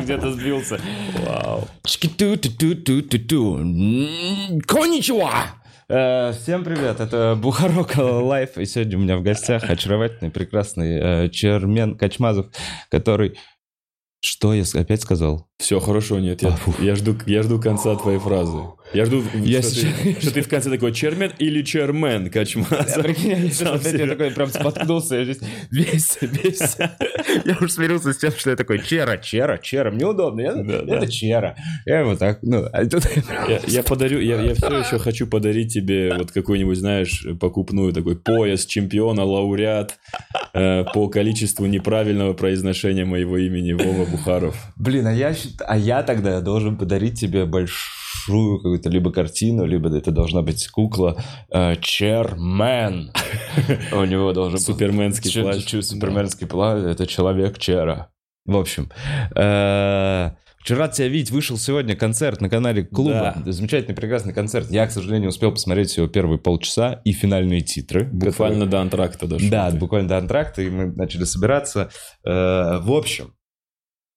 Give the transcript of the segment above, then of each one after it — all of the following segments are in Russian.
где-то сбился. Вау. Чики-ту-ту-ту-ту-ту. こんにちは! Э, Всем привет, это Бухарог Live, и сегодня у меня в гостях очаровательный, прекрасный э, Чермен Качмазов, который... Что я опять сказал? Все хорошо, нет, я, А, я жду, я жду конца твоей фразы. Я жду, Я что, сейчас- ты, что ты в конце такой чермен или чермен, Качмаз. Я, прикинь, я сейчас Сам я такой прям споткнулся, я здесь весь, весь. Я уже смирился с тем, что я такой, чера, чера, чера, мне удобно, я- Да, это да. чера. Я его так, ну, а тут я Я, я подарю, я, я все еще хочу подарить тебе вот какой-нибудь, знаешь, покупную такой пояс чемпиона, лауреат э, по количеству неправильного произношения моего имени Вова Бухаров. Блин, а я, а я тогда должен подарить тебе большую какую-то либо картину, либо это должна быть кукла э, Чермен. У него должен быть Суперменский плащ. Суперменский плащ, это человек Чера. В общем, э, вчера тебя видеть, вышел сегодня концерт на канале клуба. Замечательный, прекрасный концерт. Я, к сожалению, успел посмотреть всего первые полчаса и финальные титры. Буквально до антракта дошел. Да, ты. буквально до антракта, и мы начали собираться. Э, В общем,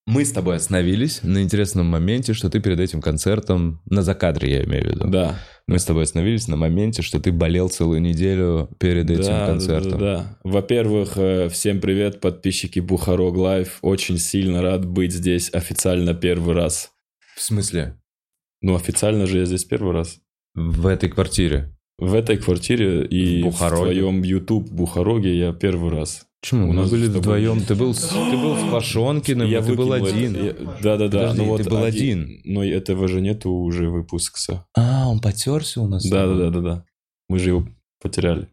мы с тобой остановились на интересном моменте, что ты перед этим концертом, на закадре я имею в виду, Да. мы с тобой остановились на моменте, что ты болел целую неделю перед этим Да, концертом. Да, да, да. Во-первых, э, всем привет, подписчики Бухарог Лайв. Очень сильно рад быть здесь официально первый раз. В смысле? Ну, официально же я здесь первый раз. В этой квартире. В этой квартире и В в, твоем YouTube Бухароге я первый раз. Почему? У нас были тобой- вдвоем. Ты был, ты был с Пашонкиным, я ты был один. Да-да-да. Ну вот ты был один. Но этого же нету уже выпуска. А, он потерся у нас? Да-да-да-да. Мы же его потеряли.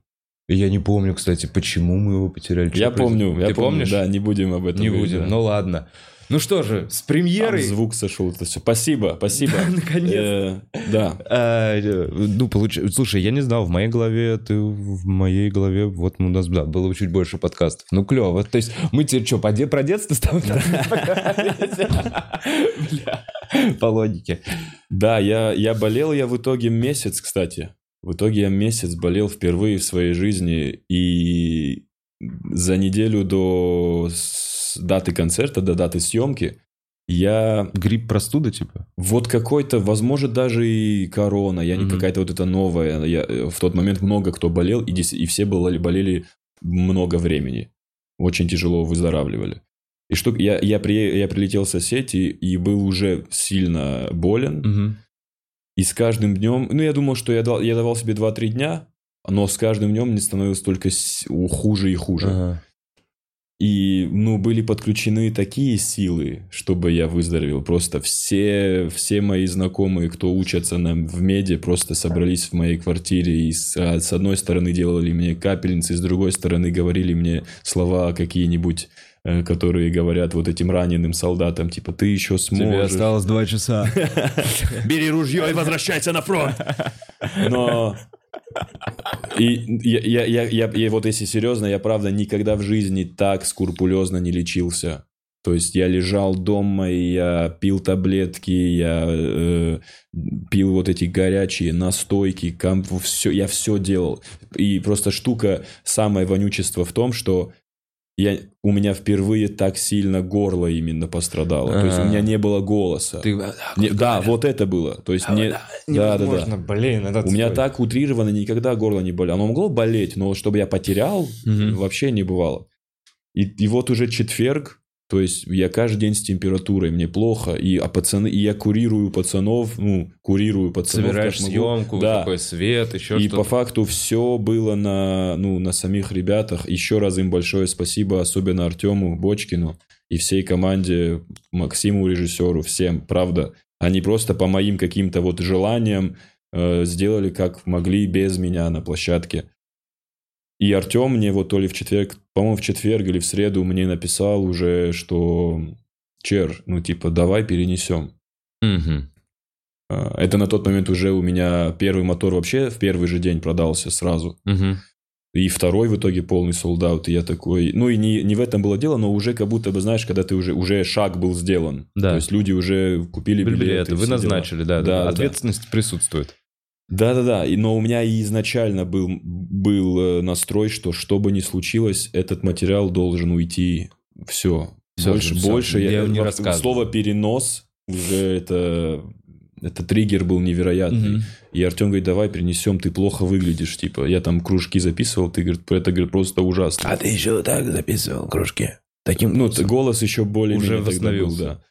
Я не помню, кстати, почему мы его потеряли. Я помню, я Ты помню. помнишь? Да, не будем об этом Не будем, ну ладно. Ну что же, с Там премьерой... звук сошел, это все. Спасибо, спасибо. Наконец. Э, Да. А, ну, слушай, я не знал, в моей голове, ты в моей голове, вот у нас, да, было чуть больше подкастов. Ну, клево. То есть мы тебе что, про детство с тобой Бля, По логике. Да, я, я болел я в итоге месяц, кстати. В итоге я месяц болел впервые в своей жизни. И за неделю до с- даты концерта, до даты съемки, я Грипп простуда, типа? вот какой-то, возможно, даже и корона, я не какая-то вот эта новая. Я, э, в тот момент много кто болел, и, и все болели, болели много времени. Очень тяжело выздоравливали. И что я, я, при, я прилетел с Осетии и был уже сильно болен. И с каждым днем, ну, я думал, что я, дал, я давал себе 2-3 дня, но с каждым днем мне становилось только хуже и хуже. Ага. И, ну, были подключены такие силы, чтобы я выздоровел. Просто все, все мои знакомые, кто учатся на, в меди, просто собрались в моей квартире. И с, а, с одной стороны делали мне капельницы, с другой стороны говорили мне слова какие-нибудь, которые говорят вот этим раненым солдатам, типа, ты еще Тебе сможешь. осталось два часа. Бери ружье и возвращайся на фронт. Но и я, я, я, я, я вот если серьезно, я правда никогда в жизни так скрупулезно не лечился. То есть я лежал дома, и я пил таблетки, я э, пил вот эти горячие настойки, кам, все, я все делал. И просто штука, самое вонючество в том, что я, у меня впервые так сильно горло именно пострадало. То есть у А. меня не было голоса. Ты... Не- да, вот это было. То есть мне... Да, да, да. Блин, это У меня так утрированно никогда горло не болело. Оно могло болеть, но чтобы я потерял, Мгм. вообще не бывало. И, и вот уже четверг, то есть я каждый день с температурой, мне плохо, и, а пацаны, и я курирую пацанов, ну, курирую пацанов. Собираешь съемку, Да. такой свет, еще И что-то. по факту все было на, ну, на самих ребятах. Еще раз им большое спасибо, особенно Артему Бочкину и всей команде, Максиму режиссеру, всем, правда. Они просто по моим каким-то вот желаниям э, сделали как могли без меня на площадке. И Артем мне вот то ли в четверг, по-моему, в четверг или в среду мне написал уже, что Чер, ну типа давай перенесем. Мгм. А, Это на тот момент уже у меня первый мотор вообще в первый же день продался сразу. Мгм. И второй в итоге полный солдат. И я такой... Ну и не, не в этом было дело, но уже как будто бы, знаешь, когда ты уже, уже шаг был сделан. Да. То есть люди уже купили Билеты, билеты. вы дела. назначили, да, да, Да, да. Ответственность присутствует. Да-да-да, и- но у меня и изначально был, был э, настрой, что что бы ни случилось, этот материал должен уйти все. Всё, больше, всё, больше я я, не во- рассказываю. слово перенос уже это это триггер был невероятный. Мгм. И Артем говорит, давай принесем, ты плохо выглядишь, типа. Я там кружки записывал, ты говорит, это говорит, просто ужасно. А ты еще так записывал кружки? Таким Ну, т- голос еще более Уже тогда был, восстановился. да.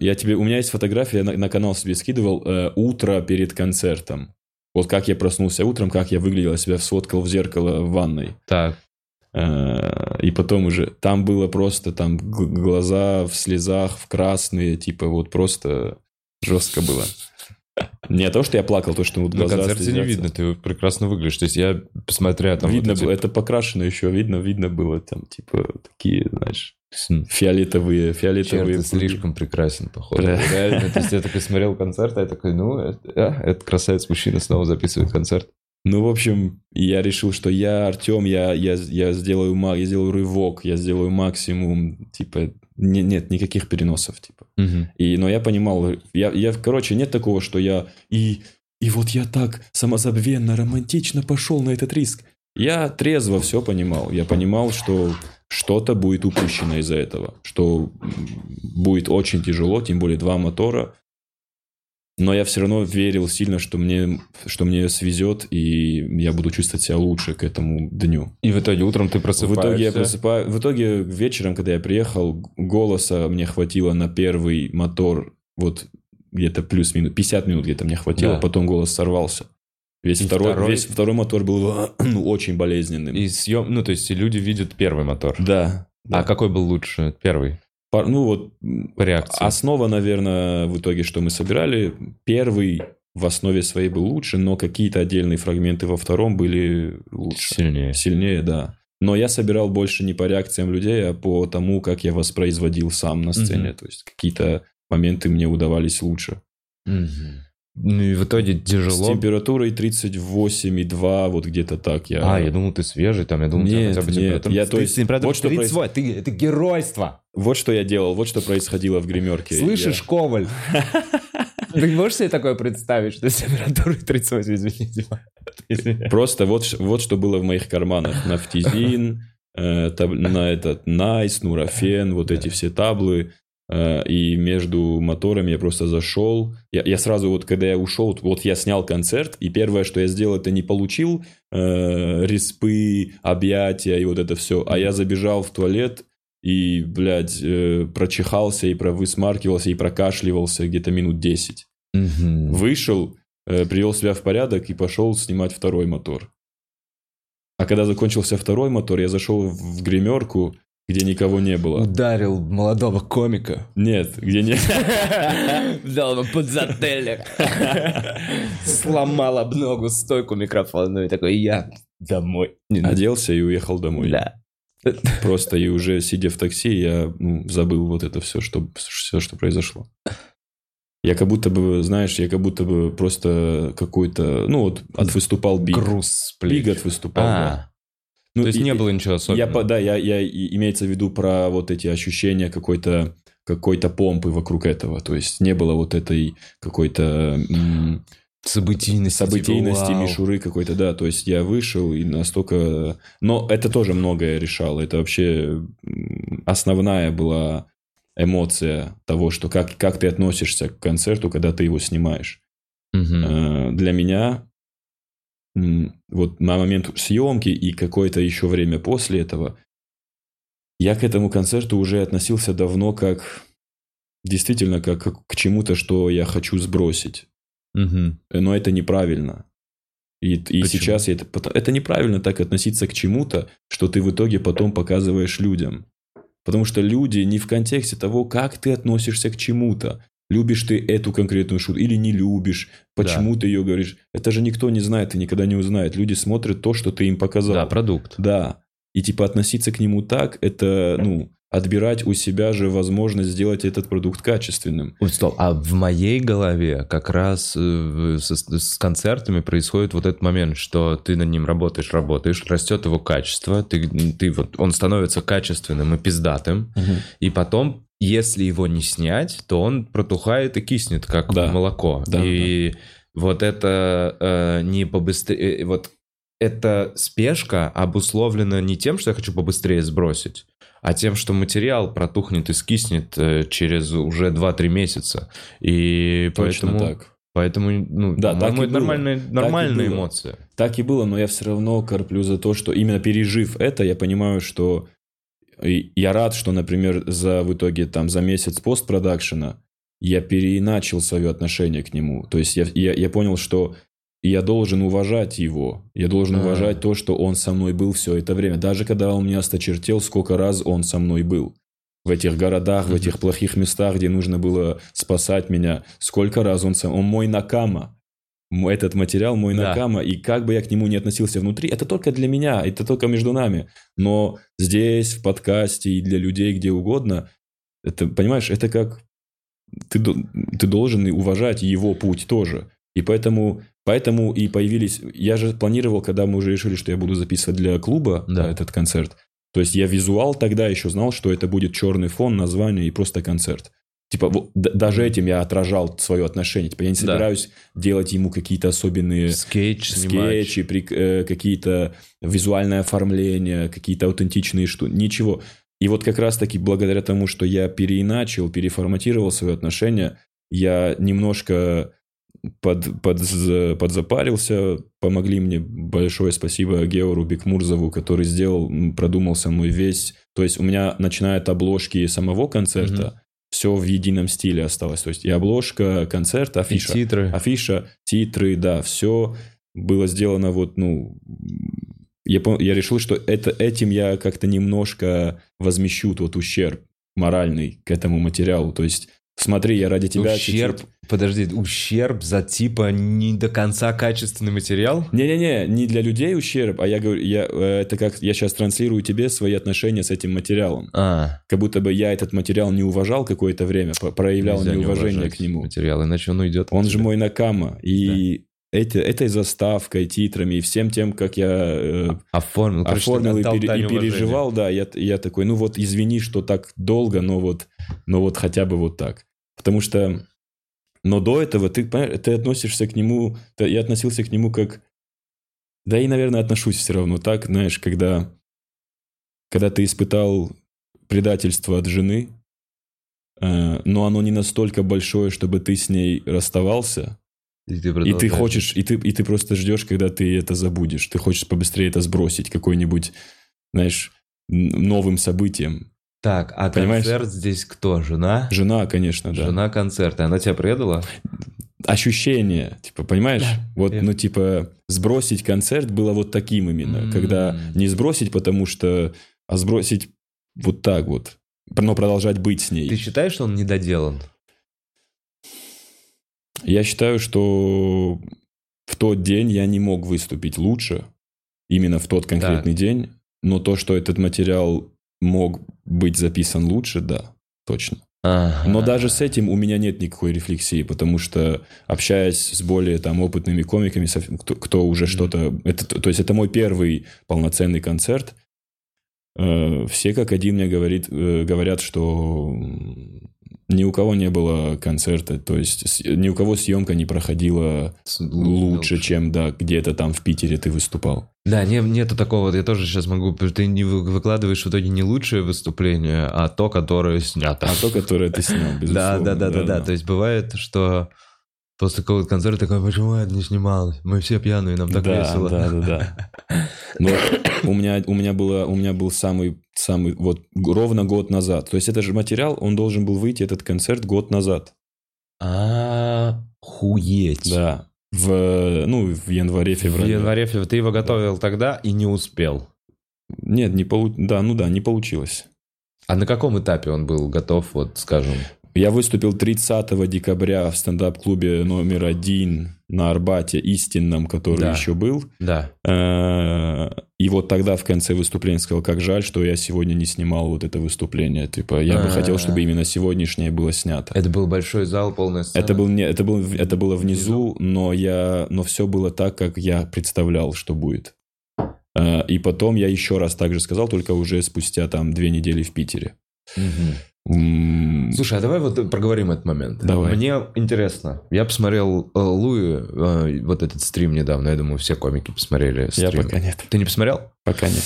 Я тебе, у меня есть фотография, я на, на канал себе скидывал э, утро перед концертом. Вот как я проснулся утром, как я выглядел, я себя сфоткал в зеркало в ванной. Так. Э, И потом уже там было просто там глаза в слезах, в красные, типа вот просто жестко было. Не то, что я плакал, то, что вот На концерте не видно, ты прекрасно выглядишь. То есть я, посмотря там... видно вот эти- было, это покрашено еще, видно, видно было там, типа, такие, знаешь, фиолетовые, Черт, фиолетовые. ты пули. слишком прекрасен, походу. Да. Реально, то есть я такой смотрел концерт, а я такой, ну, это, а, красавец-мужчина снова записывает концерт. Ну, в общем, я решил, что я, Артем, я, я, я, сделаю, я сделаю рывок, я сделаю максимум, типа, не- нет никаких переносов, типа. И, но я понимал, я, я, короче, нет такого, что я и, и вот я так самозабвенно, романтично пошел на этот риск. Я трезво все понимал. Я понимал, что что-то будет упущено из-за этого, что будет очень тяжело, тем более два мотора. Но я все равно верил сильно, что мне, что мне свезет, и я буду чувствовать себя лучше к этому дню. И в итоге утром ты В просыпаешься. итоге я просыпаю. В итоге вечером, когда я приехал, голоса мне хватило на первый мотор, вот где-то плюс-минус 50 минут где-то мне хватило, Да. потом голос сорвался. Весь И второй, второй? весь второй мотор был ну, очень болезненным. И съем... Ну, то есть люди видят первый мотор. Да. да. А какой был лучше? Первый? Ну вот реакции. основа, наверное, в итоге, что мы собирали, первый в основе своей был лучше, но какие-то отдельные фрагменты во втором были лучше. Сильнее. Сильнее, да. Но я собирал больше не по реакциям людей, а по тому, как я воспроизводил сам на сцене. Мгм. То есть какие-то моменты мне удавались лучше. Мгм. Ну и в итоге С тяжело. температурой 38,2, вот где-то так я... А, я думал, ты свежий, там, я думал, Нет, хотя бы нет, я, то есть, температура вот что 38, ты, это геройство. Вот что я делал, вот что происходило в гримерке. Слышишь, Коваль? Ты можешь себе такое представить, что с температурой 38, извините. Я- Просто вот, вот что было в моих карманах. Нафтизин, э, на этот Найз, Нурофен, вот эти все таблы. Э, И между моторами я просто зашел. Я, я сразу вот, когда я ушел, вот я снял концерт, и первое, что я сделал, это не получил э, респы, объятия и вот это все, а я забежал в туалет и, блядь, э, прочихался и высмаркивался и прокашливался где-то минут 10. Мгм. Вышел, э, привел себя в порядок и пошел снимать второй мотор. А когда закончился второй мотор, я зашел в гримерку, где никого не было. Ударил молодого комика. Нет, где не... Дал ему подзатыльник. Сломал об ногу стойку микрофонную. И такой, я домой. Оделся и уехал домой. Да. Просто и уже сидя в такси, я ну, забыл вот это все что, все, что произошло. Я как будто бы, знаешь, я как будто бы просто какой-то, ну вот, отвыступал биг. Груз с плеч. Биг отвыступал, да. А, Ну, то есть и- не было ничего Я, особенного. по- да, я, я, имеется в виду про вот эти ощущения какой-то какой-то помпы вокруг этого. То есть не было вот этой какой-то м, Событийности. событийности, типа, вау. мишуры какой-то, да. То есть я вышел и настолько... Но это тоже многое решало. Это вообще основная была эмоция того, что как, как ты относишься к концерту, когда ты его снимаешь. Э, Для меня вот на момент съемки и какое-то еще время после этого я к этому концерту уже относился давно как действительно как, как к чему-то, что я хочу сбросить. Э, Но это неправильно. И, и Почему? сейчас это, это неправильно так относиться к чему-то, что ты в итоге потом показываешь людям. Потому что люди не в контексте того, как ты относишься к чему-то. Любишь ты эту конкретную шутку или не любишь, почему ты ее говоришь. Это же никто не знает и никогда не узнает. Люди смотрят то, что ты им показал. Да, продукт. Да. И типа относиться к нему так, это, ну, отбирать у себя же возможность сделать этот продукт качественным. Ой, стоп, а в моей голове как раз э, со- с, концертами происходит вот этот момент, что ты над ним работаешь, работаешь, растет его качество, ты, ты вот, он становится качественным и пиздатым, и потом, если его не снять, то он протухает и киснет, как Да. молоко. Да, и вот это э, не побыстрее, вот эта спешка обусловлена не тем, что я хочу побыстрее сбросить, а тем, что материал протухнет и скиснет э, через уже 2-3 месяца. И Точно поэтому... так. Поэтому, ну, Да, так это было. нормальная, Так нормальная было. эмоция. Так и было, но я все равно корплю за то, что именно пережив это, я понимаю, что я рад, что, например, за в итоге там за месяц постпродакшена я переиначил свое отношение к нему. То есть я, я, я понял, что я должен уважать его. Я должен А. уважать то, что он со мной был все это время. Даже когда он меня осточертел, сколько раз он со мной был. В этих городах, в Мгм. этих плохих местах, где нужно было спасать меня. Сколько раз он со Он мой накама. Этот материал мой Да. накама. И как бы я к нему не относился внутри, это только для меня, это только между нами. Но здесь, в подкасте и для людей, где угодно, это, понимаешь, это как ты, ты должен уважать его путь тоже. И поэтому, поэтому и появились... Я же планировал, когда мы уже решили, что я буду записывать для клуба Да. этот концерт. То есть я визуал тогда еще знал, что это будет черный фон, название и просто концерт. Типа, вот даже этим я отражал свое отношение. Типа, я не Да. собираюсь делать ему какие-то особенные Скетч скетчи, прик- э, какие-то визуальное оформление, какие-то аутентичные штуки, ничего. И вот как раз-таки благодаря тому, что я переиначил, переформатировал свое отношение, я немножко под, под, подзапарился, помогли мне большое спасибо Геору Бекмурзову, который сделал, продумал со мной весь, то есть у меня начиная от обложки самого концерта, все в едином стиле осталось, то есть и обложка, концерт, И афиша, титры. афиша, титры, да, все было сделано вот, ну, я, я решил, что это, этим я как-то немножко возмещу тот ущерб моральный к этому материалу. То есть, смотри, я ради тебя ущерб, чуть-чуть- подожди, ущерб за типа не до конца качественный материал? Не-не-не, не для людей ущерб, а я говорю, я, э, это как я сейчас транслирую тебе свои отношения с этим материалом. А, Как будто бы я этот материал не уважал какое-то время, проявлял нельзя не неуважение уважать к нему. Материал, иначе он уйдет. Он же мой накама. И эти, этой заставкой, титрами и всем тем, как я э, Оформил, короче, оформил ты и, пере- и переживал, да, я, я такой, ну вот извини, что так долго, но вот, но вот хотя бы вот так. Потому что, но до этого ты, ты относишься к нему, ты- я относился к нему как, да и, наверное, отношусь все равно так, знаешь, когда, когда ты испытал предательство от жены, э, но оно не настолько большое, чтобы ты с ней расставался, И ты, и ты хочешь, и ты, и ты просто ждешь, когда ты это забудешь. Ты хочешь побыстрее это сбросить какой-нибудь, знаешь, новым событием. Так, а Понимаешь? концерт здесь кто? Жена? Жена, конечно, да. Жена концерта. Она тебя предала? Ощущение, типа, понимаешь? Вот, я- ну, типа, сбросить концерт было вот таким именно. М. Когда не сбросить, потому что, а сбросить вот так вот. Но продолжать быть с ней. Ты считаешь, что он недоделан? Я считаю, что в тот день я не мог выступить лучше, именно в тот конкретный день, но то, что этот материал мог быть записан лучше, да, точно. Ага. Но даже с этим у меня нет никакой рефлексии, потому что общаясь с более там опытными комиками, кто, кто уже что-то... Это, то есть это мой первый полноценный концерт. Э, Все как один мне говорит, э, говорят, что ни у кого не было концерта, то есть ни у кого съемка не проходила лучше, чем да, где-то там в Питере ты выступал. Да, не, нету такого, вот я тоже сейчас могу, ты не вы- выкладываешь в итоге не лучшее выступление, а то, которое снято. А то, которое ты снял, Да, безусловно. да, да, да, да. То есть бывает, что после какого-то концерта такой, почему я не снимал? Мы все пьяные, нам так да, весело. Да, да, да. Но у меня, у меня, было, у меня был самый, самый, вот ровно год назад. То есть это же материал, он должен был выйти, этот концерт, год назад. А, хуеть. Да. В, ну, в январе, В феврале. январе, феврале. Ты его готовил тогда и не успел. Нет, не полу... да, ну да, не получилось. А на каком этапе он был готов, вот скажем? Я выступил 30 декабря в стендап-клубе номер один на Арбате, истинном, который Да. еще был. Да. Э, И вот тогда в конце выступления сказал, как жаль, что я сегодня не снимал вот это выступление. Типа, я бы А. хотел, чтобы именно сегодняшнее было снято. Это был большой зал, полная сцена. Это, был не, это, был, это было внизу, но, я, но все было так, как я представлял, что будет. Э, И потом я еще раз так же сказал, только уже спустя там две недели в Питере. Мгм. Слушай, а давай вот проговорим этот момент. Давай. Мне интересно. Я посмотрел э, Луи, э, вот этот стрим недавно. Я думаю, все комики посмотрели Я стрим. пока нет. Ты не посмотрел? Пока нет.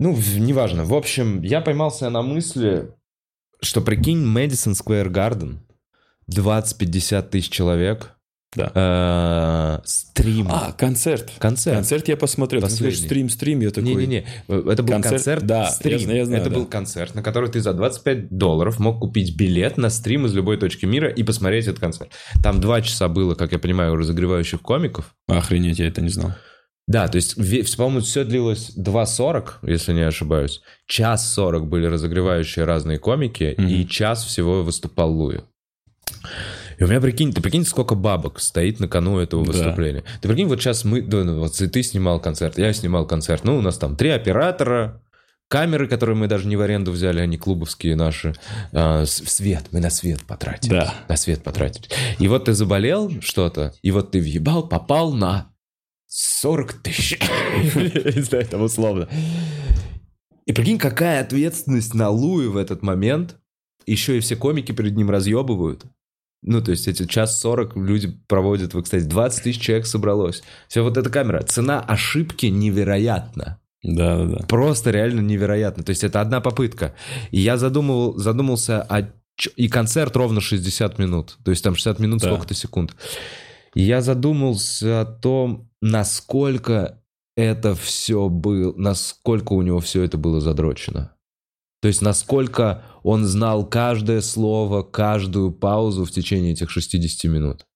Ну, в- неважно. В общем, я поймался на мысли, что прикинь, Мэдисон Сквер Гарден, 20-50 тысяч человек, Да. э, стрим, А, концерт. концерт. Концерт я посмотрел. Ты Последний. говоришь, стрим, стрим, я такой... Не-не-не, это был Концерт? концерт, Да, стрим. я знаю, я знаю, это да. был концерт, на который ты за 25 долларов мог купить билет на стрим из любой точки мира и посмотреть этот концерт. Там два часа было, как я понимаю, разогревающих комиков. Охренеть, я это не знал. Да, то есть, по-моему, все длилось 2.40, если не ошибаюсь. Час 40 были разогревающие разные комики, Мгм. и час всего выступал Луи. И у меня, прикинь, ты прикинь, сколько бабок стоит на кону этого Да. выступления. Ты прикинь, вот сейчас мы, да, ну, вот ты снимал концерт, я снимал концерт. Ну, у нас там три оператора, камеры, которые мы даже не в аренду взяли, они клубовские наши. А, свет, мы на свет потратили. Да. На свет потратили. И вот ты заболел что-то, и вот ты въебал, попал на 40 тысяч. Не знаю, там условно. И прикинь, какая ответственность на Луи в этот момент. Еще и все комики перед ним разъебывают. Ну, то есть эти час 40 люди проводят в экстазе. 20 тысяч человек собралось. Все вот эта камера. Цена ошибки невероятна. Да, да, да. Просто реально невероятно. То есть это одна попытка. И я задумывал, задумался, чё- и концерт ровно 60 минут. То есть там 60 минут Да. сколько-то секунд. И я задумался о том, насколько это все было, насколько у него все это было задрочено. То есть насколько он знал каждое слово, каждую паузу в течение этих 60 минут.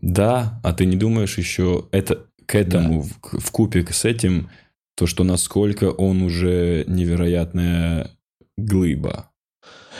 Да, а ты не думаешь еще это к этому в, в купе с этим то, что насколько он уже невероятная глыба,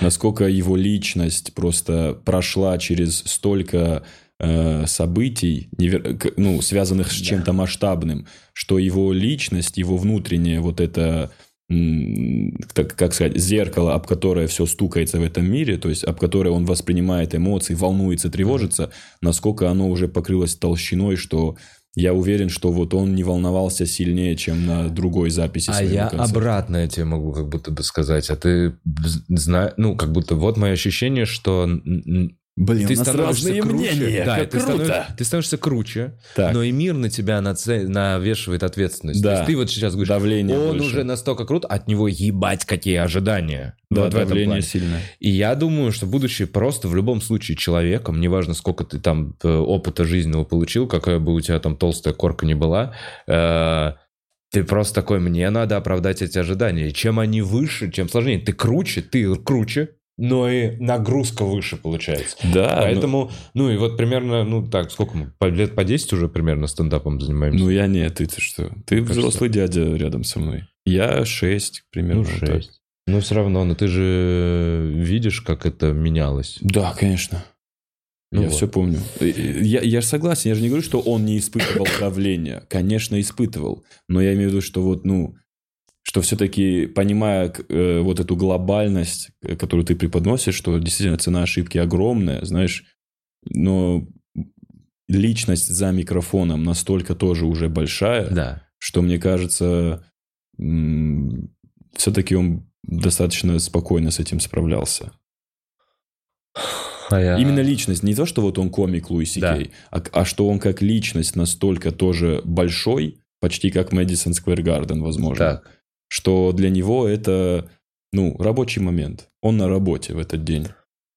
насколько его личность просто прошла через столько э, событий, невер- ну, связанных с Да. чем-то масштабным, что его личность, его внутреннее вот это так, как сказать, зеркало, об которое все стукается в этом мире, то есть об которое он воспринимает эмоции, волнуется, тревожится, насколько оно уже покрылось толщиной, что я уверен, что вот он не волновался сильнее, чем на другой записи А я концерта. обратное тебе могу как будто бы сказать. А ты знаешь, ну, как будто вот мое ощущение, что Блин, ты у нас разные круче. мнения, Да, как ты, круто. становишься, ты становишься круче, Так. но и мир на тебя наце- навешивает ответственность. Да. То есть ты вот сейчас говоришь, Давление он больше. уже настолько крут, от него ебать какие ожидания. Да, Вот давление сильное. И я думаю, что будучи просто в любом случае человеком, неважно, сколько ты там э, опыта жизненного получил, какая бы у тебя там толстая корка не была, э, ты просто такой, мне надо оправдать эти ожидания. И чем они выше, чем сложнее. Ты круче, ты круче, но и нагрузка выше получается. Да, Поэтому, ну и вот примерно, ну так, сколько мы, по- лет по 10 уже примерно стендапом ну, занимаемся? ну я нет, ты, ты что? Ты Кажется. взрослый дядя рядом со мной. Я 6 примерно. Ну, вот так. шесть. Но все равно, но ты же видишь, как это менялось. Да, конечно. Ну я вот. все помню. Я, я же согласен, я же не говорю, что он не испытывал давления. Конечно, испытывал. Но я имею в виду, что вот, ну, что все-таки, понимая э, вот эту глобальность, э, которую ты преподносишь, что действительно цена ошибки огромная, знаешь, но личность за микрофоном настолько тоже уже большая, Да. что, мне кажется, все-таки он достаточно спокойно с этим справлялся. А я- Именно личность, не то, что вот он комик Луи Си Да. А, а что он как личность настолько тоже большой, почти как Мэдисон Сквер Гарден, возможно, Так. Что для него это, ну, рабочий момент. Он на работе в этот день.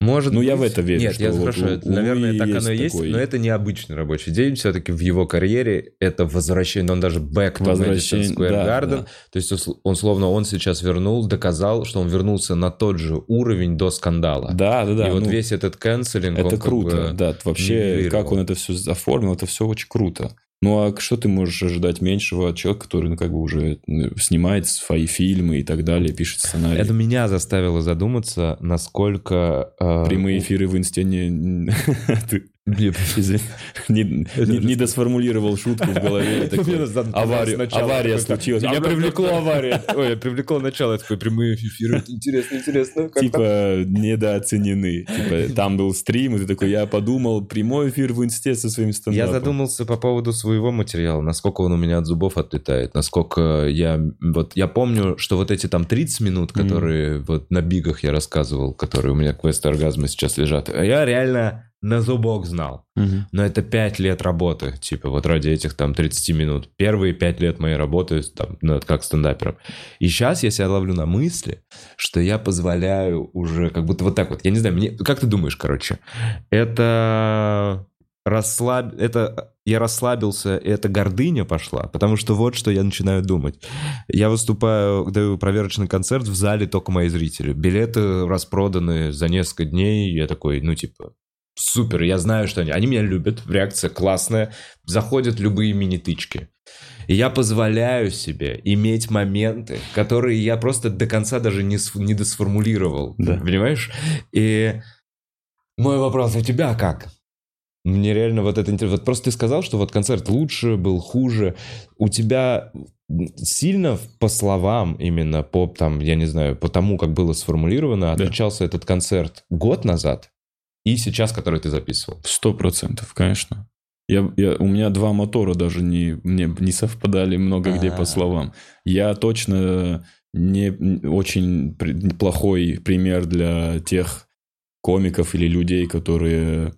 Может Ну, я быть. в это верю, Нет, что я вот хорошо, у- наверное, так есть оно и есть, такой- но это не обычный рабочий день. Все-таки в его карьере это возвращение, он даже back to Возвращение, Madison Square да, Garden. да. То есть он, словно он сейчас вернул, доказал, что он вернулся на тот же уровень до скандала. Да, да, да. и вот ну, весь этот канцелинг, это круто, бы да. Вообще, как он это все оформил, это все очень круто. Ну, а что ты можешь ожидать меньшего от человека, который, ну, как бы уже ну, снимает свои фильмы и так далее, пишет сценарий? Это меня заставило задуматься, насколько... э, Прямые эфиры в инсте не... ты- Извини, не, не, не досформулировал шутку в голове. Авария, авария случилась. Меня привлекло авария. Ой, привлекло начало. Я такой, прямые эфиры. Интересно, интересно. Типа недооценены. Типа там был стрим, и ты такой, я подумал, прямой эфир в инсте со своим стендапом. Я задумался по поводу своего материала, насколько он у меня от зубов отлетает, насколько я... Вот я помню, что вот эти там 30 минут, которые вот на бигах я рассказывал, которые у меня квесты оргазма сейчас лежат, я реально на зубок знал. Мгм. Но это 5 лет работы, типа, вот ради этих там 30 минут. Первые 5 лет моей работы там, над- как стендапером. И сейчас я себя ловлю на мысли, что я позволяю уже как будто вот так вот. Я не знаю, мне... как ты думаешь, короче? Это расслаб... Это я расслабился, и эта гордыня пошла, потому что вот что я начинаю думать. Я выступаю, даю проверочный концерт, в зале только мои зрители. Билеты распроданы за несколько дней, я такой, ну, типа, супер, я знаю, что они, они меня любят, реакция классная, заходят любые мини-тычки. И я позволяю себе иметь моменты, которые я просто до конца даже не, не досформулировал. Да. Понимаешь? И мой вопрос, у тебя как? Мне реально вот это интересно. Вот просто ты сказал, что вот концерт лучше был, хуже. У тебя сильно по словам именно, по там, я не знаю, по тому, как было сформулировано, Да. отличался этот концерт год назад и сейчас, который ты записывал? Сто процентов, конечно. Я, я, у меня два мотора даже не, мне не совпадали много где А. по словам. Я точно не очень при- плохой пример для тех комиков или людей, которые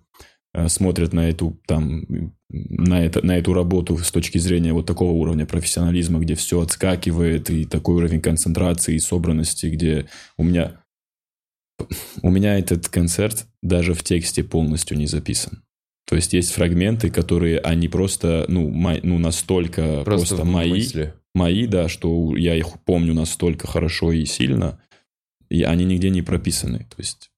э, смотрят на эту там на, это, на эту работу с точки зрения вот такого уровня профессионализма, где все отскакивает, и такой уровень концентрации и собранности, где у меня у меня этот концерт даже в тексте полностью не записан. То есть есть фрагменты, которые они просто, ну, мо- ну настолько просто, в мои, мысли. мои, да, что я их помню настолько хорошо и сильно, и они нигде не прописаны. То есть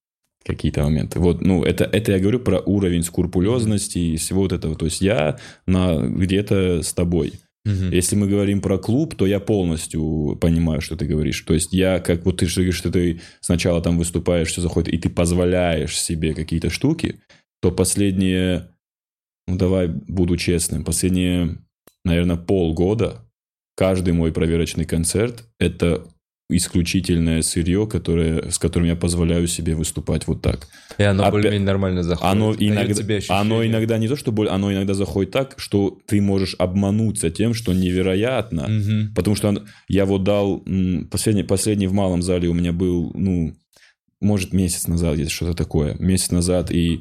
какие-то моменты. Вот, ну, это, это я говорю про уровень скрупулезности и всего вот этого. То есть я на, где-то с тобой. Мгм. Если мы говорим про клуб, то я полностью понимаю, что ты говоришь. То есть я, как вот ты же говоришь, что ты сначала там выступаешь, все заходит, и ты позволяешь себе какие-то штуки, то последние, ну давай буду честным, последние, наверное, полгода каждый мой проверочный концерт – это исключительное сырье, которое, с которым я позволяю себе выступать вот так. И оно Опять- более-менее нормально заходит. Оно иногда, оно иногда не то, что боль, оно иногда заходит так, что ты можешь обмануться тем, что невероятно. Мгм. Потому что он- я вот дал последний, последний в малом зале у меня был, ну, может, месяц назад где-то что-то такое. Месяц назад, и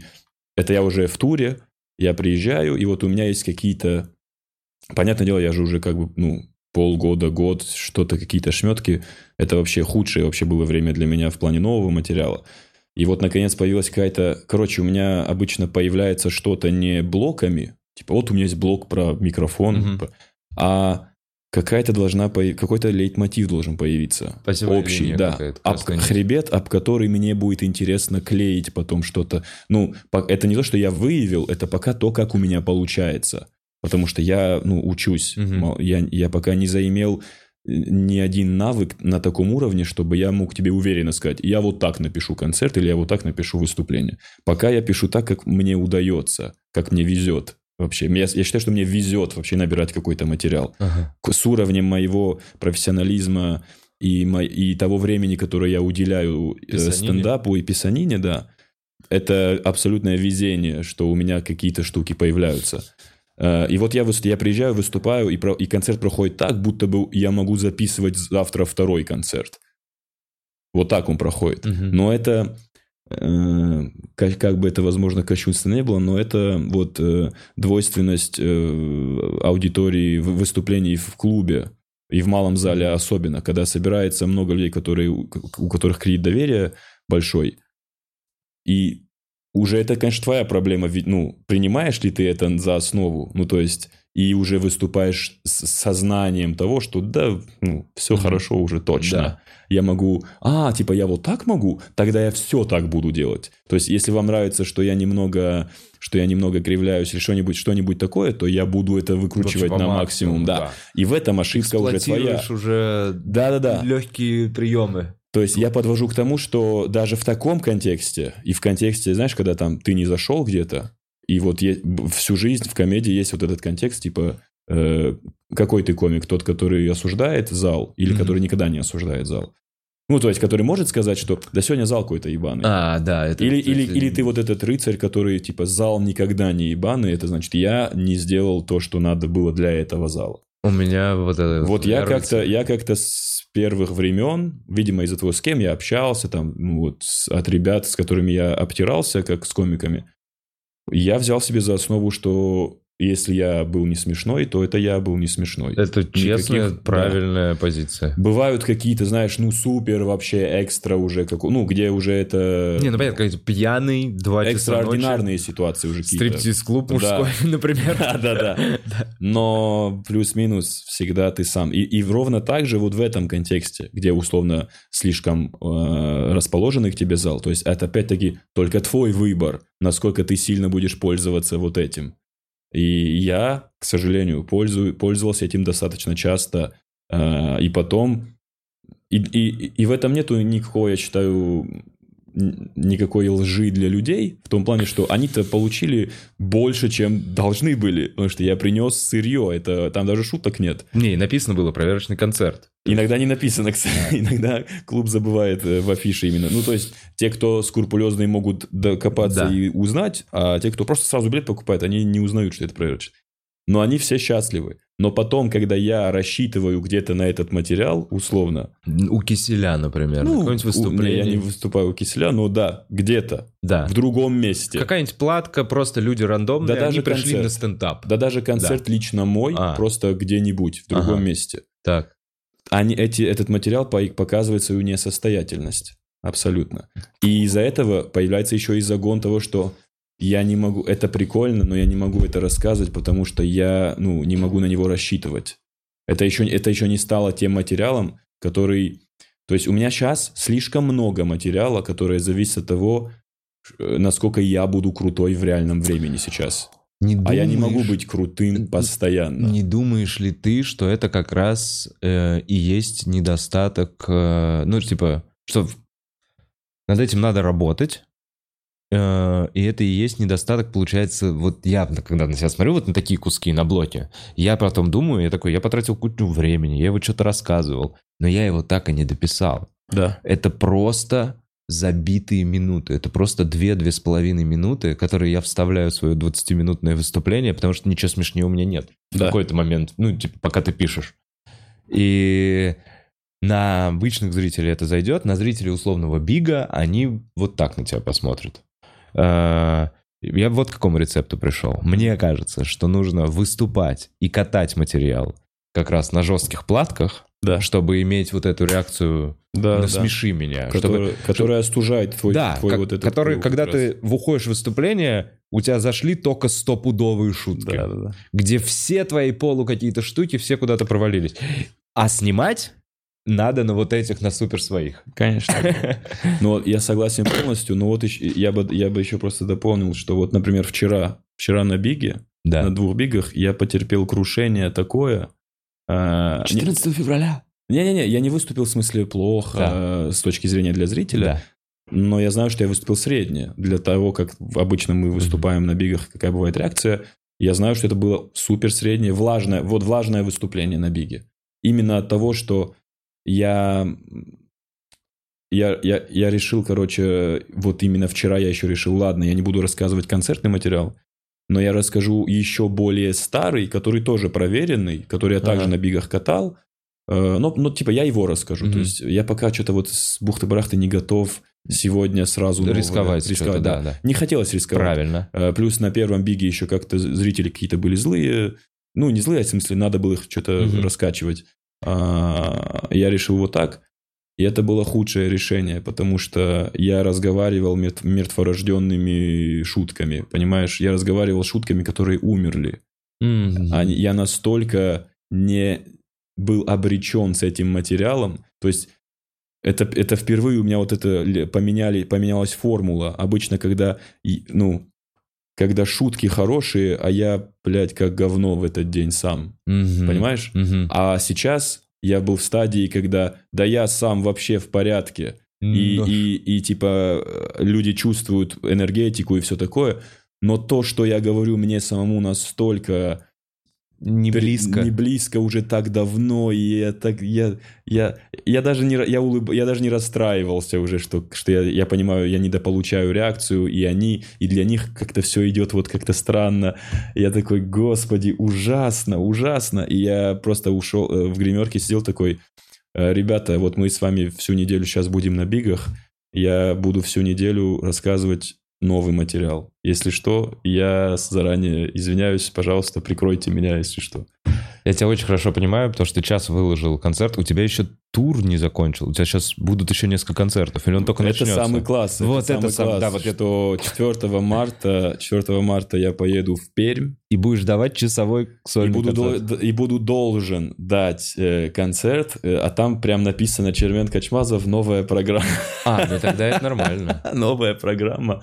это я уже в туре, я приезжаю, и вот у меня есть какие-то... Понятное дело, я же уже как бы, ну, полгода, год, что-то, какие-то шметки. Это вообще худшее вообще было время для меня в плане нового материала. И вот, наконец, появилась какая-то... Короче, у меня обычно появляется что-то не блоками. Типа, вот у меня есть блок про микрофон, Мгм. про- а какая-то должна... появ- Какой-то лейтмотив должен появиться. Спасибо, Общий, да. Об- хребет, об который мне будет интересно клеить потом что-то. Ну, по- это не то, что я выявил, это пока то, как у меня получается. Потому что я, ну, учусь. Мол, Я, я пока не заимел э, ни один навык на таком уровне, чтобы я мог тебе уверенно сказать, я вот так напишу концерт или я вот так напишу выступление. Пока я пишу так, как мне удается, как мне везет. Вообще, я, я считаю, что мне везет вообще набирать какой-то материал Ага. с уровнем моего профессионализма и, мо- и того времени, которое я уделяю э, Писанине. стендапу и писанине, да, это абсолютное везение, что у меня какие-то штуки появляются. Э, И вот я, я приезжаю, выступаю, и, про- и концерт проходит так, будто бы я могу записывать завтра второй концерт. Вот так он проходит. Мгм. Но это, э, как, как бы это, возможно, кощунственно не было, но это вот э, двойственность э, аудитории в- выступлений в клубе и в малом зале особенно, когда собирается много людей, которые, у у которых кредит доверия большой, и уже это, конечно, твоя проблема, ведь, ну, принимаешь ли ты это за основу, ну, то есть, и уже выступаешь с сознанием того, что да, ну, все Мгм. хорошо уже точно. Да. Я могу, а, типа, я вот так могу, тогда я все так буду делать. То есть, если вам нравится, что я немного, что я немного кривляюсь или что-нибудь, что-нибудь такое, то я буду это выкручивать Вообще по на максимум, да. И в этом ошибка уже твоя. Уже Да-да-да. легкие приемы. То есть я подвожу к тому, что даже в таком контексте, и в контексте, знаешь, когда там ты не зашел где-то, и вот всю жизнь в комедии есть вот этот контекст, типа, э, какой ты комик? Тот, который осуждает зал или Мгм. который никогда не осуждает зал? Ну, то есть, который может сказать, что да сегодня зал какой-то ебаный. А, да, это... Или, или, кстати, или ты вот этот рыцарь, который типа зал никогда не ебаный, это значит, я не сделал то, что надо было для этого зала. У меня вот это... Вот я как-то, я как-то с первых времен, видимо, из-за того, с кем я общался, там, ну, вот, от ребят, с которыми я обтирался, как с комиками, я взял себе за основу, что если я был не смешной, то это я был не смешной. Это честная, Никаких- правильная позиция. Бывают какие-то, знаешь, ну, супер вообще экстра уже, как, ну, где уже это... Не, ну понятно, какой-то пьяный, два часа ночи. экстраординарные ситуации уже какие-то. Стриптиз-клуб мужской, например. Да, да, да. Но плюс-минус всегда ты сам. И, и ровно так же вот в этом контексте, где условно слишком э, расположенный к тебе зал, то есть это опять-таки только твой выбор, насколько ты сильно будешь пользоваться вот этим. И я, к сожалению, пользую, пользовался этим достаточно часто. э, и потом... И, и, и в этом нету никакого, я считаю, никакой лжи для людей, в том плане, что они-то получили больше, чем должны были, потому что я принес сырье, это там даже шуток нет. Не, написано было проверочный концерт. Иногда не написано, кстати, иногда клуб забывает э, в афише именно. Ну, то есть, те, кто скрупулезные, могут докопаться Да. и узнать, а те, кто просто сразу билет покупает, они не узнают, что это проверочный. Но они все счастливы. Но потом, когда я рассчитываю где-то на этот материал, условно, У Киселя, например. ну, какое-нибудь у- выступление. не, я не выступаю у Киселя, но да, где-то, Да. в другом месте. Какая-нибудь платка, просто люди рандомные, Да даже пришли концерт. на стендап. Да даже концерт лично мой, А. просто где-нибудь, в другом Ага. месте. Так. Они, эти, этот материал по- показывает свою несостоятельность. Абсолютно. И из-за этого появляется еще и загон того, что я не могу... Это прикольно, но я не могу это рассказывать, потому что я ну, не могу на него рассчитывать. Это еще, это еще не стало тем материалом, который... То есть у меня сейчас слишком много материала, которое зависит от того, э, насколько я буду крутой в реальном времени сейчас. Не А я не могу думаешь- быть крутым постоянно. Не думаешь ли ты, что это как раз э, и есть недостаток, э, ну, типа, что над этим надо работать, э, и это и есть недостаток, получается, вот я, когда на себя смотрю, вот на такие куски на блоке, я потом думаю, я такой, я потратил кучу времени, я его что-то рассказывал, но я его так и не дописал. Да. Это просто забитые минуты. Это просто 2-2,5 минуты, которые я вставляю в свое 20-минутное выступление, потому что ничего смешнее у меня нет. В Да. какой-то момент, ну, типа, пока ты пишешь. И на обычных зрителей это зайдет, на зрителей условного бига они вот так на тебя посмотрят. А, Я вот к какому рецепту пришел. Мне кажется, что нужно выступать и катать материал как раз на жестких платках, Да. чтобы иметь вот эту реакцию Да, да. «насмеши меня». чтобы- Которая, которая остужает твой, да, твой как- вот этот который, круг когда раз. ты выходишь в выступление, у тебя зашли только стопудовые шутки, Да, да, да. где все твои полу какие-то штуки, все куда-то провалились. А снимать надо на вот этих, на супер своих. Конечно. Ну, вот я согласен полностью, но вот еще, я, бы, я бы еще просто дополнил, что вот, например, вчера, вчера на Биге, Да. на двух Бигах, я потерпел крушение такое. А, не- февраля. Не-не-не, я не выступил в смысле плохо Да. э, с точки зрения для зрителя, Да. но я знаю, что я выступил средне. Для того, как обычно мы выступаем на бигах, какая бывает реакция, я знаю, что это было супер среднее, влажное, вот влажное выступление на биге. Именно от того, что я, я, я, я решил, короче, вот именно вчера я еще решил, ладно, я не буду рассказывать концертный материал, но я расскажу еще более старый, который тоже проверенный, который я также Ага. на бигах катал, Э, но, но типа я его расскажу. Мгм. То есть я пока что-то вот с бухты-барахты не готов сегодня сразу новое Рисковать рисковать, что-то, да. да, да. Не хотелось рисковать. Правильно. Э, Плюс на первом биге еще как-то зрители какие-то были злые. Ну, не злые, а в смысле, надо было их что-то Мгм. раскачивать. А, Я решил вот так. И это было худшее решение, потому что я разговаривал мертв- мертворожденными шутками, понимаешь? Я разговаривал шутками, которые умерли. Мгм. Они- я настолько не был обречен с этим материалом. То есть это, это впервые у меня вот это поменяли, поменялась формула. Обычно, когда, ну, когда шутки хорошие, а я, блядь, как говно в этот день сам. Мгм. Понимаешь? Мгм. А сейчас я был в стадии, когда, да я сам вообще в порядке. И, Ну, и, и типа люди чувствуют энергетику и все такое. но то, что я говорю мне самому настолько Не близко. не близко уже так давно, и я так, я, я, я даже не, я улыб, я даже не расстраивался уже, что, что я, я понимаю, я недополучаю реакцию, и они, и для них как-то все идет вот как-то странно. Я такой, господи, ужасно, ужасно. И я просто ушел э, в гримерке, сидел такой, «Э, ребята, вот мы с вами всю неделю сейчас будем на бигах, я буду всю неделю рассказывать новый материал. Если что, я заранее извиняюсь, пожалуйста, прикройте меня, если что. Я тебя очень хорошо понимаю, потому что ты час выложил концерт, у тебя еще тур не закончил, у тебя сейчас будут еще несколько концертов, или он только это начнется? самый класс. Вот это самый сам- класс, да, вот что 4 марта, 4 марта я поеду в Пермь И будешь давать часовой и сольный буду, концерт. дол- и буду должен дать э, концерт, э, а там прям написано Чермен Качмазов новая программа. А, ну тогда это нормально. новая программа.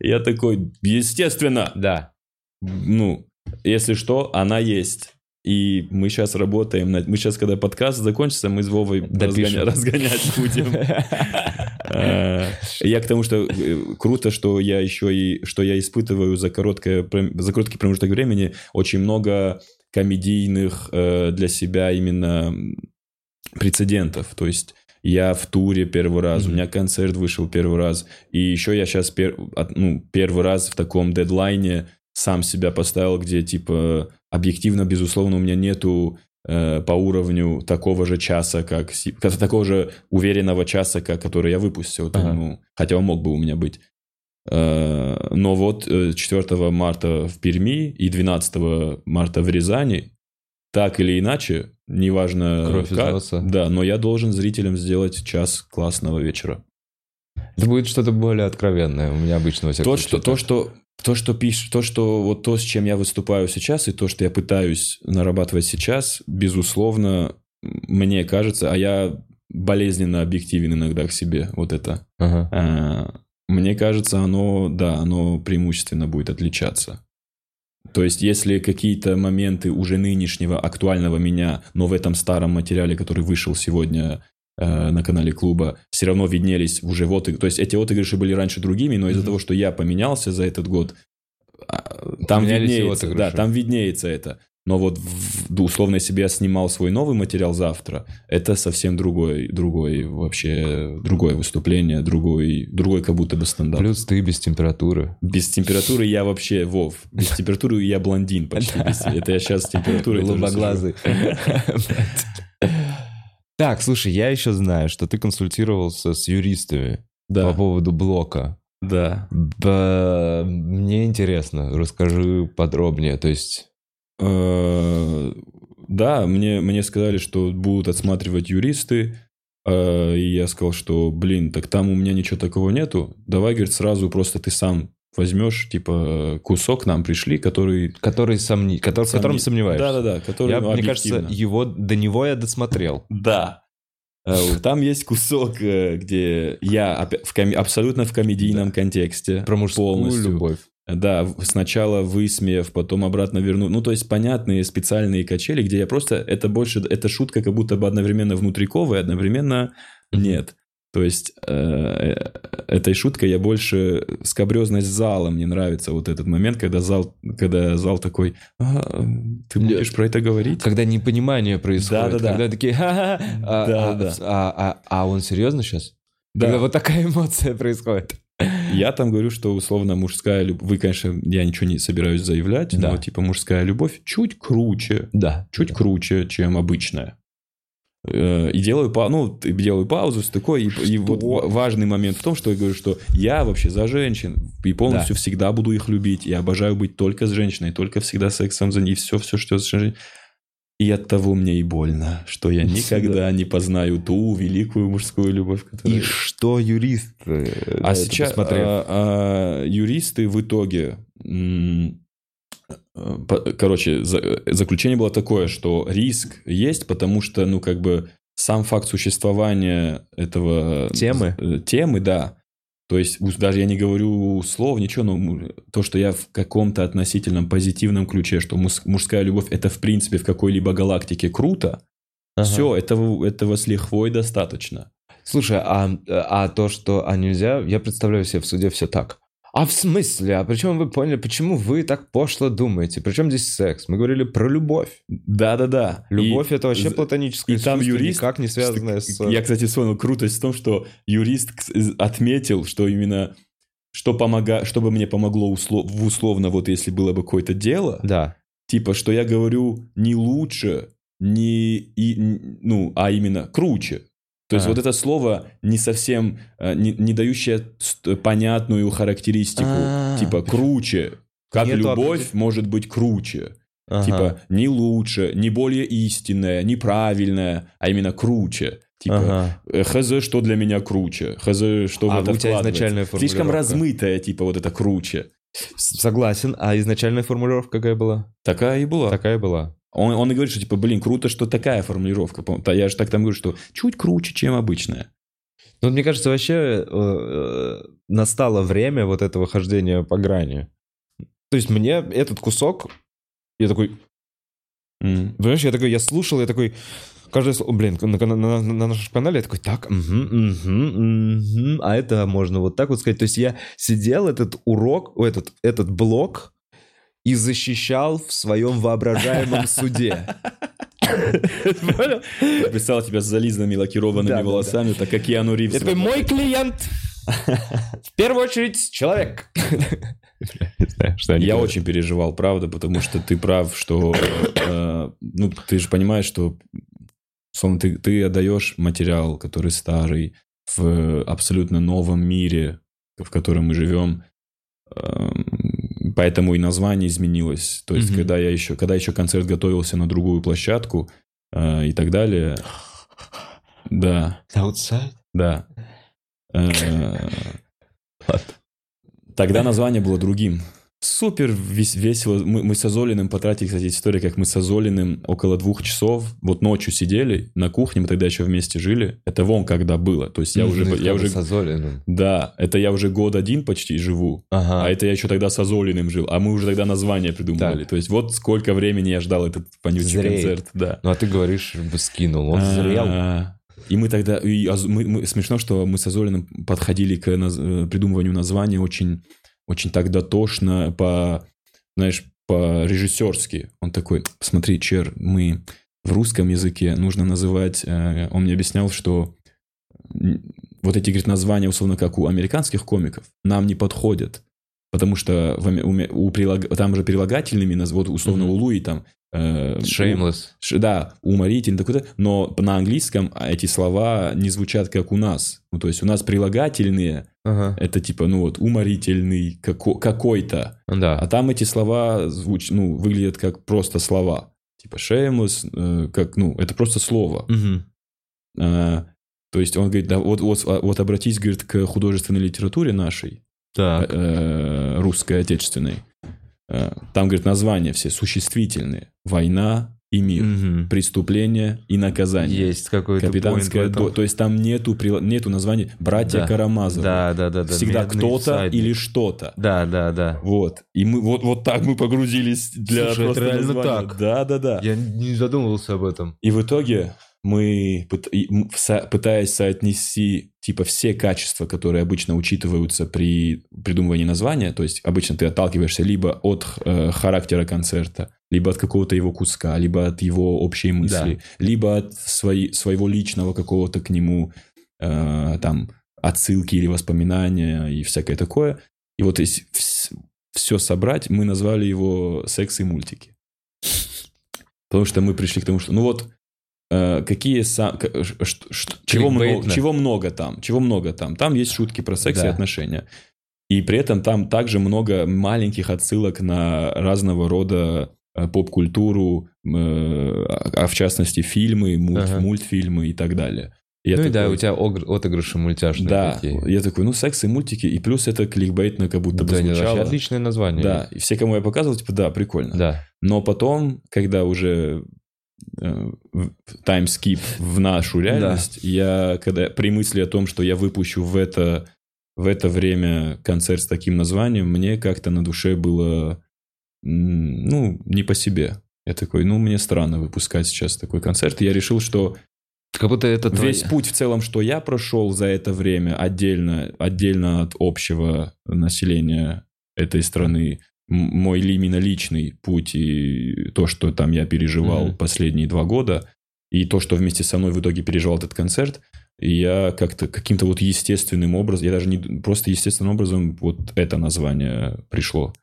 Я такой, естественно, Да. ну, если что, она есть. И мы сейчас работаем над... Мы сейчас, когда подкаст закончится, мы с Вовой разгоня- разгонять будем. Э, Я к тому, что э, круто, что я еще и... Что я испытываю за, короткое, за короткий промежуток времени очень много комедийных э, для себя именно прецедентов. То есть я в туре первый раз, у меня концерт вышел первый раз, и еще я сейчас ну, первый раз в таком дедлайне сам себя поставил, где типа объективно, безусловно, у меня нету э, по уровню такого же часа, как такого же уверенного часа, как который я выпустил. Там, Ага. ну, хотя он мог бы у меня быть. Э, Но вот э, 4 марта в Перми и 12 марта в Рязани, так или иначе, неважно Кровь как, да, но я должен зрителям сделать час классного вечера. Это будет что-то более откровенное. У меня обычно во всяком То, случае что, то, что, то, что пишешь, то, что вот то, с чем я выступаю сейчас, и то, что я пытаюсь нарабатывать сейчас, безусловно, мне кажется, а я болезненно объективен иногда к себе, вот это. Ага. А, Мне кажется, оно, да, оно преимущественно будет отличаться. То есть, если какие-то моменты уже нынешнего актуального меня, но в этом старом материале, который вышел сегодня на канале клуба, все равно виднелись уже вот, то есть эти отыгрыши были раньше другими, но из-за того, что я поменялся за этот год, а, там виднеется, да, там виднеется это. Но вот в- условно, если бы я снимал свой новый материал завтра, это совсем другой, другой вообще, другое выступление, другой, другой как будто бы стендап. Плюс ты без температуры. Без температуры я вообще, Вов, без температуры я блондин почти. Это я сейчас с температурой тоже Голубоглазый. Так, слушай, я еще знаю, что ты консультировался с юристами. Да, по поводу блока. да. Б- Мне интересно, расскажи подробнее. То есть, Э, Да, мне, мне сказали, что будут отсматривать юристы, э, и я сказал, что, блин, так там у меня ничего такого нету. Давай, говорит, сразу просто ты сам возьмешь, типа, кусок нам пришли, который... который сомни... который, в котором сомни- сомневаешься. Да-да-да, который, Я, ну, мне кажется, его, до него я досмотрел. Да. Э, Там есть кусок, э, где я в коми- абсолютно в комедийном контексте. Про мужскую полностью. любовь. Да, сначала высмеяв, потом обратно верну. Ну, то есть понятные специальные качели, где я просто... Это больше... Это шутка как будто бы одновременно внутриковая, одновременно нет. То есть э, э, этой шуткой я больше... Скобрезность зала мне нравится вот этот момент, когда зал, когда зал такой... «А, ты Нет. будешь про это говорить? Когда непонимание происходит. Да-да-да. Когда такие, а, Да-да. а, а- а- а он серьезно сейчас? Да. Когда вот такая эмоция происходит. Я там говорю, что условно мужская любовь... Вы, конечно, я ничего не собираюсь заявлять, Да. но типа мужская любовь чуть круче, Да. чуть круче, чем обычная. Э, И делаю, па- ну, делаю паузу с такой, и, и вот ва- важный момент в том, что я говорю, что я вообще за женщин, и полностью всегда буду их любить, и обожаю быть только с женщиной, только всегда сексом за ней, все, все, что с женщиной. И от того мне и больно, что я никогда не познаю ту великую мужскую любовь, И которая... что юрист э, А сейчас а, а, юристы в итоге, м, короче, за- заключение было такое, что риск есть, потому что, ну, как бы сам факт существования этого Темы? э, темы, да. То есть даже я не говорю слов, ничего, но то, что я в каком-то относительном позитивном ключе, что мужская любовь это в принципе в какой-либо галактике круто, Ага. все, этого, этого с лихвой достаточно. Слушай, а, а то, что а нельзя, я представляю себе в суде все так. А в смысле? А причем вы поняли, почему вы так пошло думаете? Причем здесь секс? Мы говорили про любовь. Да-да-да. Любовь И- это вообще платоническое и там юрист, никак не связанное с... Я, кстати, вспомнил крутость в том, что юрист отметил, что именно что помога... чтобы мне помогло услов... условно, вот если было бы какое-то дело, Да. типа, что я говорю не лучше, не и, ну, а именно круче. То есть А. вот это слово не совсем, э, не, не дающее понятную характеристику, А. типа круче. Как Нету любовь определ- может быть круче. Ага. Типа не лучше, не более истинное, неправильное, а именно круче. Типа Ага. э, хз, что для меня круче, хз, что А в это изначальная Слишком размытое, типа вот это круче. Согласен. А изначальная формулировка какая была? Такая и была. Такая была. Он, он и говорит, что типа, блин, круто, что такая формулировка. Я же так там говорю, что чуть круче, чем обычная. Ну, мне кажется, вообще э, э, настало время вот этого хождения по грани. То есть мне этот кусок, я такой, М. Понимаешь, я такой, я слушал, я такой, каждое слово, блин, на, на- на- на нашем канале я такой, так, мгм, мгм, мгм, а это можно вот так вот сказать. То есть я сидел этот урок, этот, этот блок и защищал в своем воображаемом суде. Представил тебя с зализанными лакированными волосами, так как Киану Ривз. Такой, мой клиент, в первую очередь, человек. Я очень переживал, правда, потому что ты прав, что... э, ну, ты же понимаешь, что словно ты, ты отдаешь материал, который старый, в абсолютно новом мире, в котором мы живем. Поэтому и название изменилось. То есть, Мгм. когда я еще, когда еще концерт готовился на другую площадку э, и так далее, да, Outside? да. Э, Тогда название было другим. Супер вес- весело. Мы, мы с Азолиным потратили, кстати, история, как мы с Азолиным около двух часов, вот ночью сидели на кухне, мы тогда еще вместе жили. Это вон когда было. То есть я уже... Я уже С Азолиным. да, это я уже год один почти живу. Ага. А это я еще тогда с Азолиным жил, а мы уже тогда название придумывали. Так. То есть вот сколько времени я ждал этот вонючий Зреет. концерт. Да. Ну, а ты говоришь, бы скинул, он зрел. А, И мы тогда... и мы- мы- смешно, что мы с Азолиным подходили к наз- э, придумыванию названия очень, очень так дотошно, по, знаешь, по-режиссерски. Он такой, посмотри, Чер, мы в русском языке нужно называть... э, Он мне объяснял, что вот эти, говорит, названия, условно, как у американских комиков, нам не подходят. Потому что в у у прилаг- там же прилагательными, вот условно Мгм. у Луи там... э, Shameless. Да, уморительно, такой-то, но на английском эти слова не звучат как у нас. Ну, то есть у нас прилагательные, Ага. это типа, ну вот, уморительный како- какой-то. А Да. там эти слова звуч... ну, выглядят как просто слова. Типа shameless, э, как, ну, это просто слово. Мгм. А, то есть он говорит, да, вот, вот, а, вот обратись, говорит, к художественной литературе нашей, Так. э, русской, отечественной. Э, Там, говорит, названия все существительные. Война и мир. Мгм. Преступление и наказание. Есть какой-то Капитанская до... То есть там нету, прила- нету названия «Братья Да. Карамазовы». Да, да, да, да. Всегда кто-то или что-то. Да, да, да. Вот. И мы вот, вот так мы погрузились для Слушай, это просто реально названия. так. Да, да, да. Я не задумывался об этом. И в итоге мы, пытаясь соотнести типа все качества, которые обычно учитываются при придумывании названия, то есть обычно ты отталкиваешься либо от э, характера концерта, либо от какого-то его куска, либо от его общей мысли, либо от своей, своего личного какого-то к нему э, там отсылки или воспоминания и всякое такое. И вот если все собрать, мы назвали его «Секс и мультики». Потому что мы пришли к тому, что ну вот какие са- чего, много, чего много там, чего много там. Там есть шутки про секс и Да. отношения. И при этом там также много маленьких отсылок на разного рода э, поп-культуру, э, а а в частности фильмы, мульт- Ага. мультфильмы и так далее. И я ну и да, такой, у тебя отыгрыши мультяшные Да, такие. я такой, ну секс и мультики, и плюс это кликбейтно как будто бы Да, звучало. отличное название. Да, и все, кому я показывал, типа, да, прикольно. Да. Но потом, когда уже таймскип в нашу реальность, я, когда при мысли о том, что я выпущу в это, в это время концерт с таким названием, мне как-то на душе было, ну, не по себе. Я такой, ну, мне странно выпускать сейчас такой концерт. И я решил, что Как будто это Весь твоя- путь в целом, что я прошел за это время, отдельно, отдельно от общего населения этой страны, мой именно личный путь и то, что там я переживал Мгм. последние два года, и то, что вместе со мной в итоге переживал этот концерт, и я как-то каким-то вот естественным образом, я даже не просто естественным образом вот это название пришло.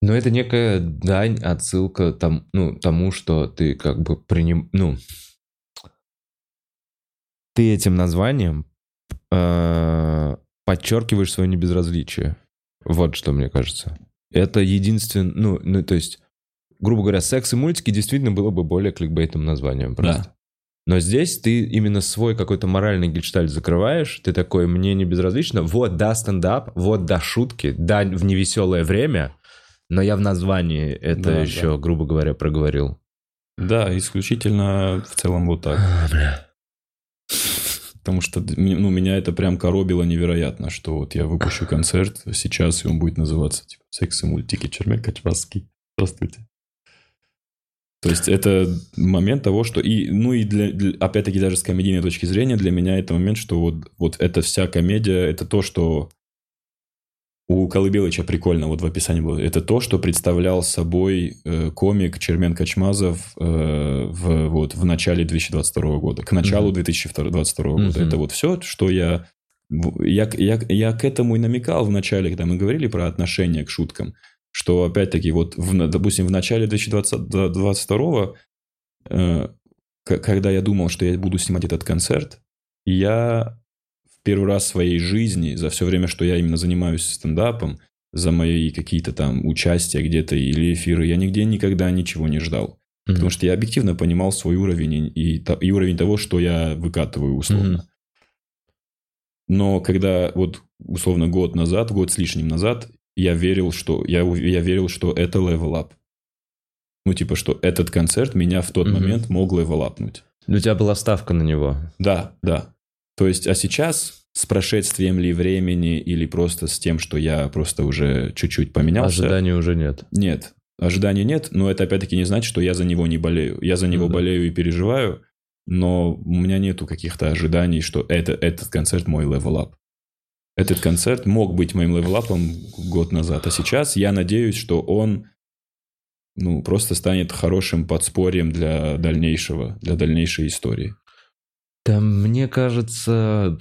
Но это некая дань, отсылка там, ну, тому, что ты как бы приним... Ну, ты этим названием э, подчеркиваешь свое небезразличие. Вот что мне кажется. Это единственное... Ну, ну, то есть, грубо говоря, секс и мультики действительно было бы более кликбейтным названием просто. Но здесь ты именно свой какой-то моральный гельштальт закрываешь, ты такой, мне не безразлично, вот, да, стендап, вот, да, шутки, да, в невеселое время, но я в названии это Да, еще, грубо говоря, проговорил. Да, исключительно в целом вот так. Потому что ну, меня это прям коробило невероятно, что вот я выпущу концерт сейчас, и он будет называться типа «Секс и мультики Чермен Качварский». Здравствуйте. То есть это момент того, что... И, ну и для, для- опять-таки даже с комедийной точки зрения для меня это момент, что вот, вот эта вся комедия, это то, что у Колыбелыча прикольно вот в описании было. Это то, что представлял собой э, комик Чермен Качмазов э, в, вот, в начале 2022 года, к началу Мгм. 2022 года. Мгм. Это вот все, что я, я... Я, я к этому и намекал в начале, когда мы говорили про отношение к шуткам, что опять-таки вот, в, допустим, в начале 2022 э, когда я думал, что я буду снимать этот концерт, я первый раз в своей жизни, за все время, что я именно занимаюсь стендапом, за мои какие-то там участия где-то или эфиры, я нигде никогда ничего не ждал. Потому что я объективно понимал свой уровень и, и и уровень того, что я выкатываю условно. Мгм. Но когда вот условно год назад, год с лишним назад, я верил, что я, я верил, что это up. Ну, типа, что этот концерт меня в тот Мгм. момент мог левелапнуть. У тебя была ставка на него. Да, да. То есть, а сейчас с прошествием ли времени или просто с тем, что я просто уже чуть-чуть поменялся. Ожиданий уже нет. Нет, ожиданий нет, но это опять-таки не значит, что я за него не болею. Я за него Ну да. болею и переживаю, но у меня нету каких-то ожиданий, что это, этот концерт мой level up. Этот концерт мог быть моим level up ом год назад, а сейчас я надеюсь, что он ну, просто станет хорошим подспорьем для дальнейшего, для дальнейшей истории. Да, мне кажется,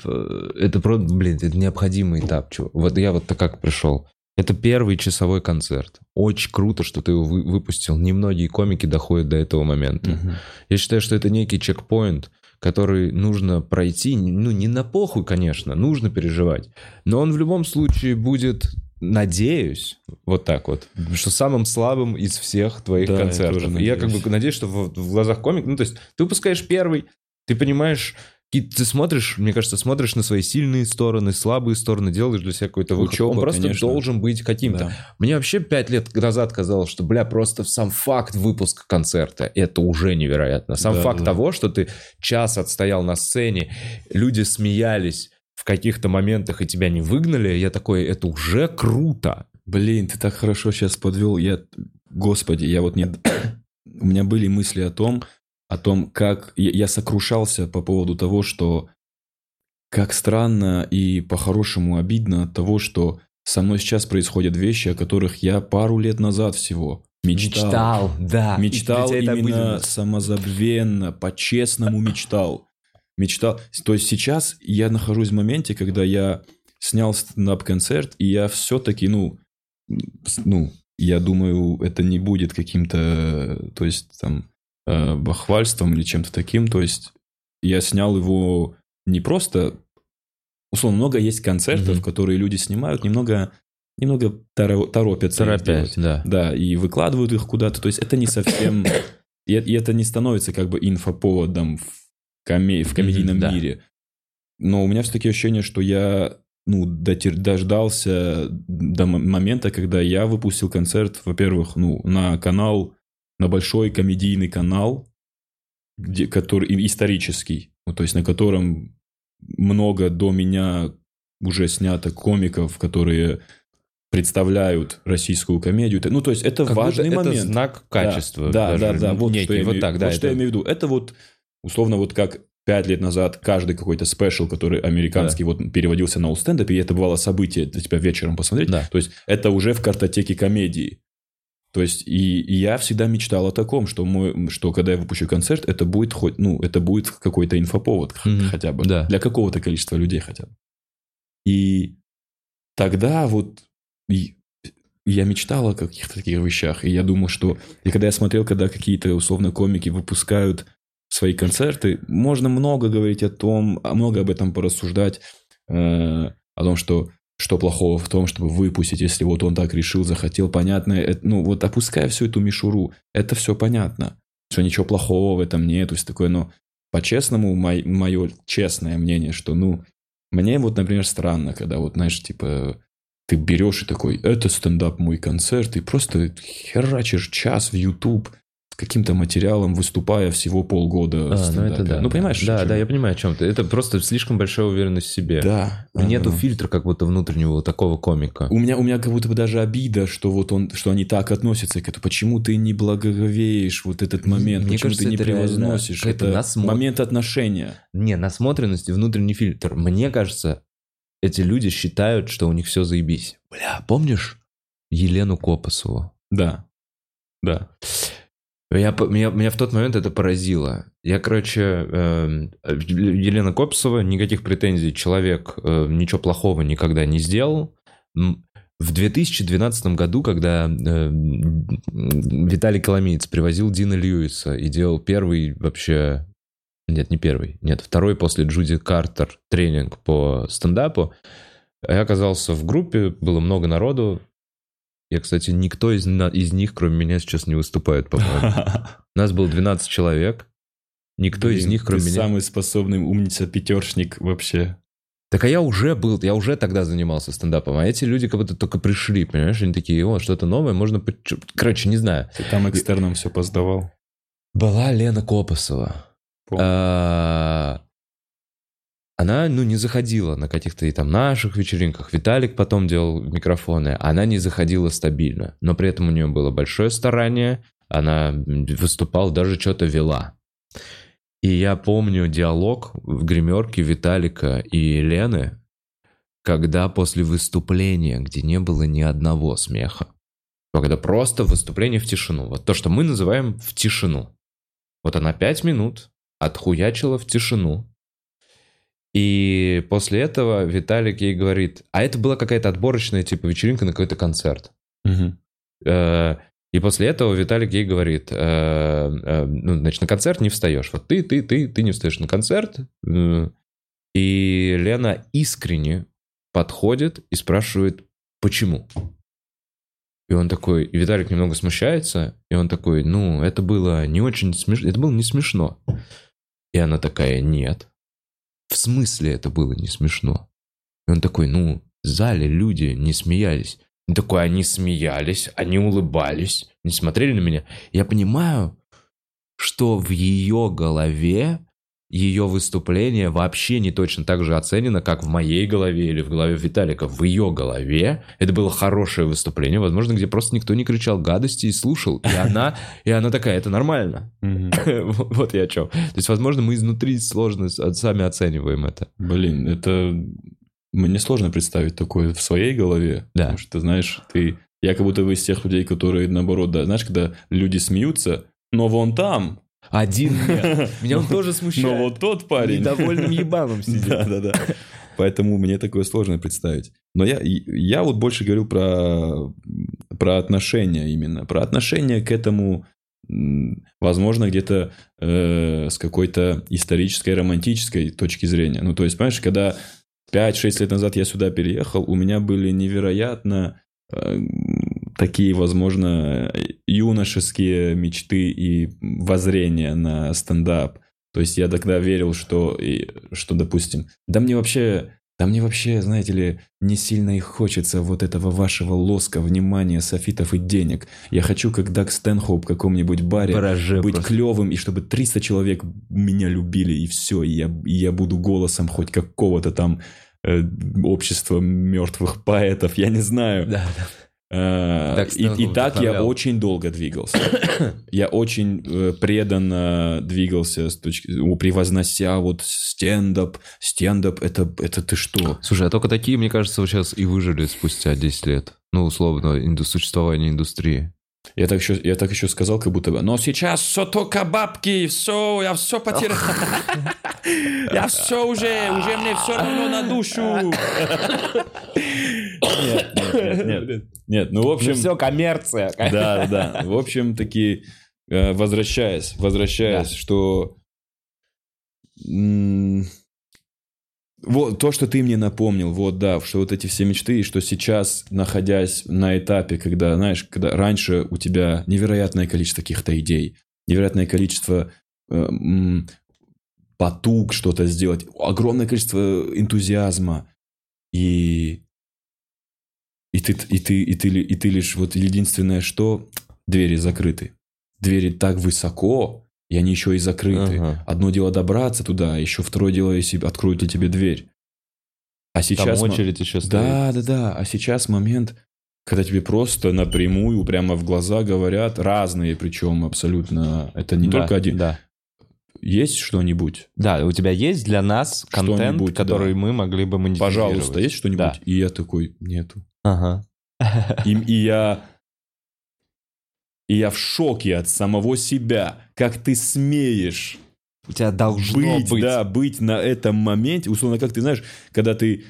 это просто, блин, это необходимый этап. чувак. Вот я вот так как пришел. Это первый часовой концерт. Очень круто, что ты его вы- выпустил. Немногие комики доходят до этого момента. Я считаю, что это некий чекпоинт, который нужно пройти. Ну, не на похуй, конечно, нужно переживать. Но он в любом случае будет, надеюсь, вот так вот, что самым слабым из всех твоих Да, я концертов. тоже И я как бы надеюсь, что в, в глазах комик, ну, то есть ты выпускаешь первый, ты понимаешь, и ты смотришь, мне кажется, смотришь на свои сильные стороны, слабые стороны, делаешь для себя какой-то выход. Учеба, Он просто конечно. должен быть каким-то. Да. Мне вообще пять лет назад казалось, что, бля, просто сам факт выпуска концерта, это уже невероятно. Сам Да, факт да. того, что ты час отстоял на сцене, люди смеялись в каких-то моментах и тебя не выгнали, я такой, это уже круто. Блин, ты так хорошо сейчас подвел. Я, господи, я вот не... У меня были мысли о том, о том, как я, сокрушался по поводу того, что как странно и по-хорошему обидно от того, что со мной сейчас происходят вещи, о которых я пару лет назад всего мечтал. да. Мечтал И именно самозабвенно, по-честному мечтал. Мечтал. То есть сейчас я нахожусь в моменте, когда я снял стендап-концерт, и я все-таки, ну, ну, я думаю, это не будет каким-то, то есть, там, э, бахвальством или чем-то таким. То есть я снял его не просто... Условно, много есть концертов, Мгм. которые люди снимают, немного, немного торо- торопятся. Торопясь, да. Да, и выкладывают их куда-то. То есть это не совсем... И и это не становится как бы инфоповодом в, коме- в комедийном да. мире. Но у меня все-таки ощущение, что я ну, дотер- дождался до момента, когда я выпустил концерт, во-первых, ну, на канал, на большой комедийный канал, где, который исторический, ну, то есть на котором много до меня уже снято комиков, которые представляют российскую комедию. Ну, то есть это Как важный это момент. знак качества. Да, да, да. Вот, некий, что я, вот имею, так, да. вот что я это- имею в виду. Это вот, условно, вот как пять лет назад каждый какой-то спешл, который американский, вот переводился на стендап, и это бывало событие для тебя вечером посмотреть. Да. То есть это уже в картотеке комедии. То есть и, и я всегда мечтал о таком, что мой, что когда я выпущу концерт, это будет хоть, ну, это будет какой-то инфоповод Мгм. хотя бы Да. для какого-то количества людей хотя бы. И тогда вот и я мечтал о каких-то таких вещах, и я думал, что и когда я смотрел, когда какие-то условно комики выпускают свои концерты, можно много говорить о том, а много об этом порассуждать, э, о том, что что плохого в том, чтобы выпустить, если вот он так решил, захотел, понятно, это- ну вот опуская всю эту мишуру, это все понятно, что ничего плохого в этом нет, то есть такое, но по-честному, мое честное мнение, что, ну, мне вот, например, странно, когда вот, знаешь, типа, ты берешь и такой, это стендап мой концерт, и просто херачишь час в YouTube каким-то материалом, выступая всего полгода А, ну это да. Ну, понимаешь? Да, да, я понимаю, о чем ты. Это просто слишком большая уверенность в себе. Да. Нету ага. фильтра как будто внутреннего такого комика. У меня, у меня как будто бы даже обида, что вот он, что они так относятся к этому. Почему ты не благоговеешь вот этот момент? Мне Почему кажется, ты не это превозносишь? Это насмотр- момент отношения. Не, насмотренность и внутренний фильтр. Мне кажется, эти люди считают, что у них все заебись. Бля, помнишь Елену Копосову? Да. Да. Я, по- меня, меня в тот момент это поразило. Я, короче, эм, Елена Копсова, никаких претензий, человек э, ничего плохого никогда не сделал. В 2012 году, когда э, Виталий Коломеец привозил Дина Льюиса и делал первый вообще... Нет, не первый. Нет, второй после Джуди Картер тренинг по стендапу. Я оказался в группе, было много народу. Я, кстати, никто из, из них, кроме меня, сейчас не выступает, по-моему. Нас было 12 человек. Никто из Блин, них, кроме ты меня. самый способный умница-пятершник вообще. Так а я уже был, я уже тогда занимался стендапом, а эти люди как будто только пришли, понимаешь? Они такие, о, что-то новое, можно... почу-». Короче, не знаю. Ты там экстерном все поздавал. Была Лена Копосова. А, Она, ну, не заходила на каких-то и там наших вечеринках. Виталик потом делал микрофоны. Она не заходила стабильно. Но при этом у нее было большое старание. Она выступала, даже что-то вела. И я помню диалог в гримерке Виталика и Лены, когда после выступления, где не было ни одного смеха, когда просто выступление в тишину. Вот то, что мы называем в тишину. Вот она пять минут отхуячила в тишину. И после этого Виталик ей говорит, а это была какая-то отборочная типа вечеринка на какой-то концерт. Э, И после этого Виталик ей говорит, э, э, ну, значит, на концерт не встаешь. Вот ты, ты, ты, ты не встаешь на концерт. И Лена искренне подходит и спрашивает, почему. И он такой, и Виталик немного смущается, и он такой, ну, это было не очень смешно, это было не смешно. И она такая, нет. В смысле это было не смешно? И он такой, ну, в зале люди не смеялись. Он такой, они смеялись, они улыбались, не смотрели на меня. Я понимаю, что в ее голове ее выступление вообще не точно так же оценено, как в моей голове или в голове Виталика. В ее голове это было хорошее выступление, возможно, где просто никто не кричал гадости и слушал. И она, и она такая, это нормально. Вот я о чем. То есть, возможно, мы изнутри сложно сами оцениваем это. Блин, это... Мне сложно представить такое в своей голове. Да. Потому что, знаешь, ты... Я как будто бы из тех людей, которые, наоборот, да, знаешь, когда люди смеются, но вон там, Один нет. Меня он тоже но смущает. вот тот парень... Недовольным ебаном сидит. Да, да, да. Поэтому мне такое сложно представить. Но я, я вот больше говорил про, про отношения именно. Про отношения к этому, возможно, где-то э, с какой-то исторической, романтической точки зрения. Ну, то есть, понимаешь, когда 5-6 лет назад я сюда переехал, у меня были невероятно э, такие, возможно, юношеские мечты и воззрения на стендап. То есть я тогда верил, что, и, что, допустим, да мне вообще, да мне вообще, знаете ли, не сильно и хочется вот этого вашего лоска, внимания, софитов и денег. Я хочу, как Даг Стэнхоуп в каком-нибудь баре, Бараже быть просто. клевым, и чтобы 300 человек меня любили, и все, и я, и я буду голосом хоть какого-то там э, общества мертвых поэтов, я не знаю. Да, да. Э, Так, и, и так я очень долго двигался. я очень э, преданно двигался с точки, превознося вот стендап. Стендап это, это ты что? Слушай, а только такие, мне кажется, вот сейчас и выжили спустя 10 лет. Ну, условно, инду- существование индустрии. Я так, еще, я так еще сказал, как будто бы, но сейчас все только бабки, все, я все потерял. Я все уже, уже мне все равно на душу. Нет, нет, нет, ну, в общем... все, коммерция. Да, да. В общем, таки, э, возвращаясь, возвращаясь, что... Вот то, что ты мне напомнил, вот да, что вот эти все мечты, и что сейчас, находясь на этапе, когда, знаешь, когда раньше у тебя невероятное количество каких-то идей, невероятное количество э, потуг что-то сделать, огромное количество энтузиазма, и и ты, и ты, и ты, и ты лишь вот единственное, что двери закрыты. Двери так высоко, и они еще и закрыты. Ага. Одно дело добраться туда, еще второе дело, если откроют ли тебе дверь. А Там сейчас... мо- очередь еще стоит. Да, да, да. А сейчас момент, когда тебе просто напрямую, прямо в глаза говорят, разные, причем абсолютно. Это не Да, только один. Да. Есть что-нибудь? Да, у тебя есть для нас контент, который да. мы могли бы монетизировать? Пожалуйста, есть что-нибудь? Да. И я такой, нету. Ага. И, и я... И я в шоке от самого себя. Как ты смеешь У тебя должно быть, быть. да, быть на этом моменте. Условно, как ты знаешь, когда ты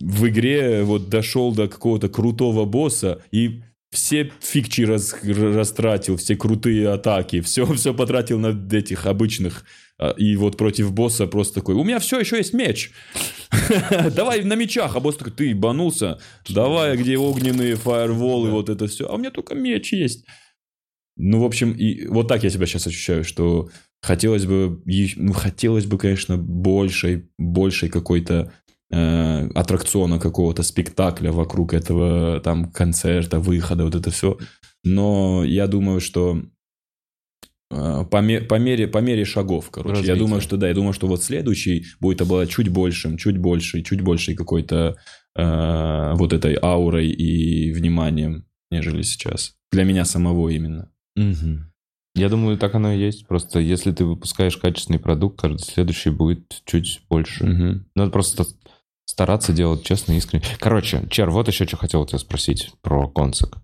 в игре вот дошел до какого-то крутого босса и все фикчи раз- растратил, все крутые атаки, все, все потратил на этих обычных. А, И вот против босса просто такой, у меня все, еще есть меч. Давай на мечах. А босс такой, ты ебанулся. Давай, где огненные фаерволы, вот это все. А у меня только меч есть. Ну, в общем, и вот так я себя сейчас ощущаю, что хотелось бы, ну, хотелось бы, конечно, большей, большей какой-то э, аттракциона какого-то, спектакля вокруг этого там концерта, выхода, вот это все. Но я думаю, что по, ме- по, мере, по мере шагов, короче. Развития. Я думаю, что да, я думаю, что вот следующий будет обладать чуть большим, чуть большей, чуть большей какой-то э, вот этой аурой и вниманием, нежели сейчас. Для меня самого именно. Мгм. Я думаю, так оно и есть. Просто если ты выпускаешь качественный продукт, каждый следующий будет чуть больше. Мгм. Надо просто стараться делать честно искренне. Короче, Чер, вот еще что хотел тебя спросить про концик.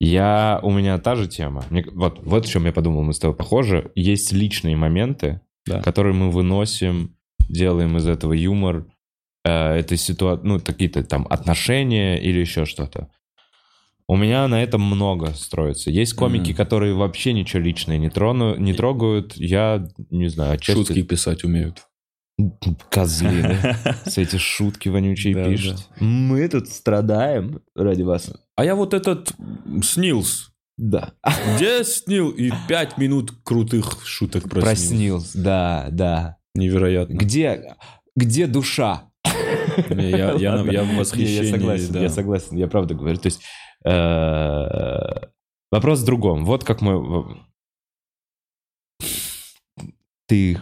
Я, у меня та же тема. Мне- вот, вот о чем я подумал, мы с тобой похожи. Есть личные моменты, Да. которые мы выносим, делаем из этого юмор, э, это ситуа... ну, какие-то там отношения или еще что-то. У меня на этом много строится. Есть комики, Мгм. которые вообще ничего личное не, трону, не трогают. Я не знаю, отчасти... Шутки писать умеют. Козлы, да? С эти шутки вонючие Да, пишут. Мы тут страдаем ради вас. А я вот этот снилс. Да. Где снил? И пять минут крутых шуток про, снилс. Проснился, да, да. Невероятно. Где, где душа? Не, Я, я, Ладно. я в Не, восхищении. Я согласен, да. я согласен, я правда говорю. То есть э, вопрос в другом. Вот как мы... Ты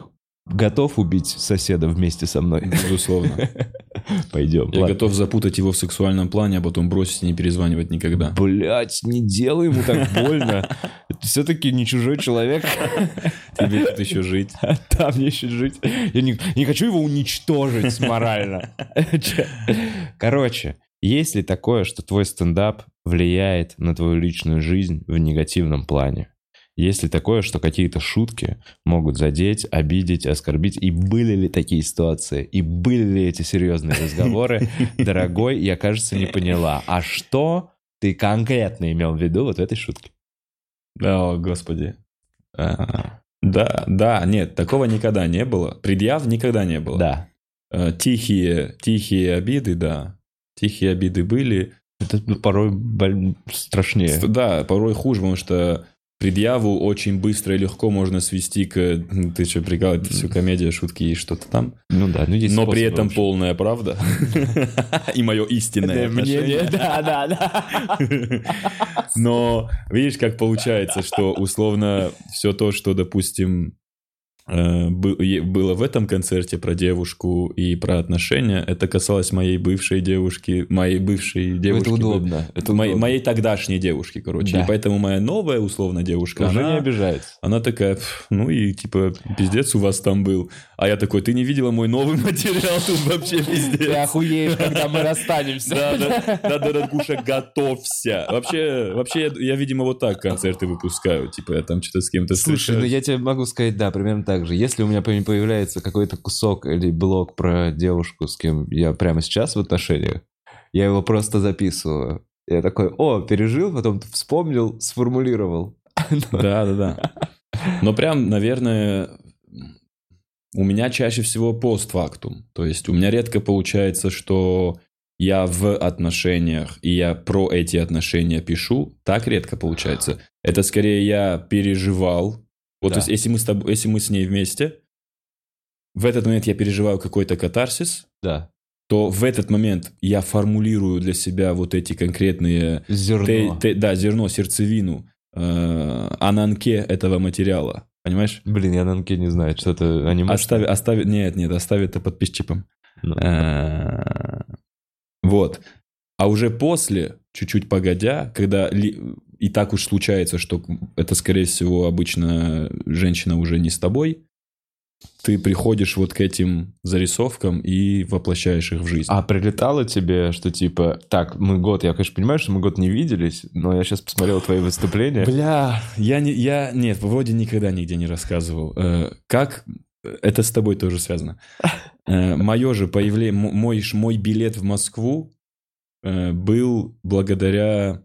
готов убить соседа вместе со мной? Безусловно. Пойдем. Я ладно. готов запутать его в сексуальном плане, а потом бросить и не перезванивать никогда. Блять, не делай ему так больно. Все-таки не чужой человек. Тебе тут еще жить. Там мне еще жить. Я не, не хочу его уничтожить морально. Короче, есть ли такое, что твой стендап влияет на твою личную жизнь в негативном плане? Есть ли такое, что какие-то шутки могут задеть, обидеть, оскорбить? И были ли такие ситуации? И были ли эти серьезные разговоры? Дорогой, я, кажется, не поняла. А что ты конкретно имел в виду вот в этой шутке? О, господи. А, Да, да, нет, такого никогда не было. Предъяв никогда не было. Да. Э, Тихие, тихие обиды, да. Тихие обиды были. Это порой боль- страшнее. Ст- Да, порой хуже, потому что предъяву очень быстро и легко можно свести к... м, Ты что, прикалываешь, это все комедия, шутки и что-то там. Ну да, ну есть Но при этом в общем. полная правда. И мое истинное мнение, да, да, да. Но видишь, как получается, что условно все то, что, допустим, было в этом концерте про девушку и про отношения, это касалось моей бывшей девушки, моей бывшей девушки. это удобно. Это Моей, удобно. моей тогдашней девушки, короче. Да. И поэтому моя новая, условно, девушка, Уже она, не обижается. она такая, «Пф, ну и типа, пиздец у вас там был. А я такой, ты не видела мой новый материал, тут вообще пиздец. охуеешь, когда мы расстанемся. Да, да, дорогуша, готовься. Вообще, вообще, я, видимо, вот так концерты выпускаю. Типа, я там что-то с кем-то Слушай, ну я тебе могу сказать, да, примерно так же. Если у меня по- появляется какой-то кусок или блог про девушку, с кем я прямо сейчас в отношениях, я его просто записываю. Я такой, о, пережил, потом вспомнил, сформулировал. Да, да, да. Но прям, наверное, у меня чаще всего постфактум. То есть у меня редко получается, что я в отношениях, и я про эти отношения пишу. Так редко получается. Это скорее я переживал. Вот Да. то есть если мы, с тобой, если мы с ней вместе, в этот момент я переживаю какой-то катарсис, Да. то в этот момент я формулирую для себя вот эти конкретные Зерно. те- те- да, зерно, сердцевину, э, ананке этого материала. Понимаешь? Блин, я на Нанке не знаю, что это аниме. Остави, остави, нет, нет, остави это под пищипом. Ну. Э, Вот. А уже после, чуть-чуть погодя, когда ли- и так уж случается, что это, скорее всего, обычно женщина уже не с тобой, ты приходишь вот к этим зарисовкам и воплощаешь их в жизнь. А прилетало тебе, что типа, так, мы год, я, конечно, понимаю, что мы год не виделись, но я сейчас посмотрел твои выступления. Бля, я не, я, нет, вроде никогда нигде не рассказывал. Э, как, это с тобой тоже связано. Мое же появление, мой, мой билет в Москву э, был благодаря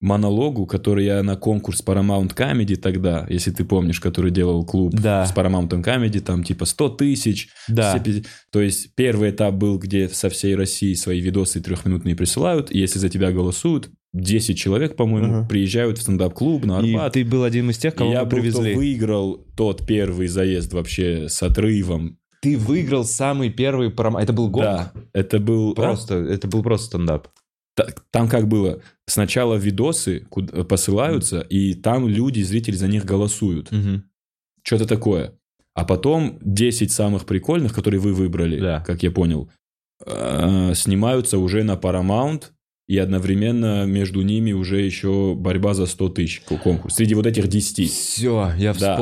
монологу, который я на конкурс Paramount Comedy тогда, если ты помнишь, который делал клуб Да. с Paramount Comedy, там типа 100 тысяч, Да. все То есть первый этап был, где со всей России свои видосы трехминутные присылают, и если за тебя голосуют, 10 человек, по-моему, Ага. приезжают в стендап-клуб на И Арбат. ты был один из тех, И кого я привезли. выиграл тот первый заезд вообще с отрывом. Ты выиграл самый первый пром... Это был год? Да, это был... Просто, это был просто стендап. Та- Там как было? Сначала видосы посылаются, и там люди, зрители за них голосуют. Что-то такое. А потом 10 самых прикольных, которые вы выбрали, Да. как я понял, э, снимаются уже на Paramount, и одновременно между ними уже еще борьба за 100 тысяч ко- конкурс. Среди вот этих 10. Все, я Да.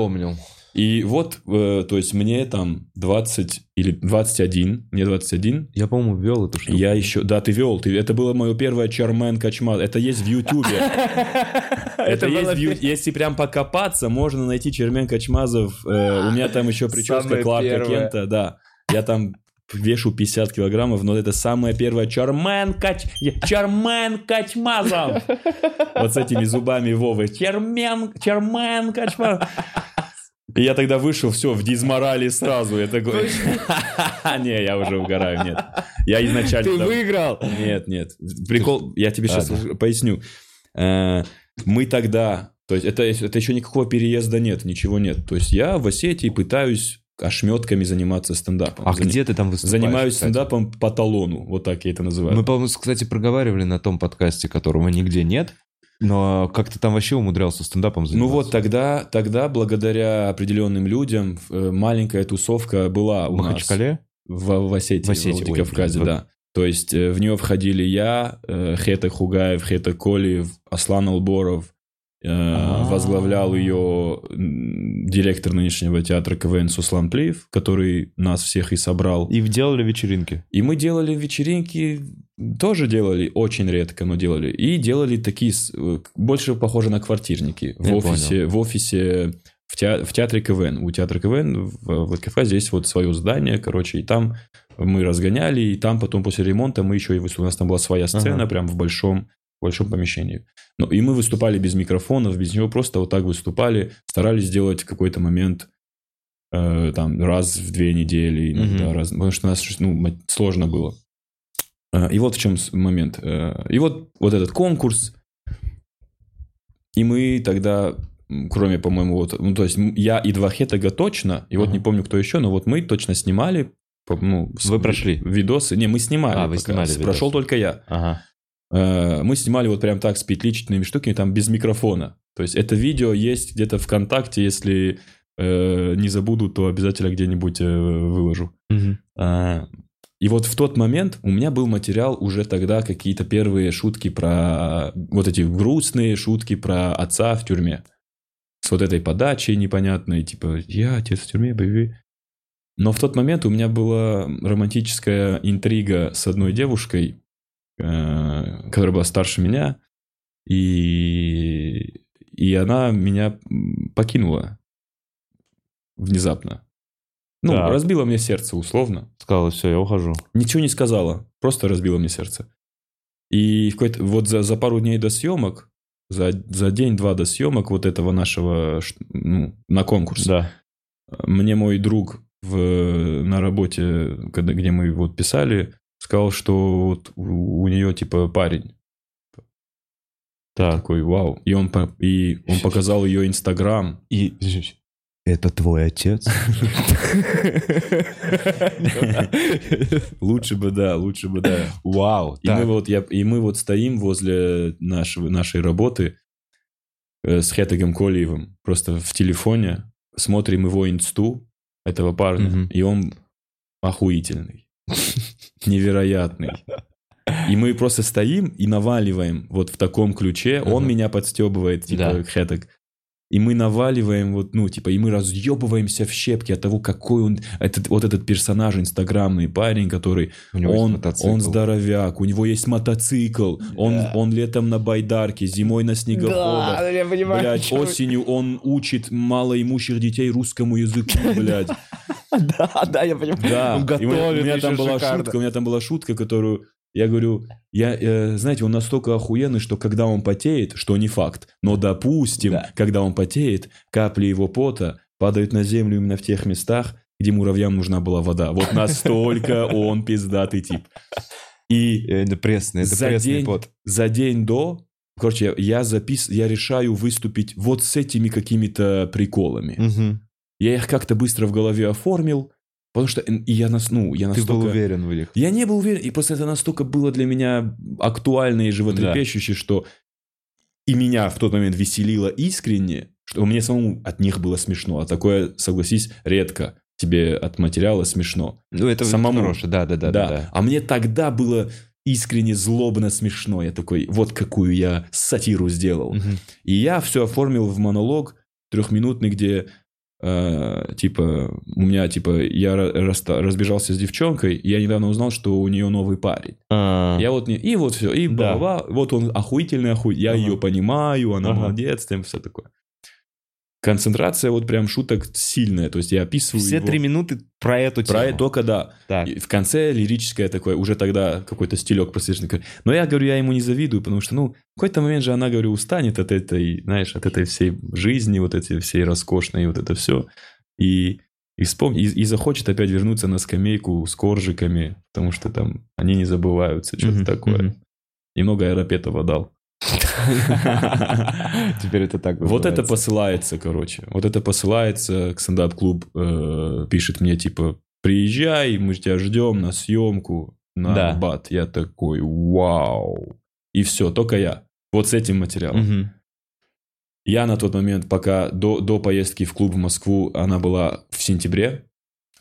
И вот, э, то есть мне там 20 или 21, мне 21, Я, по-моему, ввел эту штуку. я еще, да, ты вел, ты, это было мое первое Чармен Качмаз, это есть в Ютубе. Это есть, если прям покопаться, можно найти Чермен Качмазов. Э, у меня там еще прическа Кларка. Кента, да. Я там вешу 50 килограммов, но это самое первое Чармен Кач... Чармен Качмазов. Вот с этими зубами Вовы. Чермен, Чермен Качмазов. И я тогда вышел, все, в дизморали сразу. Я такой... Не, я уже угораю, нет. Я изначально... Ты выиграл! нет, нет. Прикол, я тебе сейчас поясню. Э, Мы тогда, то есть это, это еще никакого переезда нет, ничего нет. То есть я в Осетии пытаюсь ошметками заниматься стендапом. А Зани- где ты там выступаешь? Занимаюсь кстати? стендапом по талону, вот так я это называю. Мы, по-моему, кстати, проговаривали на том подкасте, которого нигде нет, но как ты там вообще умудрялся стендапом заниматься? Ну вот тогда, тогда благодаря определенным людям э, маленькая тусовка была в у нас. Махачкале? В, в Осетии, В Осетии, в Владикавказе, да. То есть э, в нее входили я, э, Хета Хугаев, Хета Колиев, Аслан Алборов. Э, А-а-а. Возглавлял ее директор нынешнего театра КВН Суслан Плеев, который нас всех и собрал. И делали вечеринки. И мы делали вечеринки, тоже делали, очень редко, но делали. И делали такие, э, больше похоже на квартирники. В Я офисе, в офисе, в, теа- в театре КВН. У театра КВН в Владикавказе есть вот свое здание, короче, и там мы разгоняли, и там потом после ремонта мы еще и. У нас там была своя сцена, Ага. прям в большом, в большом помещении. Ну, и мы выступали без микрофонов, без него, просто вот так выступали, старались сделать какой-то момент э, там раз в две недели, иногда Мгм. раз, потому что у нас ну, сложно было. Э, И вот в чем момент. Э, И вот, вот этот конкурс, и мы тогда, кроме, по-моему, вот, ну, то есть я и два хетага точно, и вот Ага. не помню, кто еще, но вот мы точно снимали, ну, Вы прошли? видосы. Не, мы снимали. А, вы пока. снимали С- видосы. Прошел только я. Ага. Э, Мы снимали вот прям так с петличными штуками, там без микрофона. То есть это видео есть где-то ВКонтакте, если э, не забуду, то обязательно где-нибудь э, выложу. Мгм. А, И вот в тот момент у меня был материал уже тогда какие-то первые шутки про вот эти грустные шутки про отца в тюрьме. С вот этой подачей непонятной, типа я отец в тюрьме, бэби. Но в тот момент у меня была романтическая интрига с одной девушкой, которая была старше меня, и, и она меня покинула внезапно. Ну, Так. разбила мне сердце условно. Сказала, все, я ухожу. Ничего не сказала, просто разбила мне сердце. И в какой-то, вот за, за пару дней до съемок, за, за день-два до съемок вот этого нашего, ну, на конкурс, Да. мне мой друг в, на работе, когда, где мы вот писали, сказал, что вот у, у нее типа парень Так. такой, вау. И он, и он показал ее инстаграм. И... Это твой отец? Лучше бы, да, лучше бы, да. Вау. И мы, вот, я, и мы вот стоим возле нашего, нашей работы э, с Хетагом Колиевым, просто в телефоне, смотрим его инсту, этого парня, и он охуительный, невероятный. И мы просто стоим и наваливаем вот в таком ключе. Он меня подстебывает, типа, Да. Хетаг. И мы наваливаем, вот, ну, типа, и мы разъебываемся в щепки от того, какой он, этот, вот этот персонаж, инстаграмный парень, который У него он, он здоровяк, у него есть мотоцикл, он, Да. он летом на байдарке, зимой на снегоходах. я понимаю. Блядь, осенью он учит малоимущих детей русскому языку, блядь. Да, да, я понимаю. Да, Он И у меня- там была шутка, у меня там была шутка, которую я говорю, я, э, знаете, он настолько охуенный, что когда он потеет, что не факт, но допустим, Да. когда он потеет, капли его пота падают на землю именно в тех местах, где муравьям нужна была вода. Вот настолько он пиздатый тип. И Это пресный, это За пресный день- пот. за день до, короче, я, я запис, я решаю выступить вот с этими какими-то приколами. Мгм. Я их как-то быстро в голове оформил, потому что и я нас, ну, я Ты был настолько... уверен в них. Я не был уверен, и просто это настолько было для меня актуально и животрепещуще, что и меня в тот момент веселило искренне, что мне самому от них было смешно. А такое, согласись, редко тебе от материала смешно. Ну, это Самому. хорошее, да, да, да, да. да. А мне тогда было искренне злобно смешно. Я такой, вот какую я сатиру сделал. Мгм. И я все оформил в монолог трехминутный, где э, типа у меня типа я ра- раста- разбежался с девчонкой, я недавно узнал, что у нее новый парень. А, Я вот не и вот все и Да. ба вот он охуительный охуй, я Ага. ее понимаю, она Ага. молодец, там все такое. Концентрация вот прям шуток сильная, то есть я описываю Все его- три минуты про эту тему. про это только да. Так. И в конце лирическое такое, уже тогда какой-то стилек прослеженный. Но я говорю, я ему не завидую, потому что, ну, в какой-то момент же она, говорю, устанет от этой, знаешь, от этой всей жизни, вот этой всей роскошной, вот это все. И, и, вспом... и, и захочет опять вернуться на скамейку с коржиками, потому что там они не забываются, что-то Мгм, такое. Немного аэропетова дал. Теперь это так Вот это посылается, короче. Вот это посылается, к стендап-клуб э, пишет мне, типа, приезжай, мы тебя ждем на съемку на Да. бат. Я такой, вау. И все, только я. Вот с этим материалом. Я на тот момент, пока до, до поездки в клуб в Москву, она была в сентябре.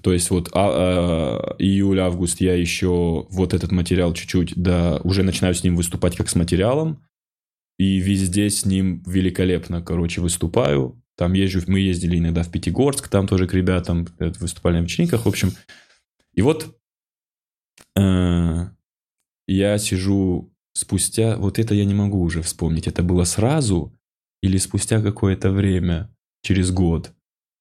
То есть вот а- а, июль-август я еще вот этот материал чуть-чуть, да, уже начинаю с ним выступать как с материалом. И везде с ним великолепно, короче, выступаю. Там езжу, мы ездили иногда в Пятигорск, там тоже к ребятам э, выступали на вечеринках, в общем. И вот э, я сижу спустя, вот это я не могу уже вспомнить, это было сразу или спустя какое-то время, через год,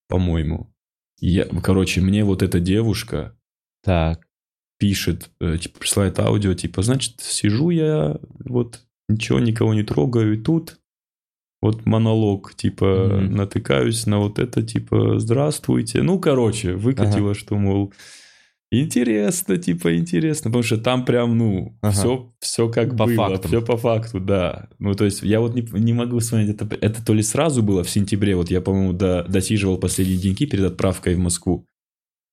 по-моему. Я, короче, мне вот эта девушка Так. пишет, э, типа, присылает аудио, типа, значит, сижу я, вот, ничего, никого не трогаю, и тут вот монолог, типа, Мгм. натыкаюсь на вот это, типа, здравствуйте. Ну, короче, выкатило, что, мол, интересно, типа, интересно, потому что там прям, ну, Ага. все, все как По было, фактам. все по факту, да. Ну, то есть, я вот не, не могу вспомнить, это, это то ли сразу было в сентябре, вот я, по-моему, до, досиживал последние деньги перед отправкой в Москву,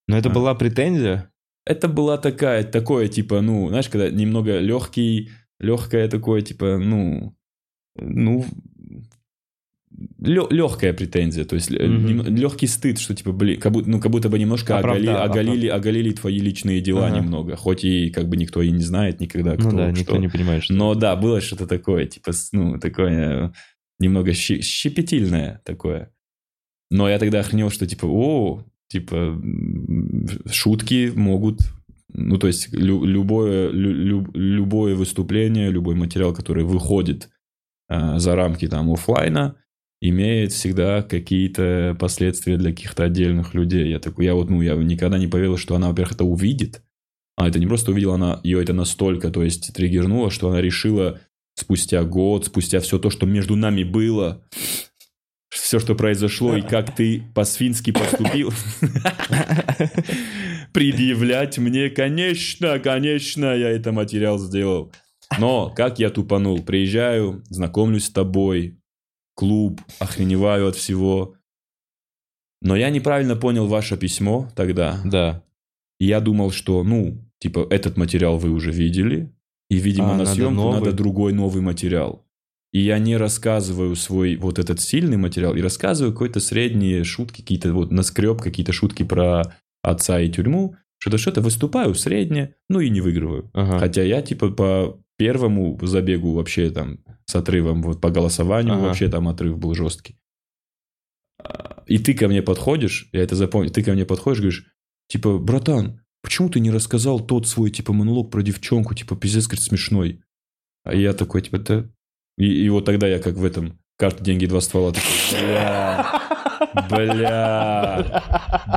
Но это А. была претензия? это была такая, такое, типа, ну, знаешь, когда немного легкий, легкое такое, типа, ну, ну, легкая претензия, то есть Мгм. легкий стыд, что типа, блин, как будто, ну, как будто бы немножко оголи- оголили, оголили твои личные дела Ага. немного, хоть и как бы никто и не знает никогда, кто Ну да, что. никто не понимает, что... Но да, было что-то такое, типа, ну, такое э, немного щепетильное такое. Но я тогда охренел, что типа, о, типа, шутки могут, ну, то есть лю- любое, лю- лю- любое выступление, любой материал, который выходит э, за рамки там оффлайна, имеет всегда какие-то последствия для каких-то отдельных людей. Я такой, я вот, ну, я никогда не поверил, что она, во-первых, это увидит, а это не просто увидела, она ее это настолько, то есть триггернуло, что она решила спустя год, спустя все то, что между нами было, все, что произошло, и как ты по-свински поступил, предъявлять мне, конечно, конечно, я это материал сделал. Но как я тупанул, приезжаю, знакомлюсь с тобой, клуб, охреневаю от всего. Но я неправильно понял ваше письмо тогда. Да. И я думал, что, ну, типа, этот материал вы уже видели, и, видимо, А, на съемку новый. надо другой новый материал. И я не рассказываю свой вот этот сильный материал, и рассказываю какой-то средние шутки, какие-то вот наскреб, какие-то шутки про отца и тюрьму, что-то что-то выступаю средне, ну и не выигрываю. Ага. Хотя я, типа, по первому забегу вообще там с отрывом, вот по голосованию Ага. вообще там отрыв был жесткий. А, И ты ко мне подходишь, я это запомнил, ты ко мне подходишь, говоришь, типа, братан, почему ты не рассказал тот свой, типа, монолог про девчонку, типа, пиздец, говорит, смешной. А я такой, типа, да... И, и вот тогда я как в этом, карта, деньги, два ствола, такой, бля, бля,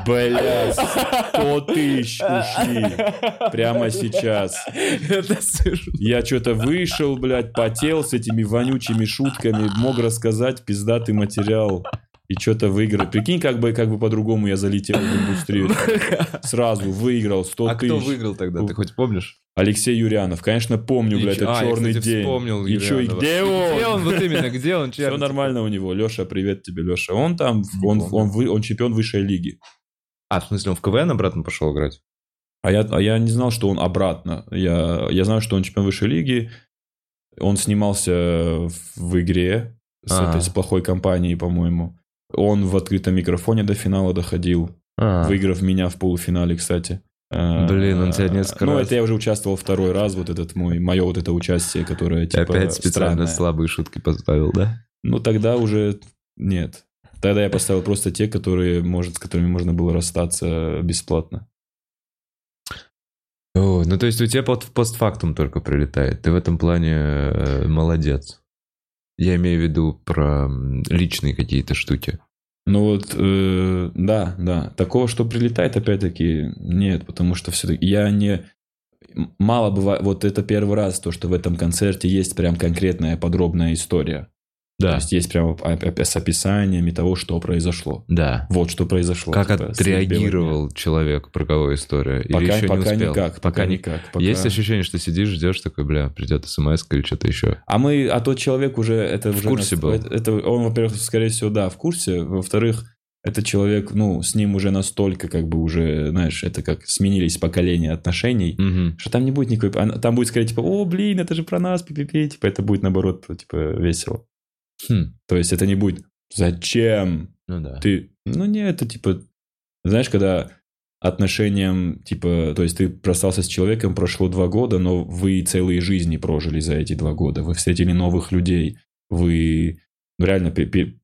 бля, сто тысяч ушли прямо сейчас. Я что-то вышел, блядь, потел с этими вонючими шутками, мог рассказать пиздатый материал. И что-то выиграл. Прикинь, как бы, как бы по-другому я залетел в индустрию. Сразу выиграл 100 А тысяч. кто выиграл тогда, ты хоть помнишь? Алексей Юрьянов. Конечно, помню, блядь, чё- это а, черный кстати, день. вспомнил и чё, и где он? Где он, вот именно, где он? Все нормально у него. Леша, привет тебе, Леша. Он там, он, он, вы- он чемпион высшей лиги. А, в смысле, он в КВН обратно пошел играть? А я, а я не знал, что он обратно. Я, я знаю, что он чемпион высшей лиги. Он снимался в, в игре с, А. этой, с плохой компанией, по-моему. Он в открытом микрофоне до финала доходил, А, выиграв меня в полуфинале, кстати. А, Блин, он тебя несколько Ну, раз- это я уже участвовал второй раз, вот этот мой, мое вот это участие, которое, типа, опять специально странное. слабые шутки поставил, да? Ну, тогда уже нет. Тогда я поставил просто те, которые, может, с которыми можно было расстаться бесплатно. О, ну то есть у тебя под, постфактум только прилетает. Ты в этом плане э, молодец. Я имею в виду про личные какие-то штуки. Ну вот, э, да, да. Такого, что прилетает, опять-таки, нет, потому что все-таки я не... Мало бывает, вот это первый раз, то, что в этом концерте есть прям конкретная подробная история. То Да, есть есть прям оп- оп- с описаниями того, что произошло. да. Вот что произошло. Как типа, отреагировал человек, про кого история? дня. Или Пока, еще пока не успел? никак. Пока никак. пока- Есть ощущение, что сидишь, ждешь такой, бля, придет смс или что-то еще. А мы, а тот человек уже это В уже курсе нас- был? Это, это он, во-первых, скорее всего, да, в курсе. Во-вторых, этот человек, ну, с ним уже настолько, как бы уже, знаешь, это как сменились поколения отношений, Мгм. что там не будет никакой... а Там будет скорее типа, о, блин, это же про нас, пи-пи-пи. Типа это будет наоборот, типа, весело. Хм, То есть это не будет, зачем Ну да. ты... Ну, не, это типа... Знаешь, когда отношениям, типа, то есть ты расстался с человеком, прошло два года, но вы целые жизни прожили за эти два года, вы встретили новых людей, вы ну, реально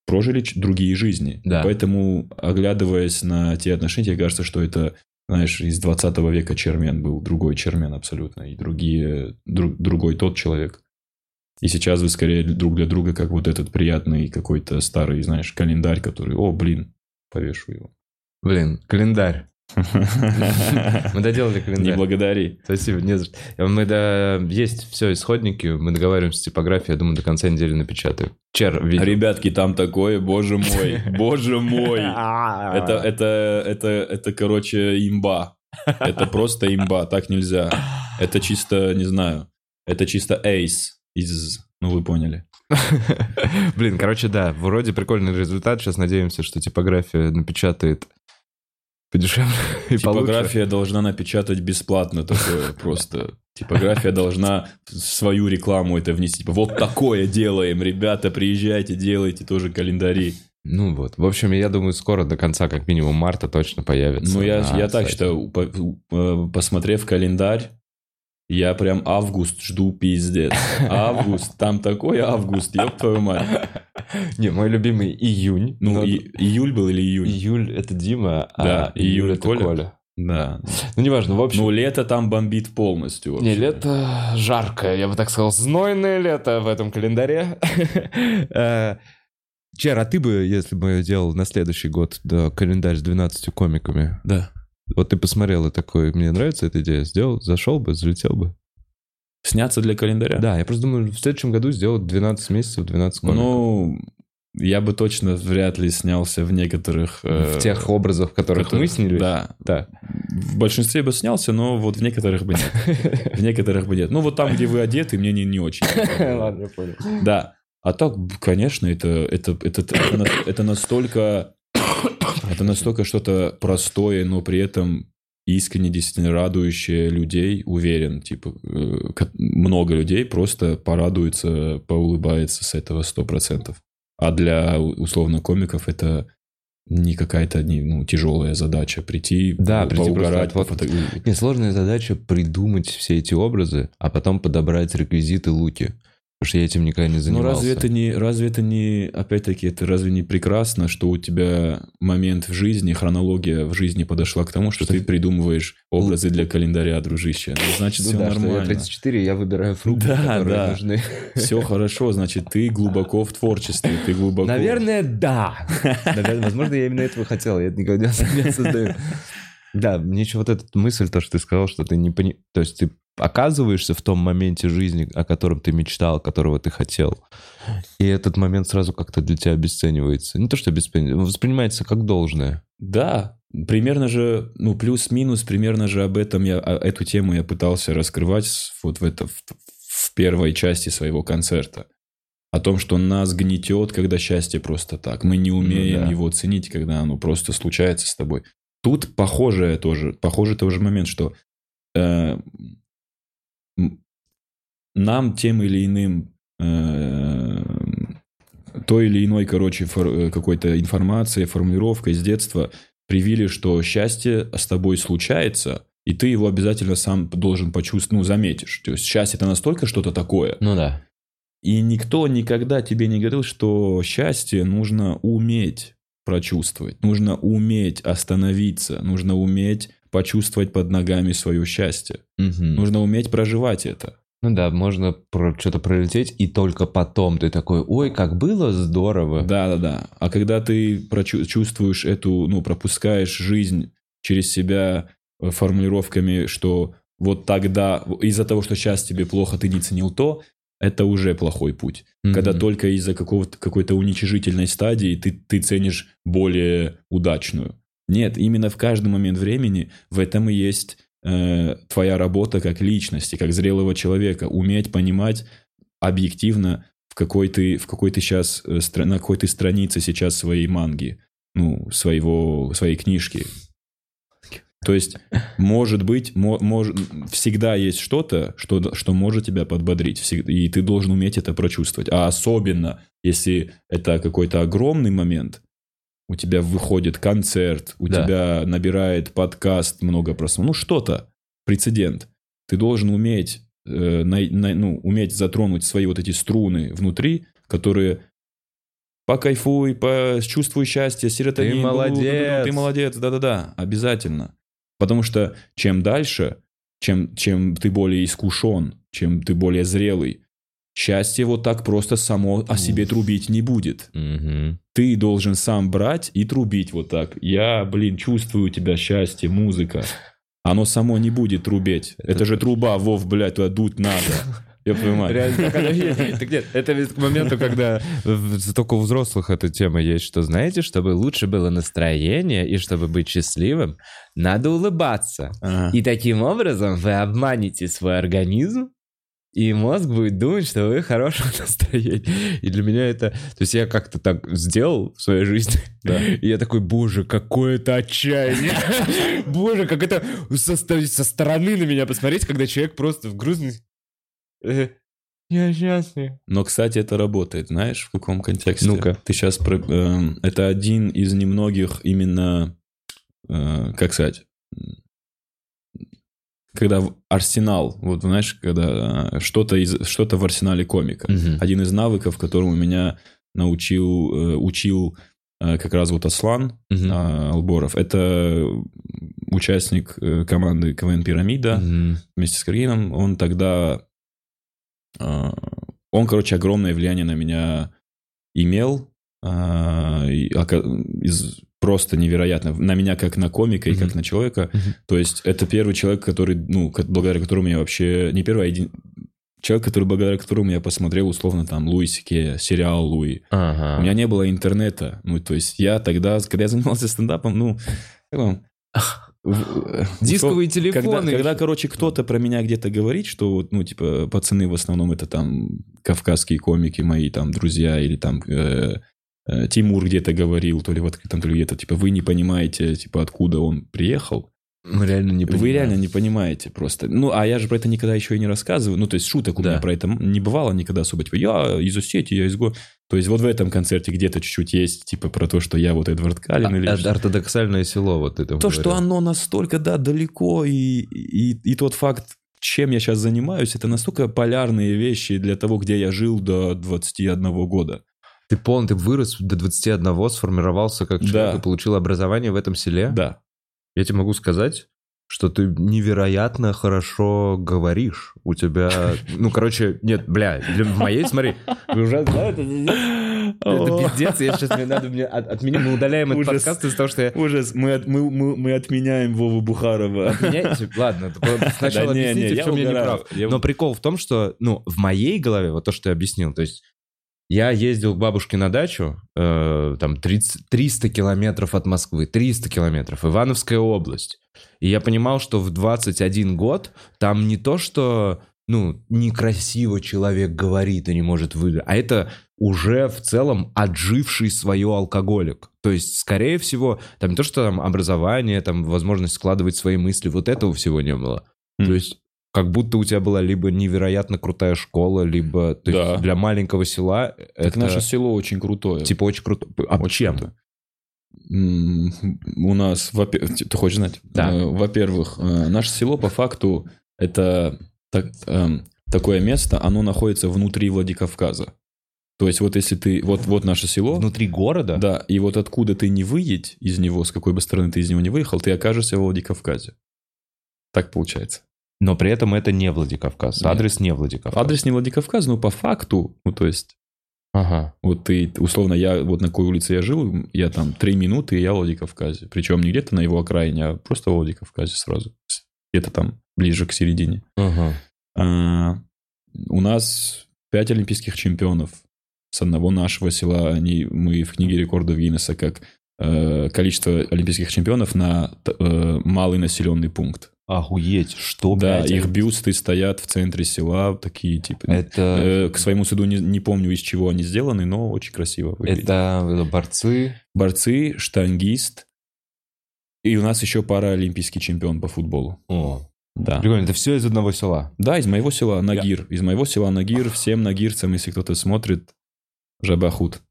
прожили другие жизни. Да. Поэтому, оглядываясь на те отношения, тебе кажется, что это, знаешь, из 20 века Чермен был другой Чермен абсолютно, и другие, друг- другой тот человек. И сейчас вы скорее друг для друга, как вот этот приятный какой-то старый, знаешь, календарь, который, о, блин, повешу его. Блин, календарь. Мы доделали Не календарь. благодари. Спасибо, не за что. Мы да, есть все исходники, мы договариваемся с типографией, я думаю, до конца недели напечатаю. Чер, видео. Ребятки, там такое, боже мой, боже мой. Это, это, это, это, короче, имба. Это просто имба, так нельзя. Это чисто, не знаю, это чисто эйс из... Ну, вы поняли. Блин, короче, да, вроде прикольный результат. Сейчас надеемся, что типография напечатает подешевле и. Типография должна напечатать бесплатно такое просто. Типография должна свою рекламу это внести. Типа, вот такое делаем, ребята, приезжайте, делайте тоже календари. Ну вот. В общем, я думаю, скоро до конца, как минимум, марта точно появится. Ну, я, я так считаю, э, посмотрев календарь, я прям август жду пиздец. Август, там такой август, ёб твою мать. Не, мой любимый июнь. Ну, Но и- июль был или июнь? Июль это Дима, Да, а июль июль это Коля. Коля. Да. Ну, неважно, в общем. Ну, лето там бомбит полностью. вообще. Не, лето жаркое, я бы так сказал, знойное лето в этом календаре. Э, Чер, а ты бы, если бы делал на следующий год да, календарь с 12 комиками, Да. Вот ты посмотрел и такой, мне нравится эта идея, сделал, зашел бы, залетел бы. Сняться для календаря? Да, я просто думаю, в следующем году сделать 12 месяцев, 12 комиков. Ну, я бы точно вряд ли снялся в некоторых... э, в тех образах, в которых мы снялись. Да. Да. В большинстве бы снялся, но вот в некоторых бы нет. В некоторых бы нет. Ну, вот там, где вы одеты, мне не, не очень. Ладно, я понял. Да. А так, конечно, это, это, это, это настолько... Это настолько что-то простое, но при этом искренне, действительно радующее людей, уверен, типа, э, много людей просто порадуется, поулыбается с этого 100%. А для, условно, комиков это не какая-то ну, тяжелая задача прийти, Да, прийти поугарать, просто от- пофото- Не, сложная задача придумать все эти образы, а потом подобрать реквизиты луки. Потому что я этим никогда не Ну занимался. разве это не, разве это не, опять-таки, это разве не прекрасно, что у тебя момент в жизни, хронология в жизни подошла к тому, что ты придумываешь образы для календаря, дружище. Ну, значит, Ну все да, что я нормально. 34, я выбираю фрукты, Да, которые да. нужны. Все хорошо, значит, ты глубоко в творчестве, ты глубоко... Наверное, да. Наверное, возможно, я именно этого хотел. Я это никогда не создаю. Да, мне еще вот эта мысль, то, что ты сказал, что ты не пони... То есть ты оказываешься в том моменте жизни, о котором ты мечтал, которого ты хотел. И этот момент сразу как-то для тебя обесценивается. Не то, что обесценивается, воспринимается как должное. Да, примерно же, ну, плюс-минус, примерно же об этом я, эту тему я пытался раскрывать вот в, это, в, в первой части своего концерта. О том, что нас гнетет, когда счастье просто так. Мы не умеем да. его ценить, когда оно просто случается с тобой. Тут похожее тоже, похожий тоже момент, что э, нам тем или иным э, той или иной, короче, фор- э, какой-то информацией, формулировкой с детства привили, что счастье с тобой случается, и ты его обязательно сам должен почувствовать, ну, заметишь. То есть счастье это настолько что-то такое. Ну да. И никто никогда тебе не говорил, что счастье нужно уметь прочувствовать, нужно уметь остановиться, нужно уметь почувствовать под ногами свое счастье. Нужно уметь проживать это. Ну да, можно про что-то пролететь, и только потом ты такой, ой, как было здорово. Да-да-да. А когда ты чувствуешь эту, ну, пропускаешь жизнь через себя э, формулировками, что вот тогда из-за того, что сейчас тебе плохо, ты не ценил то, это уже плохой путь. Мгм. Когда только из-за какого-то, какой-то уничижительной стадии ты, ты ценишь более удачную. Нет, именно в каждый момент времени в этом и есть э, твоя работа как личности, как зрелого человека. Уметь понимать объективно, в какой ты, в какой ты сейчас, э, на какой ты странице сейчас своей манги, ну, своего, своей книжки. То есть, может быть, мо- может, всегда есть что-то, что, что может тебя подбодрить, всег- и ты должен уметь это прочувствовать. А особенно, если это какой-то огромный момент, у тебя выходит концерт, у Да. тебя набирает подкаст много просмотров, ну что-то, прецедент. Ты должен уметь, э, най- най- ну, уметь затронуть свои вот эти струны внутри, которые покайфуй, почувствуй счастье, серотонин. Ты молодец. Ты молодец, да-да-да, обязательно. Потому что чем дальше, чем, чем ты более искушен, чем ты более зрелый, счастье вот так просто само о себе трубить не будет. Ты должен сам брать и трубить вот так. Я, блин, чувствую тебя счастье, музыка. Оно само не будет трубеть. Это, же труба, Вов, блядь, туда дуть надо. Я понимаю. Реально, так нет, это ведь к моменту, когда только у взрослых эта тема есть, что, знаете, чтобы лучше было настроение и чтобы быть счастливым, надо улыбаться. Ага. И таким образом вы обманете свой организм, и мозг будет думать, что вы в хорошем настроении. И для меня это... То есть я как-то так сделал в своей жизни. Да. И я такой, боже, какое это отчаяние. Боже, как это со, со стороны на меня посмотреть, когда человек просто в грустной... Э, Я счастлив. Но, кстати, это работает, знаешь, в каком контексте? Ну-ка. Ты сейчас... это один из немногих именно... э, как сказать? Когда в арсенал, вот знаешь, когда э, что-то из что-то в арсенале комика. Мгм. Один из навыков, которому меня научил, э, учил как раз вот Аслан а, Алборов. Это участник команды КВН «Пирамида» Мгм. вместе с Каргином. Он тогда... а, Он, короче, огромное влияние на меня имел. а, из- Просто невероятно. На меня как на комика и как на человека. То есть это первый человек, который, ну, благодаря которому я вообще... Не первый, а един... Человек, который, благодаря которому я посмотрел, условно, там, Луи Сике, сериал Луи. Ага. У меня не было интернета. Ну, то есть я тогда, когда я занимался стендапом, ну, как вам, Дисковые когда, телефоны. когда, короче, кто-то про меня где-то говорит, что, вот, ну, типа, пацаны в основном это там кавказские комики мои, там, друзья, или там э, э, Тимур где-то говорил, то ли в открытом, то ли где-то, типа, вы не понимаете, типа, откуда он приехал. Мы реально не Вы реально не понимаете просто. Ну, а я же про это никогда еще и не рассказываю. Ну, то есть шуток у Да. меня про это не бывало никогда особо. Типа, я из Осетии, я из го... То есть вот в этом концерте где-то чуть-чуть есть, типа, про то, что я вот Эдвард Каллин или... А- что- ортодоксальное село, вот это. То, что оно настолько, да, далеко, и, и, и тот факт, чем я сейчас занимаюсь, это настолько полярные вещи для того, где я жил до 21 года. Ты полный, ты вырос до 21, сформировался как человек Да. и получил образование в этом селе. Да. Я тебе могу сказать, что ты невероятно хорошо говоришь. У тебя, ну, короче, нет, бля, для- в моей, смотри, вы уже знаете, это пиздец, я сейчас мне надо, мне от, от меня, мы удаляем этот Ужас. подкаст из-за того, что я... Ужас, мы, от- мы, мы, мы отменяем Вову Бухарова. Отменяете? Ладно, это сначала Да не, не, объясните, я в чем я не угораю. прав. Я- Но прикол в том, что, ну, в моей голове, вот то, что я объяснил, то есть я ездил к бабушке на дачу, э, там 30, 300 километров от Москвы, 300 километров, Ивановская область. И я понимал, что в 21 год там не то, что, ну, некрасиво человек говорит и не может выиграть, а это уже в целом отживший свое алкоголик. То есть, скорее всего, там не то, что там образование, там возможность складывать свои мысли, вот этого всего не было. Мгм. То есть, как будто у тебя была либо невероятно крутая школа, либо то есть, Да. для маленького села Так это наше село очень крутое. типа очень круто. А Очень чем? круто. У нас, во-пе- ты хочешь знать? Да. Э, Во-первых, э, наше село по факту это так- эм, такое место, оно находится внутри Владикавказа. То есть вот если ты, вот, вот наше село, Внутри города? да, и вот откуда ты не выедь из него, с какой бы стороны ты из него не выехал, ты окажешься в Владикавказе. Так получается. Но при этом это не Владикавказ. Нет. Адрес не Владикавказ. Адрес не Владикавказ, но по факту, ну то есть Ага. Вот ты, условно, я вот на какой улице я жил, я там три минуты, и я в Владикавказе. Причем не где-то на его окраине, а просто в Владикавказе сразу. Где-то там ближе к середине. Ага. А, у нас пять олимпийских чемпионов с одного нашего села. Они, мы в книге рекордов Гиннесса как количество олимпийских чемпионов на э, малый населенный пункт. Охуеть, что, да, блядь, их бюсты стоят в центре села, такие типа... Это, Э, к своему суду не, не помню, из чего они сделаны, но очень красиво выглядит. это борцы. борцы, штангист. И у нас еще паралимпийский чемпион по футболу. О, Да. прикольно, это все из одного села. Да, из моего села Нагир. Из моего села Нагир. Всем нагирцам, если кто-то смотрит, Жабахут.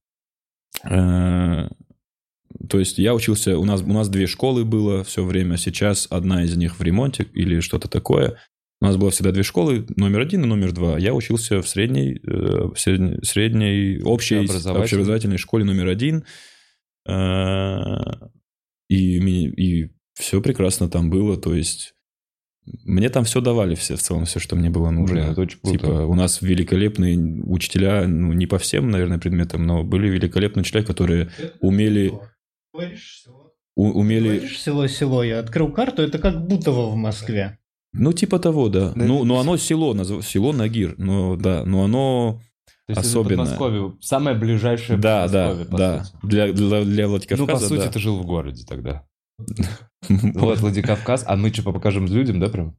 Э, То есть я учился, у нас, у нас две школы было все время, сейчас одна из них в ремонте или что-то такое. У нас было всегда две школы, номер один и номер два. Я учился в средней, э, в средней, средней общей Общеобразовательной. общеобразовательной школе номер один. Э, И, и все прекрасно там было, то есть мне там все давали, все в целом, все, что мне было нужно. Блин, это очень круто. Типа, у нас великолепные учителя, ну, не по всем, наверное, предметам, но были великолепные учителя, которые умели. У- умели, Говоришь село-село. Я открыл карту, это как Бутово в Москве. ну, типа того, да. Да, Ну, но оно село, назов- село Нагир, но, да, но оно, То есть Особенно. это Подмосковье, самое ближайшее да, да, Подмосковье, по да, сути. для, для, для Ну, Владикавказа, по сути, да. ты жил в городе тогда. Вот Владикавказ. А мы что, покажем людям, да, прям?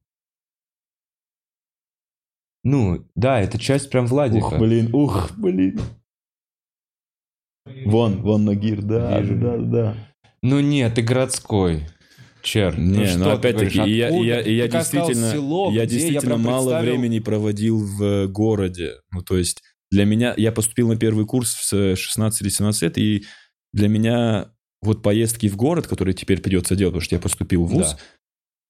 Ну, да, это часть прям Владика. Ух, блин, ух, блин. Вон, вон Нагир, да, Вижу. да, да. Ну нет, ты городской. Чер, Не, ну, что ну ты опять-таки, я, я, я Ты действительно, село, я действительно прям мало представил- времени проводил в э, городе. Ну, то есть для меня, я поступил на первый курс в с 16 или 17 лет, и для меня вот поездки в город, которые теперь придется делать, потому что я поступил в ВУЗ, Да.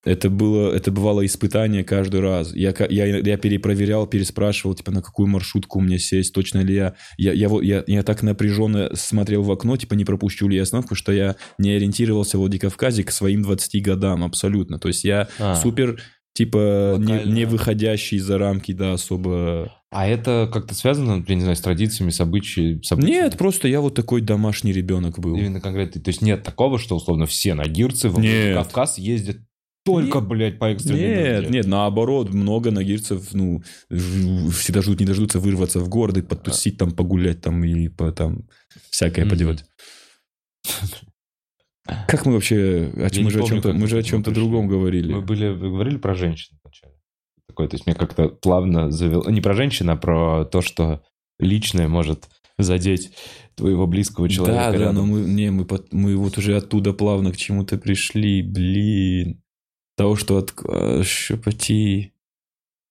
Это было, это бывало испытание каждый раз. Я, я, я перепроверял, переспрашивал, типа, на какую маршрутку мне сесть, точно ли я... Я, я, я, я так напряженно смотрел в окно, типа, не пропущу ли я остановку, что я не ориентировался в Владикавказе к своим 20 годам абсолютно. То есть я А. супер, типа, не, Локально. не выходящий за рамки, да, особо... А это как-то связано, я не знаю, с традициями, с обычаями? с обычаями? Нет, просто я вот такой домашний ребенок был. Именно конкретно. То есть нет такого, что условно все нагирцы в Нет. Кавказ ездят только, Нет. блядь, по экстренной Нет, нужде. нет, наоборот, много нагирцев, ну, всегда ждут, не дождутся вырваться в город и подтусить там, погулять там и по, там всякое Мгм. поделать. Как мы вообще, о чем, мы же о помню, чем-то, как мы же о чем-то другом говорили. Мы были, вы говорили про женщин вначале. Такое, то есть мне как-то плавно завел... Не про женщин, а про то, что личное может задеть твоего близкого человека да, да, рядом. но мы, не, мы, мы вот уже оттуда плавно к чему-то пришли, блин. Того, что от а, щепоти.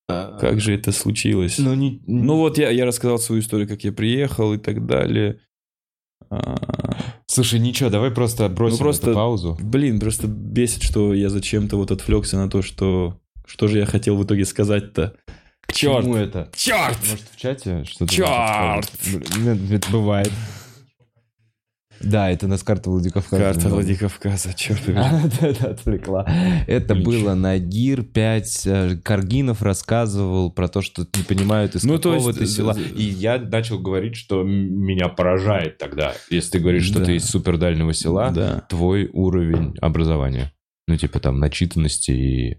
Как же это случилось? Ну, не... Ну вот я, я рассказал свою историю, как я приехал и так далее. А, Слушай, ничего, давай просто бросим Ну, просто- эту паузу. Блин, просто бесит, что я зачем-то вот отвлекся на то, что... Что же я хотел в итоге сказать-то? К чему это? Черт! Может, в чате что-то... Может Это бывает. Да, это нас карта Владикавказа. Карта немного. Владикавказа, черт да, да, отвлекла. Это Ничего. было Нагир 5. Каргинов рассказывал про то, что не понимают, из Ну, какого ты села. э, И я начал говорить, что меня поражает тогда, если ты говоришь, что Да. ты из супердальнего села, Да. твой уровень образования. Ну, типа там начитанности и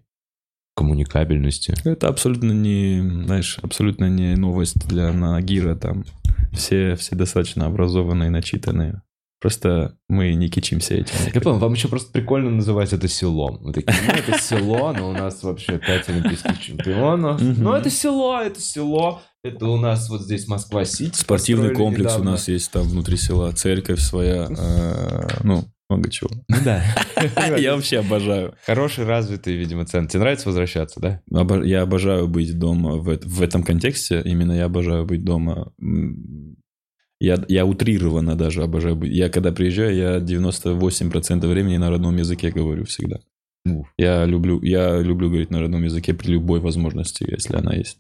коммуникабельности. Это абсолютно не, знаешь, абсолютно не новость для Нагира. Там все, все достаточно образованные, начитанные. Просто мы не кичимся этим. Я понял, вам еще просто прикольно называть это селом. Вы такие, ну, это село, но у нас вообще 5 олимпийских чемпионов. Ну, это село, это село. Это у нас вот здесь Москва-Сити. Спортивный комплекс у нас есть там внутри села, церковь своя, э, ну, много чего. Ну да. Я вообще обожаю. Хороший, развитый, видимо, центр. Тебе нравится возвращаться, да? Обо- Я обожаю быть дома в этом контексте. Именно я обожаю быть дома. Я, я утрированно даже обожаю быть. Я когда приезжаю, я 98% времени на родном языке говорю всегда. Уф. Я люблю, я люблю говорить на родном языке при любой возможности, если она есть.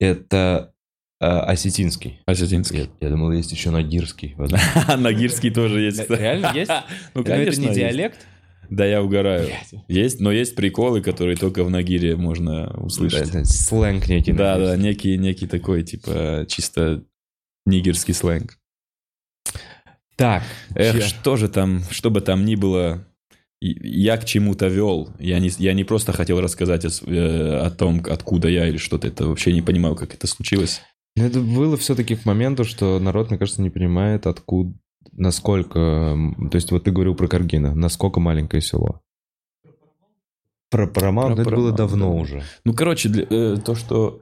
Это э, осетинский. Осетинский. Я, я думал, есть еще нагирский. Нагирский тоже есть. Реально есть? Ну, Но это конечно, не диалект? Да, я угораю. Есть, но есть приколы, которые только в Нагире можно услышать. Это Сленг некий. Да, да, некий, некий такой, типа, чисто нигерский сленг. Так. Эх, чё? что же там, что бы там ни было, я к чему-то вел. Я не, я не просто хотел рассказать о, э, о том, откуда я или что-то. Это вообще не понимаю, как это случилось. Ну, Это было все-таки к моменту, что народ, мне кажется, не понимает, откуда, насколько... То есть вот ты говорил про Каргина, насколько маленькое село. Про Парамаунт, Про это было Paramount, давно да. уже. Ну, короче, для- э, то, что...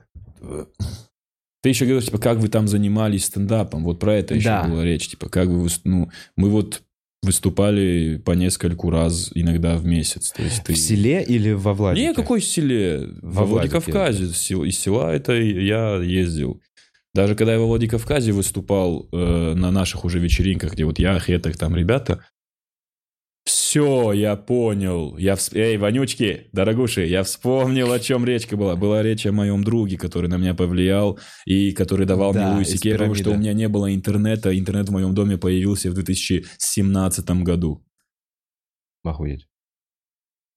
Ты еще говоришь, типа, как вы там занимались стендапом. Вот про это еще Да. была речь. Типа, как вы... Ну, мы вот выступали по нескольку раз иногда в месяц. То есть ты... В селе или во Владике? Не, какой селе? Во Во Владикавказе. Сел- Из села это я ездил. Даже когда я во Владикавказе выступал э, на наших уже вечеринках, где вот я, Хетах, там ребята, все, я понял. Я вс- Эй, вонючки, дорогуши, я вспомнил, о чем речка была. Была речь о моем друге, который на меня повлиял и который давал Да, мне из луисики, потому что у меня не было интернета. Интернет в моем доме появился в 2017 году. Охуеть.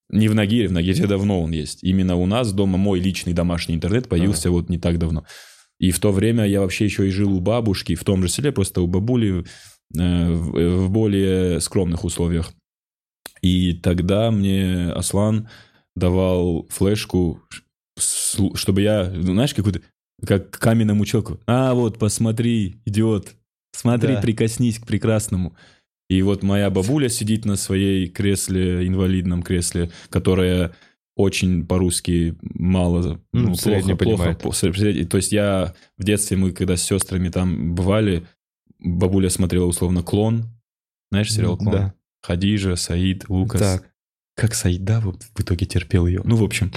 Не в Нагире, в Нагире давно он есть. Именно у нас дома мой личный домашний интернет появился вот не так давно. И в то время я вообще еще и жил у бабушки, в том же селе, просто у бабули, э, в, в более скромных условиях. И тогда мне Аслан давал флешку, чтобы я, ну, знаешь, какую-то, как каменному человеку. А, вот, посмотри, идиот, смотри, Да. прикоснись к прекрасному. И вот моя бабуля сидит на своей кресле, инвалидном кресле, которая очень по-русски мало, Ну, ну, плохо, плохо, понимает. по- средне. То есть я в детстве, мы когда с сестрами там бывали, бабуля смотрела условно «Клон». Знаешь сериал «Клон»? Да. Хадижа, Саид, Лукас. Так. Как Саида вот в итоге терпел ее. Ну, в общем.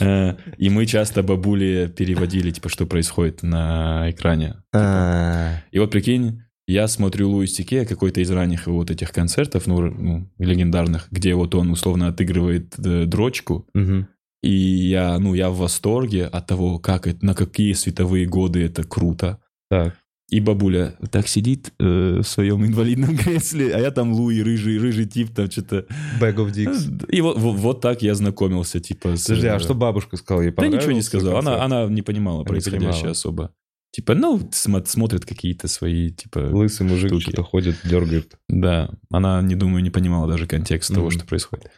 э, И мы часто бабуле переводили, типа, что происходит на экране. А, И вот прикинь, я смотрю Луис Сике, какой-то из ранних вот этих концертов, ну, ну, легендарных, где вот он условно отыгрывает э, дрочку, мгм. и я, ну, я в восторге от того, как это, на какие световые годы это круто. Так. И бабуля так сидит э, в своем инвалидном кресле, а я там Луи, рыжий, рыжий тип, там что-то... Bag of Dicks. И вот, вот, вот так я знакомился, типа, с... Подожди, а э, что бабушка сказала? Ей Да ничего не сказала. Она, она не понимала Не происходящее понимала. особо. Типа, ну, смо- смотрит какие-то свои, типа... Лысый мужик штуки. что-то ходит, дергает. Да, она, не думаю, не понимала даже контекст того, Мгм. что происходит.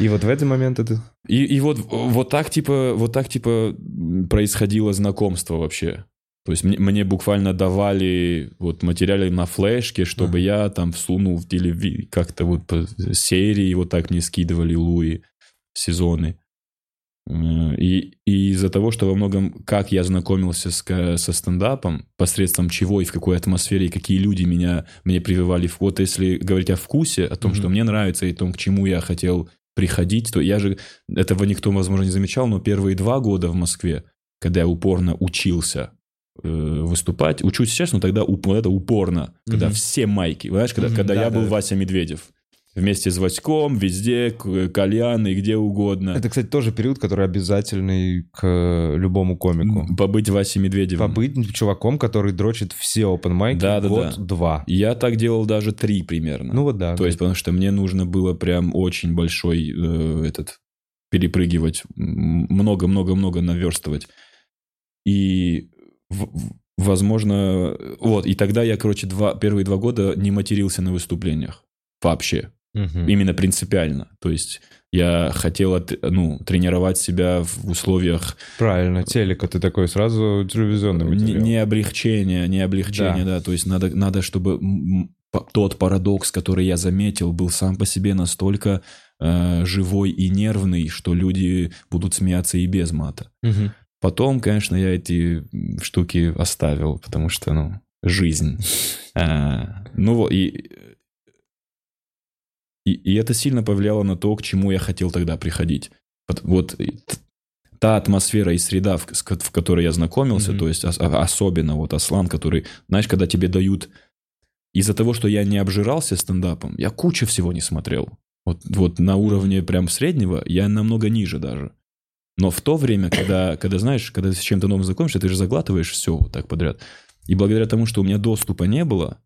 И вот в эти моменты ты... И, и вот, вот так, типа, вот так, типа, происходило знакомство вообще. То есть мне, мне буквально давали вот материалы на флешке, чтобы я там всунул в телеви... как-то вот по серии вот так мне скидывали Луи сезоны. М, И, и из-за того, что во многом, как я знакомился с, со стендапом, посредством чего и в какой атмосфере, и какие люди меня, мне прививали. Вот если говорить о вкусе, о том, Мгм. что мне нравится, и о том, к чему я хотел приходить, то я же, этого никто, возможно, не замечал, но первые два года в Москве, когда я упорно учился э, выступать, учусь сейчас, но тогда уп- это упорно, когда Мгм. все майки, знаешь, когда, Мгм, когда я да, был да. Вася Медведев. Вместе с Васьком, везде, кальян и где угодно. Это, кстати, тоже период, который обязательный к э, любому комику. Побыть Васей Медведевым. Побыть чуваком, который дрочит все open майки Да, да, год-два. Я так делал даже три примерно. Ну вот да. То есть, потому что мне нужно было прям очень большой э, этот перепрыгивать, много-много-много наверстывать. И, возможно, вот, и тогда я, короче, два, первые два года не матерился на выступлениях вообще. Мгм. Именно принципиально. То есть я хотел от- ну, тренировать себя в условиях Правильно, телека ты такой сразу телевизионный не, материал. не облегчение, не облегчение, да. То есть надо, надо чтобы тот парадокс, который я заметил, был сам по себе настолько э, живой и нервный, что люди будут смеяться и без мата. Мгм. Потом, конечно, я эти штуки оставил, потому что, ну, жизнь. А, Ну и, и, и это сильно повлияло на то, к чему я хотел тогда приходить. Вот, вот та атмосфера и среда, в, в которой я знакомился, Мгм. то есть а- особенно вот Аслан, который, знаешь, когда тебе дают... Из-за того, что я не обжирался стендапом, я кучу всего не смотрел. Вот, вот на уровне прям среднего я намного ниже даже. Но в то время, когда, когда знаешь, когда ты с чем-то новым знакомишься, ты же заглатываешь все вот так подряд. И благодаря тому, что у меня доступа не было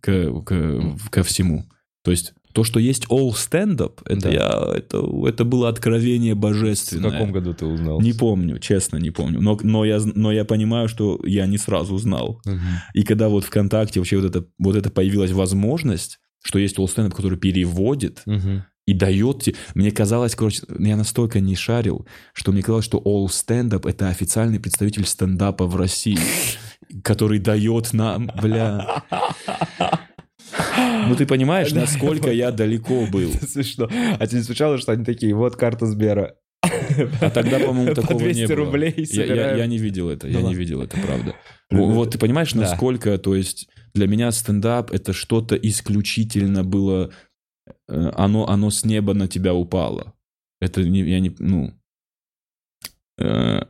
к, к- ко всему, то есть то, что есть all stand-up, это, Да. я, это, это было откровение В божественное. каком году ты узнал? Не помню, честно не помню. Но, но, я, но я понимаю, что я не сразу знал. Мгм. И когда вот ВКонтакте вообще вот это, вот это появилась возможность, что есть all stand-up, который переводит, Мгм. И дает тебе... Мне казалось, короче, я настолько не шарил, что мне казалось, что All Stand Up — это официальный представитель стендапа в России, который дает нам, бля... Ну ты понимаешь, насколько я далеко был. Смешно. А тебе звучало, что они такие, вот карта Сбера. А тогда, по-моему, По такого 200 не было. рублей Я- я, собираем. я не видел это, Ну я не ладно. видел это, правда. Вот, ты понимаешь, насколько, то есть для меня стендап это что-то исключительно было, оно, оно с неба на тебя упало. Это не, я не, ну, э,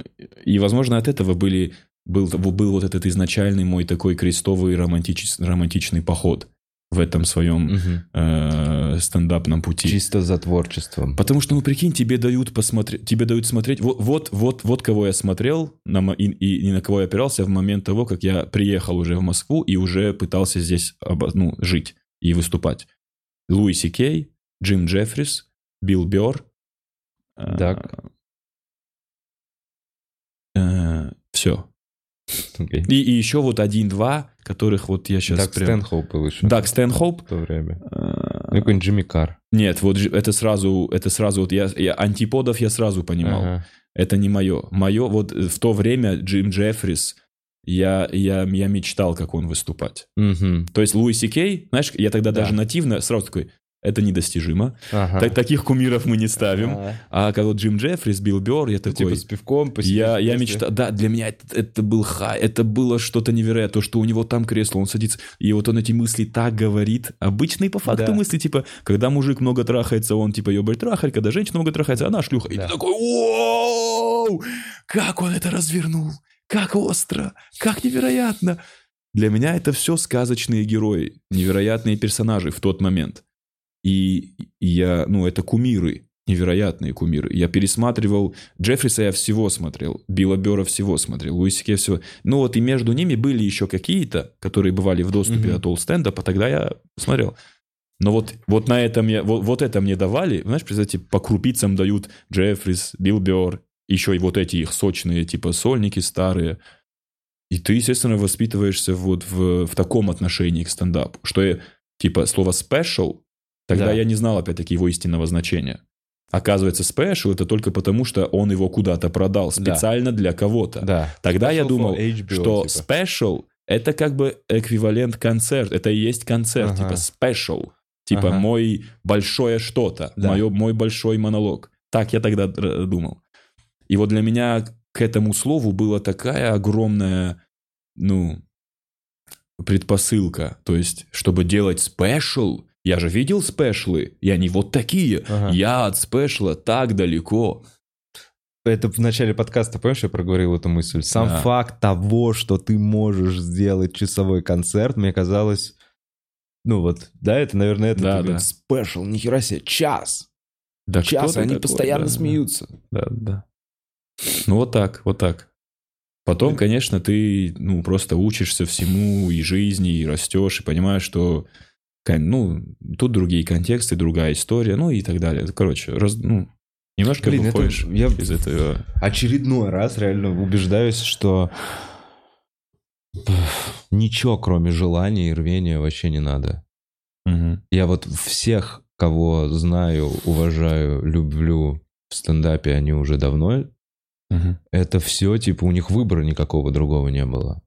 и, возможно, от этого были, был, был вот этот изначальный мой такой крестовый романтичес- романтичный поход в этом своем Мгм. э, стендапном пути. Чисто за творчеством. Потому что, ну, прикинь, тебе дают посмотреть, тебе дают смотреть. Вот, вот, вот, вот кого я смотрел на, и, и, и на кого я опирался в момент того, как я приехал уже в Москву и уже пытался здесь ну, жить и выступать. Луи Си Кей, Джим Джеффрис, Билл Бёрр. Так. все. Окей. И, и еще вот один-два, которых вот я сейчас Даг прям... Стэнхоуп еще. Даг Стэнхоуп. В то время. Э, Ну, какой-нибудь Джимми Карр. Нет, вот это сразу, это сразу вот я, я антиподов я сразу понимал. Ага. Это не мое. Мое вот э, в то время Джим Джеффрис, я, я, я мечтал, как он выступать. Мгм. То есть Луи Си Кей, знаешь, я тогда Да. даже нативно сразу такой, это недостижимо. Ага. Так- таких кумиров мы не ставим. А, А когда вот Джим Джеффрис, Билл Бёрр, я такой... Типа с пивком посидеть Я, я мечтал, да, для меня это, это был хай, это было что-то невероятное, то, что у него там кресло, он садится, и вот он эти мысли так говорит, обычные по факту Да. мысли, типа, когда мужик много трахается, он типа ебать трахарь, когда женщина много трахается, она шлюха, и Да. ты такой, вау, как он это развернул, как остро, как невероятно. Для меня это все сказочные герои, невероятные персонажи в тот момент. И я, ну, это кумиры, невероятные кумиры. Я пересматривал Джеффриса я всего смотрел, Билла Бёрра всего смотрел, Луисике всего. Ну вот и между ними были еще какие-то, которые бывали в доступе Мгм. от All Stand Up, а тогда я смотрел. Но вот, вот на этом я, вот, вот это мне давали, знаешь, представьте, по крупицам дают Джеффрис, Билл Бёрр, еще и вот эти их сочные, типа сольники старые. И ты, естественно, воспитываешься вот в, в таком отношении к стендапу, что я, типа слово special, тогда Да. я не знал, опять-таки, его истинного значения. Оказывается, special это только потому, что он его куда-то продал Да. специально для кого-то. Да. Тогда я Special for думал, HBO, что типа. special это как бы эквивалент концерт, это и есть концерт, Ага. типа special, типа Ага. мой большое что-то, Да. моё- мой большой монолог. Так я тогда р- думал. И вот для меня к этому слову была такая огромная, ну, предпосылка. То есть, чтобы делать special, я же видел спешлы, и они вот такие. Ага. Я от спешла так далеко. Это в начале подкаста, помнишь, я проговорил эту мысль? Сам Да. факт того, что ты можешь сделать часовой концерт, мне казалось... Ну вот, да, это, наверное, это... Да, да. Спешл, нихера себе, час. Да час, они такой? постоянно да. смеются. Да, да. Ну вот так, вот так. Потом, конечно, ты ну просто учишься всему и жизни, и растешь, и понимаешь, что ну тут другие контексты, другая история, ну и так далее. Короче, раз- ну, немножко Блин, это- выходишь я из этого. очередной раз реально убеждаюсь, что ничего, кроме желания и рвения, вообще не надо. Мгм. Я вот всех, кого знаю, уважаю, люблю в стендапе, они уже давно, Мгм. это все, типа, у них выбора никакого другого не было.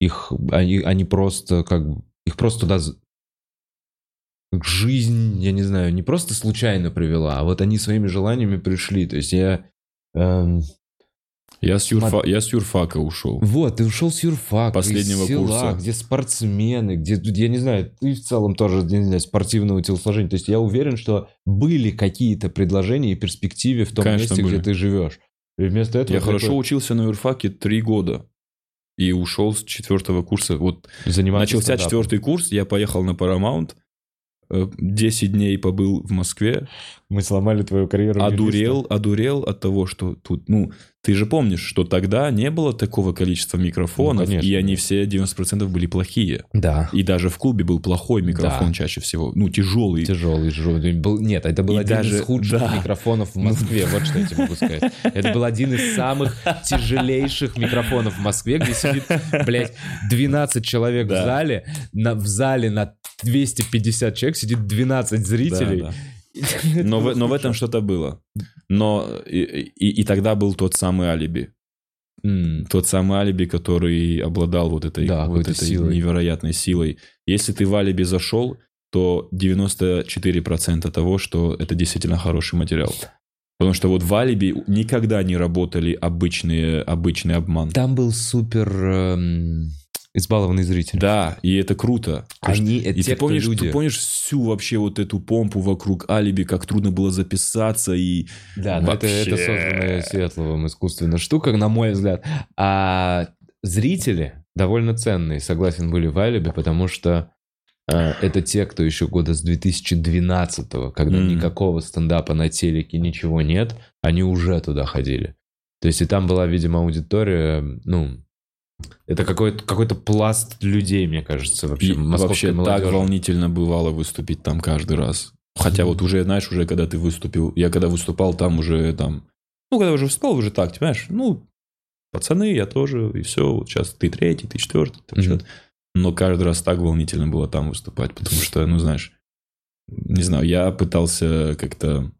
Их, они, они просто как их просто туда жизнь, я не знаю, не просто случайно привела, а вот они своими желаниями пришли. То есть я... эм, Я с, юрфа, я с юрфака ушел. Вот, ты ушел с юрфака, Последнего села, курса. где спортсмены, где, я не знаю, ты в целом тоже, я не знаю, спортивного телосложения. То есть я уверен, что были какие-то предложения и перспективы в том Конечно, месте, были. где ты живешь. И вместо этого Я ты хорошо такой, учился на юрфаке три года. И ушел с четвертого курса. Вот заниматься начался стендапом. четвертый курс, я поехал на Paramount, э, 10 дней побыл в Москве, Мы сломали твою карьеру. одурел, одурел от того, что тут, ну, ты же помнишь, что тогда не было такого количества микрофонов, Ну, конечно, и они да. все 90% были плохие. Да. И даже в клубе был плохой микрофон Да. чаще всего, ну, тяжелый. Тяжелый, жжёный. Был, нет, это был И один даже- из худших да. микрофонов в Москве. Вот что я тебе могу сказать. Это был один из самых тяжелейших микрофонов в Москве, где сидит, блядь, 12 человек в Да. зале. На, в зале на 250 человек сидит 12 Да, зрителей. да. Но, в, но в этом что-то было. Но и, и- и тогда был тот самый алиби. М, Тот самый алиби, который обладал вот этой, Да, вот этой этой силой. невероятной силой. Если ты в алиби зашел, то 94% того, что это действительно хороший материал. Потому что вот в алиби никогда не работали обычные, обычный обман. Там был супер эм, избалованный зритель. Да, и это круто. Они, это И те, ты помнишь, люди. ты помнишь всю вообще вот эту помпу вокруг алиби, как трудно было записаться и... Да, но это, это Вообще. созданная Светловым искусственно штука, на мой взгляд. А зрители довольно ценные, согласен, были в Алибе, потому что э, это те, кто еще года с 2012 когда Мгм. никакого стендапа на телеке, ничего нет, они уже туда ходили. То есть и там была, видимо, аудитория, ну, это какой-то какой пласт людей, мне кажется, вообще, И вообще так молодежи. волнительно бывало выступить там каждый раз. Хотя вот уже, знаешь, уже когда ты выступил, я когда выступал там уже там, ну, когда уже встал, уже так, понимаешь, ну, пацаны, я тоже, и все, вот сейчас ты третий, ты четвертый, ты Мгм. чё-то. Но каждый раз так волнительно было там выступать, потому что, ну, знаешь, не знаю, я пытался как-то...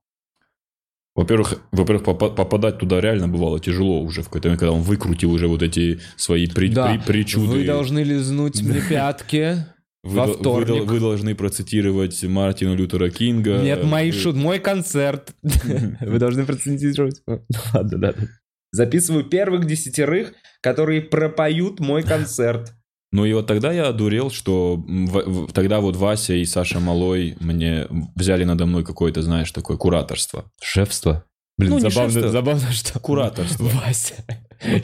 Во-первых, во-первых, попа- попадать туда реально бывало тяжело уже в какой-то момент, когда он выкрутил уже вот эти свои при- Да, при- причуды. Вы должны лизнуть мне пятки. Вы, Во вы вторник. дол- вы должны процитировать Мартина Лютера Кинга. Нет, мои Вы- шут, мой концерт. Вы должны процитировать. Ну, Ладно, да. Записываю первых десятерых, которые пропоют мой концерт. Ну и вот тогда я одурел, что в- в- тогда вот Вася и Саша Малой мне взяли надо мной какое-то, знаешь, такое кураторство. Шефство. Блин, Ну, забавно, шефство. забавно, что Кураторство. Вася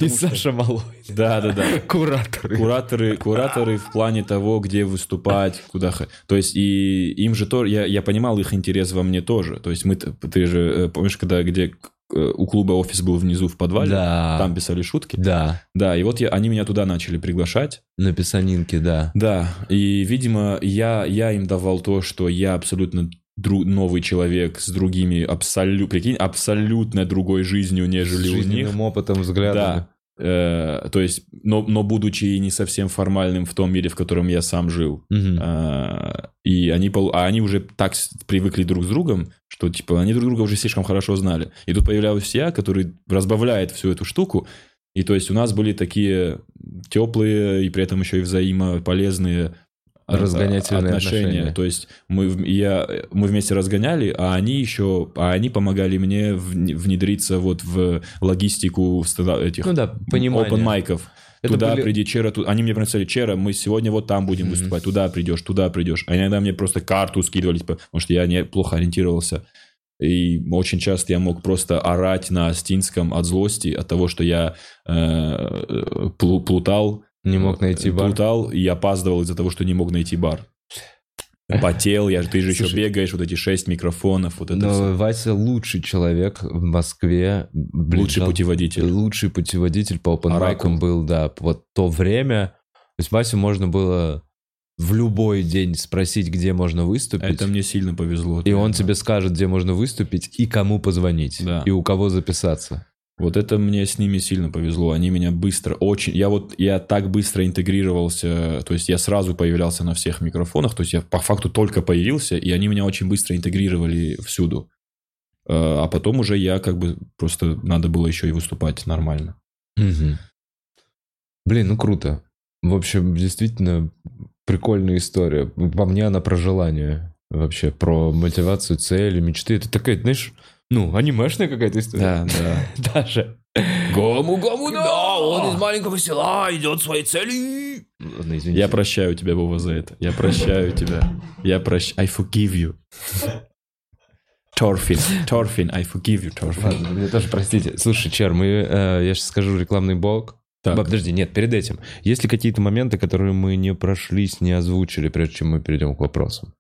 и Саша Малой. Да-да-да. Кураторы. Кураторы, кураторы в плане того, где выступать, куда... То есть и им же тоже... Я, я понимал их интерес во мне тоже. То есть мы... Ты же э, помнишь, когда где у клуба офис был внизу в подвале? Да. Там писали шутки. Да, Да, и вот я, они меня туда начали приглашать. на писанинке, да. Да, и, видимо, я, я им давал то, что я абсолютно дру- новый человек с другими, абсолютно, прикинь, абсолютно другой жизнью, нежели у них. Опытом, взглядом. Да. Э, то есть, но, но будучи не совсем формальным в том мире, в котором я сам жил. Мгм. Э, и они, а они уже так с- привыкли друг с другом, что типа они друг друга уже слишком хорошо знали. И тут появляюсь я, который разбавляет всю эту штуку. И то есть у нас были такие теплые и при этом еще и взаимополезные э, Разгонятельные отношения. То есть мы, я, мы вместе разгоняли, а они еще, а они помогали мне вн- внедриться вот в логистику этих Ну да, понимание. open майков. Это туда были- приди, Чера, тут... они мне приносили, Чера, мы сегодня вот там будем Мгм. выступать, туда придешь, туда придешь. А иногда мне просто карту скидывали, типа, потому что я не плохо ориентировался. И очень часто я мог просто орать на астинском от злости, от того, что я э, э, плу- плутал. Не мог найти бар. Плутал и опаздывал из-за того, что не мог найти бар. Потел, я, ты же еще Слушай, бегаешь, вот эти шесть микрофонов, вот это. Но Вася лучший человек в Москве. Блин, Лучший путеводитель. Лучший путеводитель по open был, да. Вот то время. То есть Васю можно было в любой день спросить, где можно выступить. Это мне сильно повезло. И он Да. тебе скажет, где можно выступить и кому позвонить. Да. И у кого записаться. Вот это мне с ними сильно повезло. Они меня быстро, очень... Я вот, я так быстро интегрировался, то есть я сразу появлялся на всех микрофонах, то есть я по факту только появился, и они меня очень быстро интегрировали всюду. Э, А потом уже я как бы просто надо было еще и выступать нормально. Мгм. Блин, ну круто. В общем, действительно прикольная история. По мне она про желание. Вообще, про мотивацию, цели, мечты. Это такая, знаешь, ну, анимешная какая-то история. да. Даже. Гому, гому, Да, он из маленького села идет своей цели. Ладно, извините. Я прощаю тебя, Вова, за это. Я прощаю тебя. Я прощаю. I forgive you. Торфин. Торфин. I forgive you, Торфин. Ладно, мне тоже простите. Слушай, Чер, мы, э, я сейчас скажу рекламный блок. Так. Подожди, нет, перед этим. Есть ли какие-то моменты, которые мы не прошлись, не озвучили, прежде чем мы перейдем к вопросам?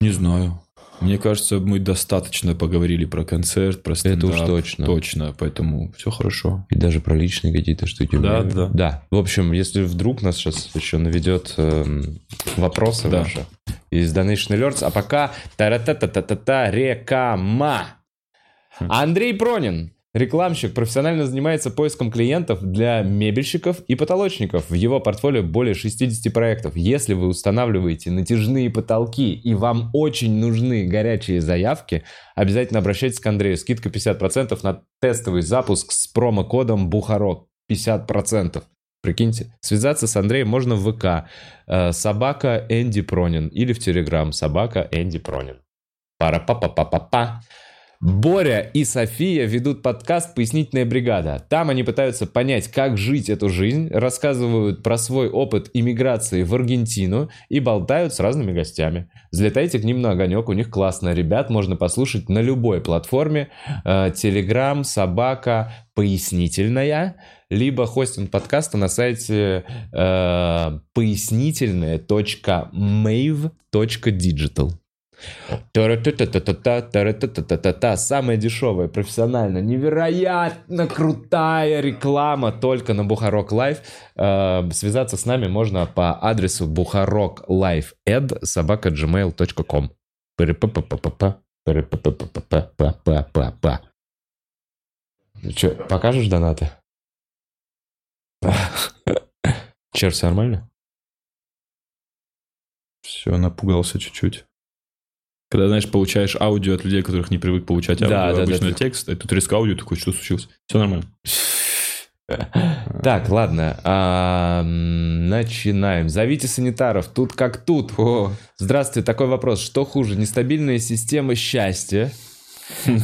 Не знаю. Мне кажется, мы достаточно поговорили про концерт, про стендап. уж точно. Точно, поэтому все хорошо. И даже про личные какие-то штуки. Да, Мне- да. Да. В общем, если вдруг нас сейчас еще наведет эм, вопросы Да. ваши из Donation Alerts, а пока та-ра-та-та-та-та реклама. Андрей Пронин, рекламщик, профессионально занимается поиском клиентов для мебельщиков и потолочников. В его портфолио более 60 проектов. Если вы устанавливаете натяжные потолки и вам очень нужны горячие заявки, обязательно обращайтесь к Андрею. Скидка 50% на тестовый запуск с промокодом Бухарок. 50%. Прикиньте, связаться с Андреем можно в ВК э, собака Энди Пронин или в Телеграм собака Энди Пронин. пара па па па па па Боря и София ведут подкаст «Пояснительная бригада». Там они пытаются понять, как жить эту жизнь, рассказывают про свой опыт иммиграции в Аргентину и болтают с разными гостями. Взлетайте к ним на огонек, у них классно. Ребят можно послушать на любой платформе. Телеграм, собака, пояснительная, либо хостинг подкаста на сайте э, пояснительная.mave.digital. Самая дешевая, профессиональная, невероятно крутая реклама только на Бухарог Live. Э, Связаться с нами можно по адресу buharoglivead собака gmail.com. Че, покажешь донаты? Чер, все нормально? Все, напугался чуть-чуть. Когда, знаешь, получаешь аудио от людей, которых не привык получать аудио, Да, да, да, обычно ты- текст, и тут резко аудио, такой, что случилось? Все нормально. Так, ладно. а, Начинаем. Зовите санитаров. Тут как тут. О, Здравствуйте. Такой вопрос. Что хуже? Нестабильная система счастья?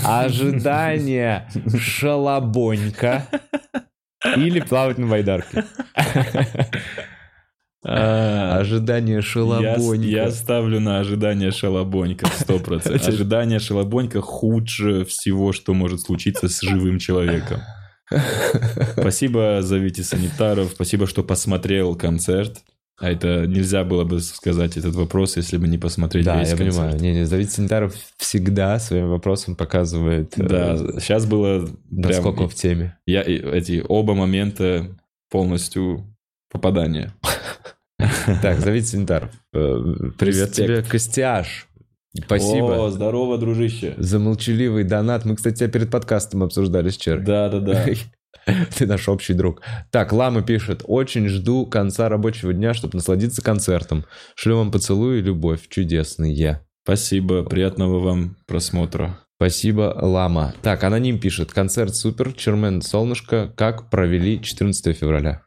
Ожидание шалобонька? Или плавать на байдарке? А, Ожидание шалобонька. я ставлю на ожидание шалобонька, сто процентов. Ожидание шалобонька худше всего, что может случиться с живым человеком. Спасибо, зовите санитаров, спасибо, что посмотрел концерт. А это нельзя было бы сказать этот вопрос, если бы не посмотреть Да, весь я концерт. понимаю. Не-не, зовите санитаров всегда своим вопросом показывает, э, Да, сейчас было прям... насколько он в теме. Я, эти оба момента полностью попадание. Так, зовите санитаров. Э, Привет тебе, Костяш. Спасибо О, здорово, дружище. за молчаливый донат. Мы, кстати, тебя перед подкастом обсуждали с Черой. Да-да-да. Ты наш общий друг. Так, Лама пишет. Очень жду конца рабочего дня, чтобы насладиться концертом. Шлю вам поцелуй и любовь. Чудесные. Спасибо, приятного вам просмотра. Спасибо, Лама. Так, аноним пишет. Концерт супер. Чермен Солнышко. Как провели 14 февраля?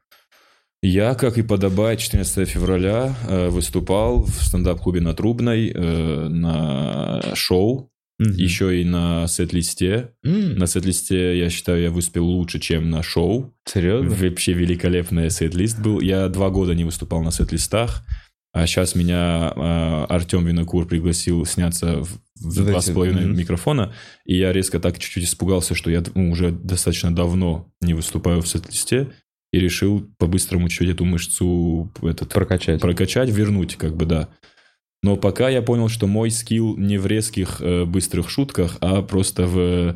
Я, как и подобает, 14 февраля э, выступал в стендап-клубе на Трубной э, на шоу, еще и на сет-листе. М, На сет-листе, я считаю, я выступил лучше, чем на шоу. Серьезно? Вообще великолепный сет-лист был. Я два года не выступал на сет-листах, а сейчас меня э, Артем Винокур пригласил сняться в, в два с половиной мгм. микрофона, и я резко так чуть-чуть испугался, что я ну, уже достаточно давно не выступаю в сет-листе, и решил по-быстрому чуть эту мышцу этот, Прокачать. прокачать, вернуть, как бы, да. Но пока я понял, что мой скилл не в резких э, быстрых шутках, а просто в,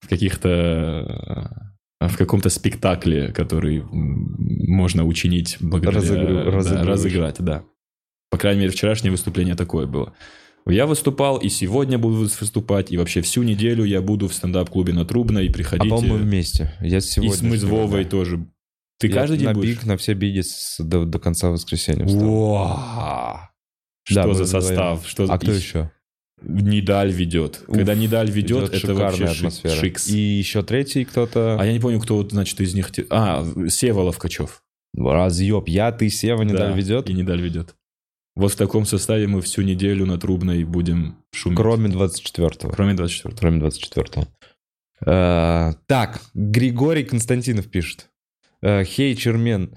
в каких-то... э, в каком-то спектакле, который можно учинить благодаря... Разыгры- да, разыгрываешь. разыграть, да. По крайней мере, вчерашнее выступление такое было. Я выступал, и сегодня буду выступать, и вообще всю неделю я буду в стендап-клубе на Трубной, А приходите. по-моему, вместе. Я и сегодня... с мы с Вовой тоже. Ты Я каждый день на будешь? биг, на все биги с- до, до конца воскресенья встал. Что Да, за состав? Что А кто еще? Нидаль ведет. Когда Нидаль ведет, это шикарная вообще атмосфера. шикс. И еще третий кто-то... А я не помню, кто значит, из них... А, Сева Ловкачев. Разъеб. Я, ты, Сева, не Да, ведет. И Нидаль ведет. Вот в таком составе мы всю неделю на Трубной будем шуметь. Кроме 24-го. Кроме 24 Кроме 24-го. Э, так, Григорий Константинов пишет. Э, Хей, Чермен.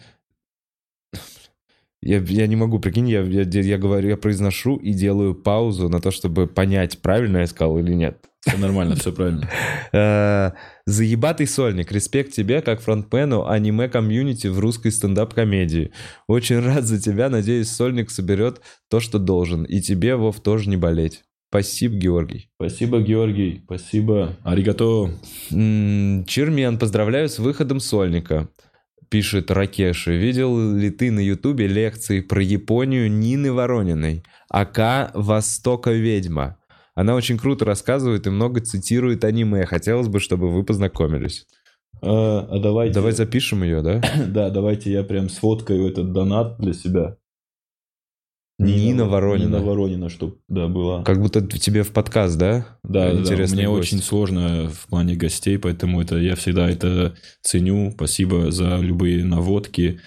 Я, я не могу, прикинь, я, я, я говорю, я произношу и делаю паузу на то, чтобы понять, правильно я сказал или нет. Все нормально, все правильно. Э, Заебатый сольник. Респект тебе, как фронтмену аниме-комьюнити в русской стендап-комедии. Очень рад за тебя. Надеюсь, сольник соберет то, что должен. И тебе, Вов, тоже не болеть. Спасибо, Георгий. Спасибо, Георгий. Спасибо. Аригато. Чермен, поздравляю с выходом сольника. Пишет Ракеши. Видел ли ты на Ютубе лекции про Японию Нины Ворониной? АК «Востока ведьма». Она очень круто рассказывает и много цитирует аниме. Хотелось бы, чтобы вы познакомились. А, а давайте... Давай запишем ее, да? Да, давайте я прям сфоткаю этот донат для себя. Нина Воронина. Нина Воронина, чтоб, да, была. Как будто тебе в подкаст, да? Да, да, Интересный мне гость. очень сложно в плане гостей, поэтому это я всегда это ценю. Спасибо за любые наводки,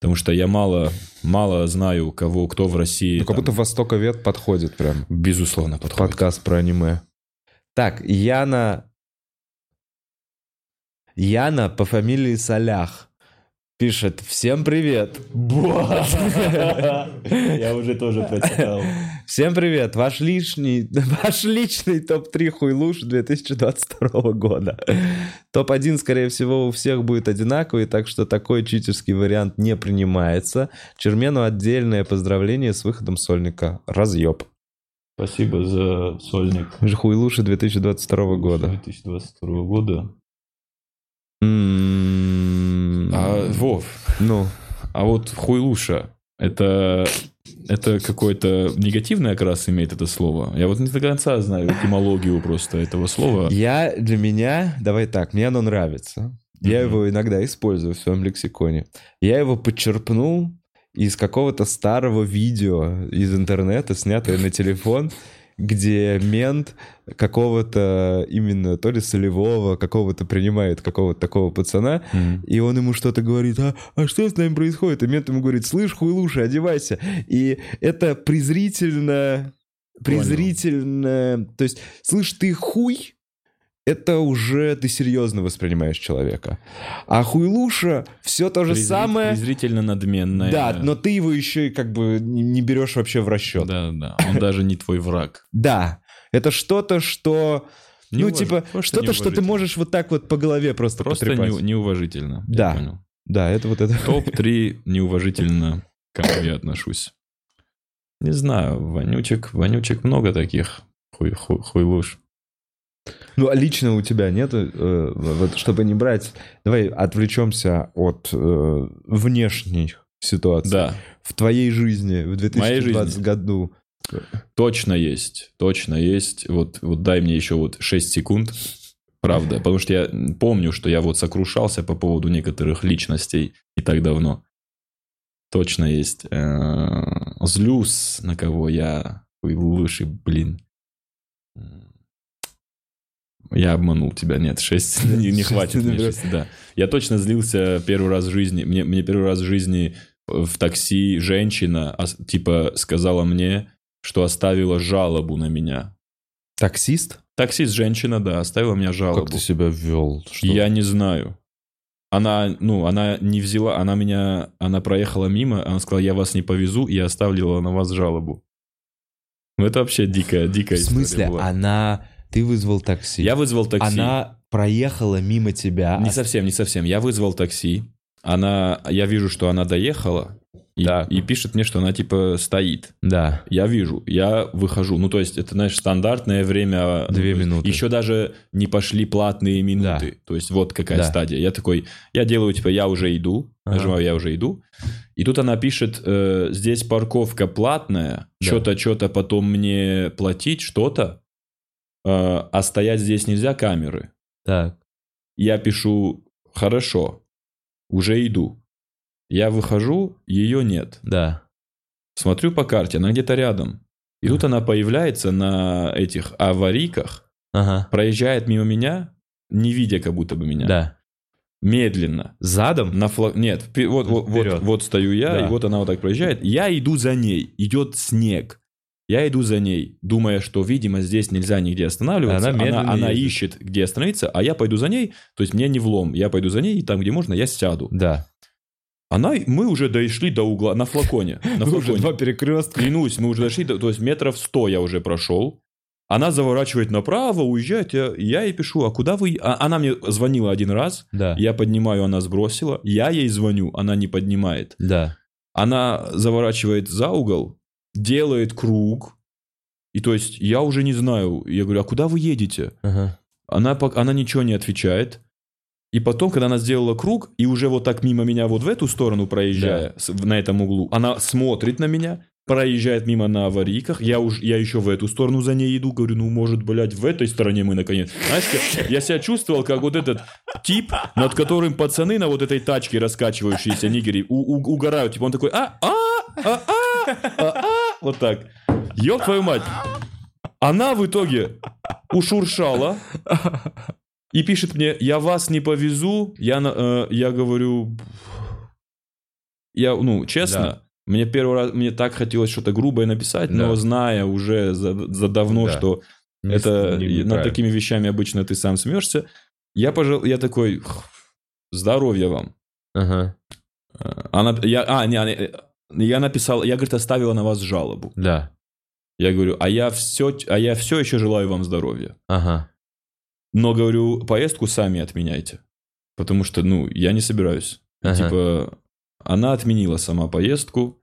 потому что я мало, мало знаю, кого, кто в России. Ну, как там, будто Востоковед подходит прям. безусловно подходит. Подкаст про аниме. Так, Яна... Яна по фамилии Салях пишет «Всем привет!» Я уже тоже прочитал. Всем привет! Ваш лишний, ваш личный топ-3 хуйлуш 2022 года. Топ-1, скорее всего, у всех будет одинаковый, так что такой читерский вариант не принимается. Чермену отдельное поздравление с выходом сольника. Разъеб. Спасибо за сольник. Хуйлуши 2022 года. 2022 года. М, А, Вов, Ну, а вот хуйлуша, это, это какой-то негативный окрас имеет это слово? Я вот не до конца знаю этимологию просто этого слова. я для меня, давай так, мне оно нравится. Я его иногда использую в своем лексиконе. Я его подчерпнул из какого-то старого видео из интернета, снятое на телефон. Где мент какого-то именно то ли солевого, какого-то принимает какого-то такого пацана, Мгм. и он ему что-то говорит, а, а что с нами происходит? И мент ему говорит, слышь, хуйлуша, одевайся. И это презрительно, презрительно, то есть, слышь, ты хуй, это уже ты серьезно воспринимаешь человека. А хуйлуша все то же Презри- самое. Презрительно надменная. Да, но ты его еще и как бы не берешь вообще в расчет. Да, да. Он даже не твой враг. Да, это что-то, что... Ну, типа, что-то, что ты можешь вот так вот по голове просто, Просто неуважительно. Да. Да, это вот это. Топ-3 неуважительно, к кому я отношусь. Не знаю, вонючек, вонючек много таких. Хуй, хуй, хуйлуш. Ну, а лично у тебя нету, э, вот чтобы не брать... Давай отвлечемся от э, внешних ситуаций. Да, В твоей жизни в 2020 жизни. году. точно есть, точно есть. Вот, вот дай мне еще вот 6 секунд. Правда, потому что я помню, что я вот сокрушался по поводу некоторых личностей не так давно. Точно есть. Э, Злюсь, на кого я... Хуйлуши, блин. Я обманул тебя, нет, 6 не, не хватит не мне наберёшь. шести, да. Я точно злился первый раз в жизни. Мне, мне первый раз в жизни в такси женщина типа сказала мне, что оставила жалобу на меня. Таксист? Таксист женщина, да, оставила мне жалобу. Как ты себя вел? Что? Я не знаю. Она, ну, она не взяла, она меня, она проехала мимо, она сказала, я вас не повезу, и оставила на вас жалобу. Ну, это вообще дикая, дикая В история смысле, была. она... Ты вызвал такси. Я вызвал такси. Она проехала мимо тебя. Не совсем, не совсем. Я вызвал такси. Она, я вижу, что она доехала, и, Так. и пишет мне, что она типа стоит. Да. Я вижу, я выхожу. Ну, то есть, это, знаешь, стандартное время. Две есть, минуты. Еще даже не пошли платные минуты. То есть, вот какая Да. стадия. Я такой, я делаю, типа, я уже иду. Ага. Нажимаю, я уже иду. И тут она пишет, э, здесь парковка платная, Да. что-то, что-то потом мне платить, что-то. Э, а стоять здесь нельзя камеры. Так. Я пишу, хорошо, уже иду. Я выхожу, ее нет. Да. Смотрю по карте, она где-то рядом. И тут она появляется на этих аварийках, Ага. проезжает мимо меня, не видя как будто бы меня. Да. Медленно. Задом? На флаг... Нет, вот, вот, вот, вот стою я, Да. и вот она вот так проезжает. Я иду за ней. Идет снег. Я иду за ней, думая, что, видимо, здесь нельзя нигде останавливаться. Она она ездит. ищет, где остановиться, а я пойду за ней. То есть мне не влом. Я пойду за ней, и там, где можно, я сяду. Да. Она, мы уже дошли до угла на флаконе. На Ну, уже флаконе. два перекрестка. Клянусь, мы уже дошли, до- то есть метров сто я уже прошел. Она заворачивает направо, уезжает, я, я ей пишу, а куда вы... А- она мне звонила один раз, Да. я поднимаю, она сбросила, я ей звоню, она не поднимает. Да. Она заворачивает за угол, делает круг, и то есть я уже не знаю, я говорю, а куда вы едете? Ага. Она, она ничего не отвечает. И потом, когда она сделала круг, и уже вот так мимо меня вот в эту сторону проезжая, с- на этом углу, она смотрит на меня, проезжает мимо на аварийках, я, уж, я еще в эту сторону за ней иду, говорю, ну, может, блядь, в этой стороне мы наконец. Знаешь, как- я себя чувствовал, как вот этот тип, над которым пацаны на вот этой тачке раскачивающиеся нигери у- у- угорают. Типа он такой, а, а, а, а, а, а, вот так. Ёб твою мать. Она в итоге ушуршала, и пишет мне, я вас не повезу. Я, э, я говорю, я, ну, честно, Да. мне первый раз, мне так хотелось что-то грубое написать, но Да. зная уже за, за давно, Да. что Не- это не- над такими вещами обычно ты сам смеешься, я, пожал, я такой, здоровья вам. Ага. Э, Она, я, а, не, не, э, я написал, я, говорит, оставила на вас жалобу. Да. Я говорю, а я все, а я все еще желаю вам здоровья. Ага. Но, говорю, поездку сами отменяйте. Потому что, ну, я не собираюсь. Ага. Типа, она отменила сама поездку.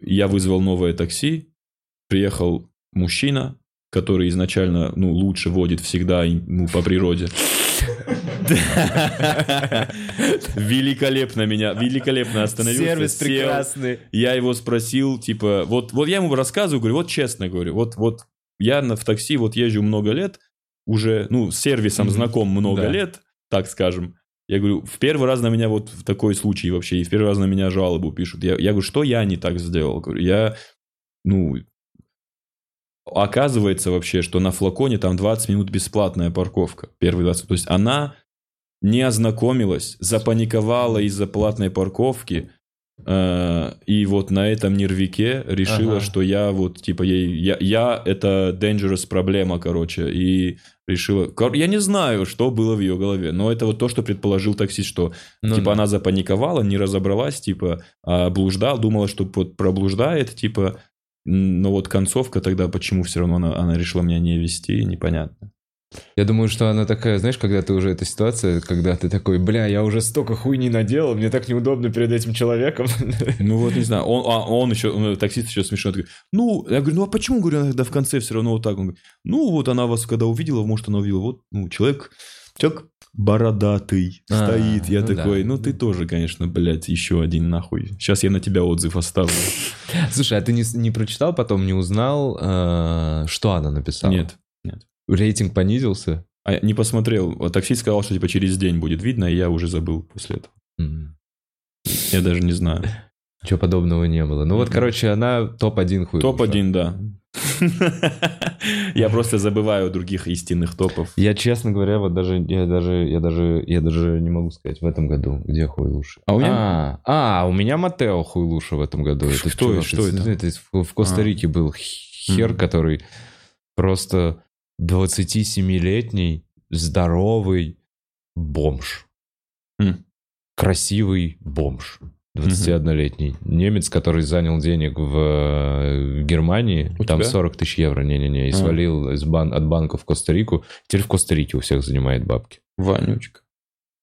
Я вызвал новое такси. Приехал мужчина, который изначально, ну, лучше водит всегда, ну, по природе. Великолепно меня, великолепно остановился. Сервис прекрасный. Я его спросил, типа, вот, вот я ему рассказываю, говорю, вот честно говорю, вот, вот я в такси вот езжу много лет, уже, ну, с сервисом знаком много лет, так скажем. Я говорю, в первый раз на меня вот в такой случай вообще, и в первый раз на меня жалобу пишут. Я, я говорю, что я не так сделал? Говорю, я, ну, оказывается вообще, что на флаконе там 20 минут бесплатная парковка. Первые 20. То есть она не ознакомилась, запаниковала из-за платной парковки, э, и вот на этом нервике решила, Ага. что я вот, типа, ей, я, я это dangerous проблема, короче, и решила... Кор- Я не знаю, что было в ее голове, но это вот то, что предположил таксист, что Ну типа да. она запаниковала, не разобралась, типа, а блуждал, думала, что вот проблуждает, типа, но вот концовка тогда, почему все равно она, она решила меня не вести, непонятно. Я думаю, что она такая, знаешь, когда ты уже эта ситуация, когда ты такой, бля, я уже столько хуйни наделал, мне так неудобно перед этим человеком. Ну вот, не знаю, он, а он еще, он, таксист еще смешно такой, ну, я говорю, ну а почему, говорю, она тогда в конце все равно вот так? Он говорит, ну вот она вас когда увидела, может она увидела, вот, ну, человек, человек бородатый А, стоит, я ну такой, да. ну ты тоже, конечно, блядь, еще один нахуй. Сейчас я на тебя отзыв оставлю. Слушай, а ты не, не прочитал потом, не узнал, э, что она написала? Нет. Рейтинг понизился? А не посмотрел. Таксист сказал, что типа через день будет видно, и я уже забыл после этого. Я даже не знаю. Чего подобного не было. Ну вот, короче, она топ-1 хуй. Топ-1, да. Я просто забываю других истинных топов. Я, честно говоря, вот даже, я даже, я даже, я даже не могу сказать в этом году, где хуй лучше. А у меня- а, а, у меня Матео хуй лучше в этом году. Это это? Что из- это? из- в, Коста-Рике был хер, Мгм. который просто 27-летний, здоровый бомж. М. Красивый бомж. 21-летний. Немец, который занял денег в э, Германии, У там тебя? 40 тысяч евро, не-не-не, и А. свалил из бан- от банка в Коста-Рику. Теперь в Коста-Рике у всех занимает бабки. Вонючка.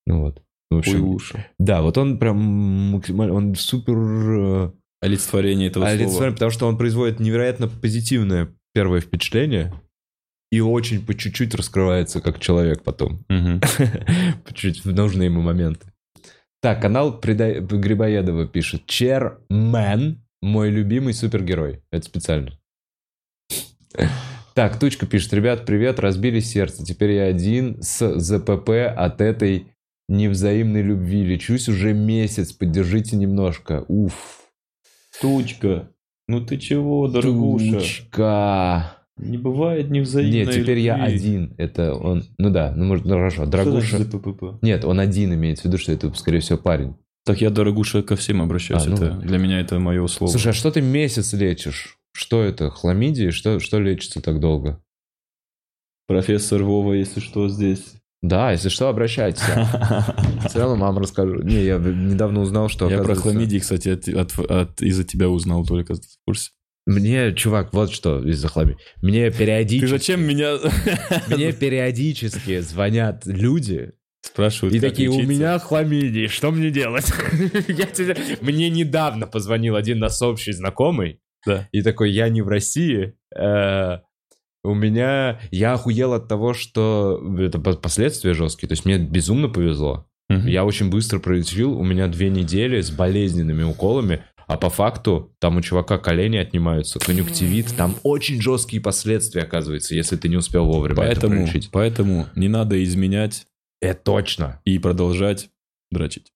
Ну вот. В общем, уши. да, вот он прям максимально, он супер э, Олицетворение этого олицетворен, слова. потому что он производит невероятно позитивное первое впечатление и очень по чуть-чуть раскрывается как человек потом. По чуть в нужные ему моменты. Так, канал Предай- Грибоедова пишет. Чермен, мой любимый супергерой. Это специально. Так, Тучка пишет. Ребят, привет, разбили сердце. Теперь я один с ЗПП от этой невзаимной любви. Лечусь уже месяц. Поддержите немножко. Уф. Тучка. Ну ты чего, дорогуша? Тучка. Не бывает невзаимной Нет, теперь я любви. один. Это он... Ну да, ну может, ну хорошо. Что Драгуша... значит ЗППП? Нет, он один имеется в виду, что это, скорее всего, парень. Так я, дорогуша, ко всем обращаюсь. А, ну это, для меня это мое слово. Слушай, а что ты месяц лечишь? Что это? Хламидии? Что, что лечится так долго? Профессор Вова, если что, здесь. Да, если что, обращайтесь. В целом вам расскажу. Не, я недавно узнал, что Я про хламидии, кстати, от, от- от- из-за тебя узнал только в курсе. Мне, чувак, вот что из-за хламидии. Мне Ты периодически... зачем меня Мне периодически звонят люди спрашивают? и такие, у лечиться? меня хламидии, что мне делать? Я тебе- Мне недавно позвонил один наш общий знакомый, Да. и такой, я не в России, э, у меня... Я охуел от того, что это по- последствия жесткие, то есть мне безумно повезло. Я очень быстро пролечил, у меня две недели с болезненными уколами, а по факту там у чувака колени отнимаются, конъюнктивит, там очень жесткие последствия, оказывается, если ты не успел вовремя это Поэтому, пролечить. поэтому не надо изменять Это точно. и продолжать дрочить.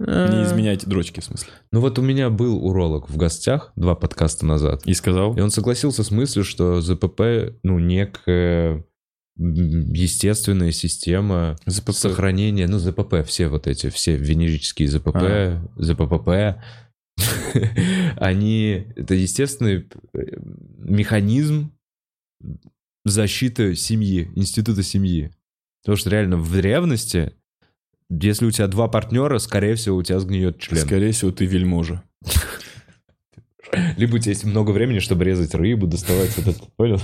Не изменять дрочки, в смысле. Ну вот у меня был уролог в гостях два подкаста назад, И сказал, и он согласился с мыслью, что ЗПП, ну, некая м, естественная система ЗПП. сохранения, ну, ЗПП, все вот эти, все венерические ЗПП, А. ЗППП, они, это естественный э, механизм защиты семьи, института семьи. Потому что реально в древности, если у тебя два партнера, скорее всего, у тебя сгниет член. скорее всего, ты вельможа. Либо у тебя есть много времени, чтобы резать рыбу, доставать вот это, понял?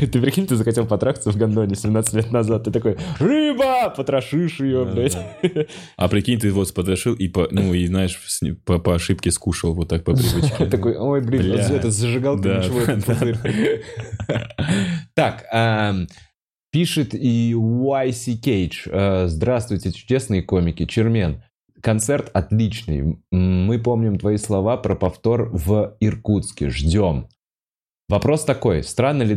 Ты прикинь, ты захотел потрахаться в гондоне 17 лет назад, ты такой, рыба, потрошишь ее, блядь. А прикинь, ты вот потрошил и, по, ну, и знаешь, по, по ошибке скушал вот так по привычке. Такой, ой, блин, это зажигалка, ничего, этот пузырь. Так, пишет и YC Cage. Э, Здравствуйте, чудесные комики. Чермен. Концерт отличный. Мы помним твои слова про повтор в Иркутске. Ждем. Вопрос такой. Странно ли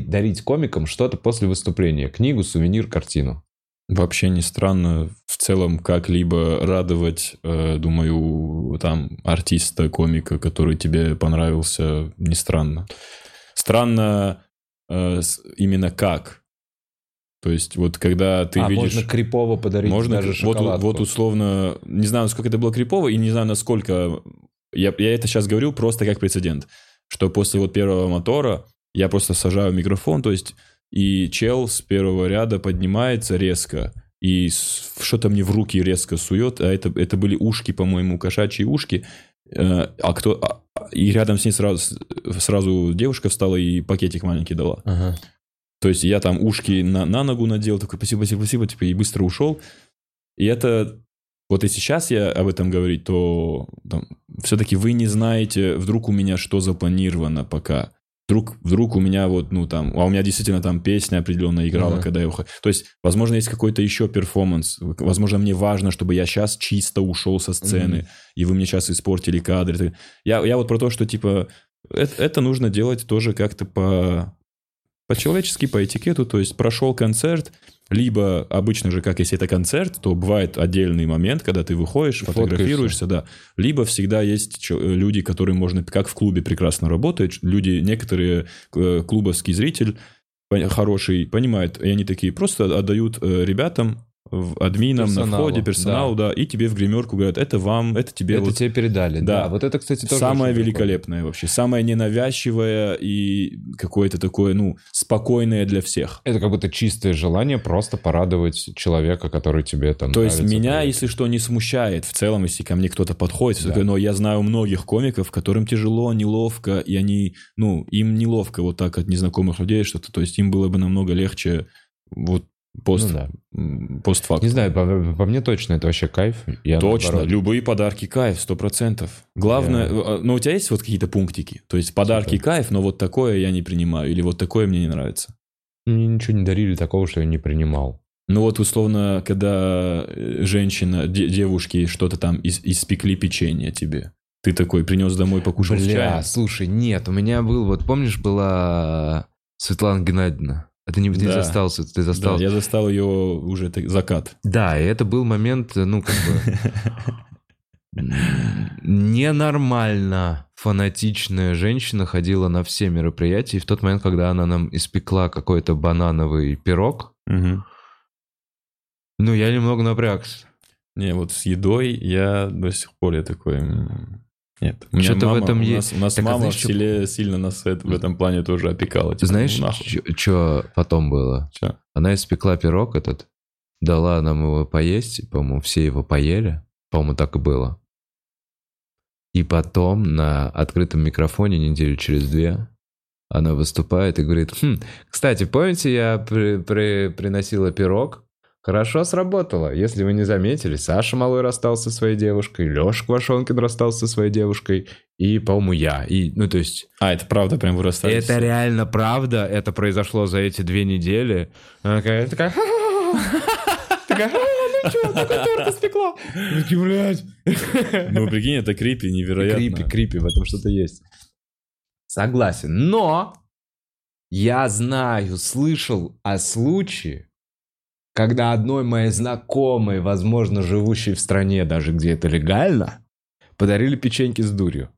дарить комикам что-то после выступления? Книгу, сувенир, картину? Вообще не странно в целом как-либо радовать, э, думаю, там, артиста, комика, который тебе понравился, не странно. странно э, именно как. То есть вот когда ты а, видишь... можно крипово подарить Можно, даже вот, шоколадку. вот условно, не знаю, насколько это было крипово, и не знаю, насколько... Я, я это сейчас говорю просто как прецедент, что после вот первого мотора я просто сажаю микрофон, то есть и чел с первого ряда поднимается резко, и что-то мне в руки резко сует, а это, это были ушки, по-моему, кошачьи ушки, э, а кто... а- и рядом с ней сразу, сразу девушка встала и пакетик маленький дала. Ага. То есть я там ушки на, на ногу надел, такой спасибо, спасибо, спасибо, типа, и быстро ушел. И это, вот и сейчас я об этом говорить, то все-таки вы не знаете, вдруг у меня что запланировано пока. Вдруг, вдруг у меня вот, ну там, а у меня действительно там песня определенно играла, Ага. когда я уходил. То есть, возможно, есть какой-то еще перформанс. Возможно, мне важно, чтобы я сейчас чисто ушел со сцены, Мгм. и вы мне сейчас испортили кадры. Я, я вот про то, что, типа, это, это нужно делать тоже как-то по, по-человечески, по этикету, то есть прошел концерт, либо обычно же, как если это концерт, то бывает отдельный момент, когда ты выходишь, фотографируешься, да. Либо всегда есть чё- люди, которым можно, как в клубе прекрасно работает, люди, некоторые э, клубовский зритель хороший, понимает, и они такие просто отдают э, ребятам, админам на Персоналу, входе, персоналу, да. и тебе в гримерку говорят, это вам, это тебе Это вот тебе передали, да. Да. Вот это, кстати, тоже Самое великолепное вообще, самое ненавязчивое и какое-то такое, ну, спокойное для всех. Это как будто чистое желание просто порадовать человека, который тебе там То есть нравится. меня, Привет. если что, не смущает в целом, если ко мне кто-то подходит, Да. такое, но я знаю многих комиков, которым тяжело, неловко, и они, ну, им неловко вот так от незнакомых людей что-то, то есть им было бы намного легче вот пост, Ну да. м, постфактум. Не знаю, по, по мне точно это вообще кайф. Я Точно, наоборот. любые подарки кайф, сто процентов. Главное, Я- э, ну у тебя есть вот какие-то пунктики? То есть подарки Типа? кайф, но вот такое я не принимаю, или вот такое мне не нравится. Мне ничего не дарили такого, что я не принимал. Ну вот условно, когда э, женщина, де- девушки что-то там ис- испекли печенье тебе, ты такой принес домой, покушал Бля, слушай, нет, у меня был, вот помнишь, была Светлана Геннадьевна? Это не ты Да. застал, ты Да, застал. я застал ее уже так- закат. Да, и это был момент, ну, как бы... Ненормально фанатичная женщина ходила на все мероприятия, и в тот момент, когда она нам испекла какой-то банановый пирог, Мгм. ну, я немного напрягся. Не, вот с едой я до сих пор я такой... Нет. У меня Что-то в мама- этом у есть. нас, у нас Так, а мама знаешь, в селе сильно нас в этом плане тоже опекала. Типа, знаешь, ну, что потом было? Чё? Она испекла пирог этот, дала нам его поесть, по-моему, все его поели. По-моему, так и было. И потом на открытом микрофоне неделю через две она выступает и говорит, «Хм, кстати, помните, я при- при- приносила пирог? Хорошо сработало. Если вы не заметили, Саша Малой расстался со своей девушкой, Леша Квашонкин расстался со своей девушкой, и, по-моему, я. И, ну, то есть... А, это правда прям вы расстались? Это реально правда, это произошло за эти две недели. Она такая, такая, такая, «А, ну что, такой торт испекла. Такие, блядь. Ну, прикинь, это крипи, невероятно. Крипи, крипи, в этом что-то есть. Согласен, но я знаю, слышал о случае, когда одной моей знакомой, возможно, живущей в стране, даже где это легально, подарили печеньки с дурью.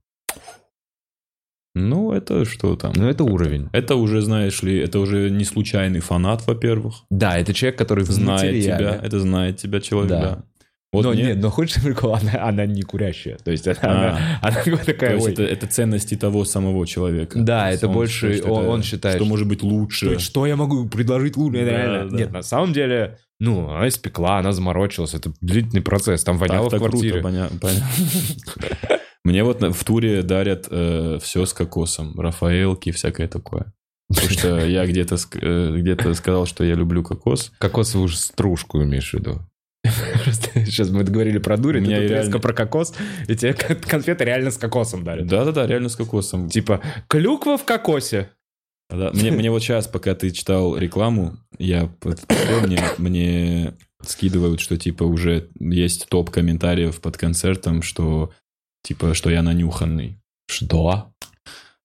Ну, это что там? Ну, это уровень. Это уже, знаешь ли, это уже не случайный фанат, во-первых. Да, это человек, который Знает тебя, это знает тебя человек, Да. да. Вот но нет, но хочешь прикол, она, она не курящая. То есть она, она, она То такая, есть ой, это, это ценности того самого человека. Да, То есть это больше считает, он- это- он считает, Что может быть лучше. что, что я могу предложить лучше? Да, реально- да. Нет, на самом деле, ну, она испекла, она заморочилась, это длительный процесс, там воняло в Так-то квартире. круто, поня- поня- Мне вот в туре дарят все с кокосом. Рафаэлки, всякое такое. Потому что я где-то э, где-то сказал, что я люблю кокос. Кокосовую стружку имеешь в виду? Просто сейчас мы говорили про дурь, ты резко про кокос, и тебе кон- конфеты реально с кокосом дарят. Да-да-да, реально с кокосом. Типа, клюква в кокосе. Да, мне, мне вот сейчас, пока ты читал рекламу, я мне, мне скидывают, что типа уже есть топ комментариев под концертом, что типа, что я нанюханный. Что?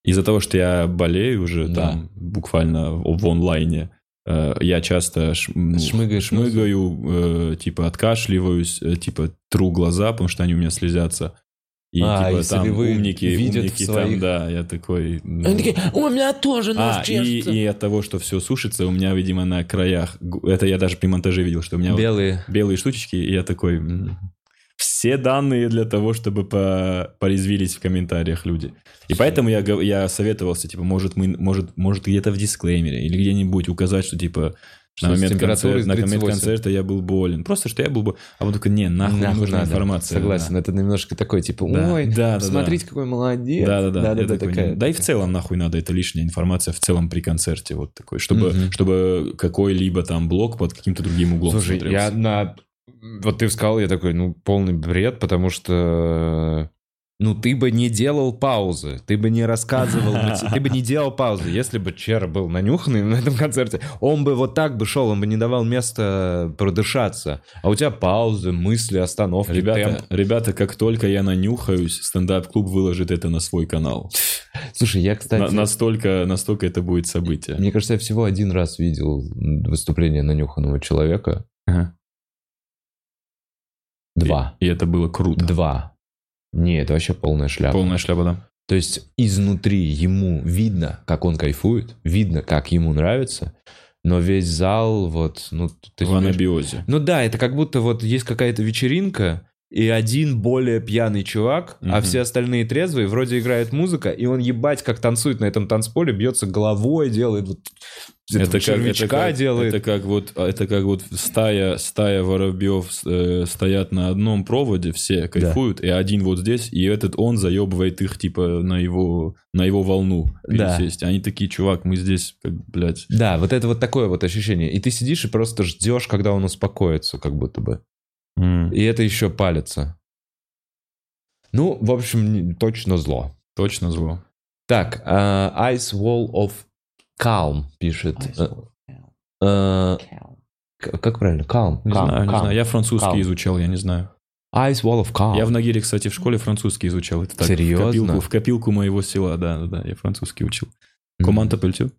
Из-за того, что я болею уже Да. там буквально в, онлайне, я часто ш- ну, Шмыгаешь шмыгаю, э, типа откашливаюсь, э, типа тру глаза, потому что они у меня слезятся. И А, типа если там умники, видят умники в там, своих- да, я такой... ну. Они такие, у меня тоже нос А, и, чешется. и от того, что все сушится, у меня, видимо, на краях, это я даже при монтаже видел, что у меня вот Белые. белые штучки, и я такой... Все данные для того, чтобы по- порезвились в комментариях люди. И поэтому я, я советовался, типа, может, мы, может, может где-то в дисклеймере или где-нибудь указать, что, типа, Что на момент, концерта, на момент 38. концерта я был болен. Просто, что я был болен. А он такой, не, нахуй, Нахуй нужна надо. информация. Согласен, да. это немножко такой, типа, Да, ой, да, да, посмотрите, какой молодец. Да-да-да. я Да-да-да, такой, такая. Да и в целом нахуй надо, это лишняя информация в целом при концерте, вот такой, чтобы, Мгм. чтобы какой-либо там блок под каким-то другим углом Слушай, смотрелся. я на... Вот ты сказал, я такой, ну, полный бред, потому что... Ну, ты бы не делал паузы, ты бы не рассказывал, мати- ты бы не делал паузы. Если бы Чера был нанюханный на этом концерте, он бы вот так бы шел, он бы не давал места продышаться. А у тебя паузы, мысли, остановки, Ребята, темп. ребята, как только я нанюхаюсь, стендап-клуб выложит это на свой канал. Слушай, я, На- кстати... настолько, настолько это будет событие. Мне кажется, я всего один раз видел выступление нанюханного человека. Ага. Два. И, и это было круто. Два. Не, это вообще полная шляпа. Полная шляпа, да. То есть изнутри ему видно, как он кайфует, видно, как ему нравится, но весь зал вот, ну, ты в анабиозе. Ну да, это как будто вот есть какая-то вечеринка, и один более пьяный чувак, а Мгм. все остальные трезвые, вроде играет музыка, и он ебать как танцует на этом танцполе, бьется головой, делает вот Это как, это, как, делает. это как вот это как вот стая стая воробьев э, стоят на одном проводе все кайфуют и один вот здесь и этот он заебывает их типа на его на его волну Да. пересесть. Они такие чувак мы здесь как блядь. Да, вот это вот такое вот ощущение. И ты сидишь и просто ждешь, когда он успокоится, как будто бы. И это еще палится. Ну, в общем, точно зло. Точно зло. Так, а, Ice Wall of Calm пишет. Э, э, Как правильно? Calm. Не calm, знаю, не знаю. Я французский Calm. изучал, я не знаю. Ice Wall of Calm. Я в Нагире, кстати, в школе французский изучал. Это так, Серьезно? В копилку, в копилку моего села, да, да, да. Я французский учил. М. Команд апельтю.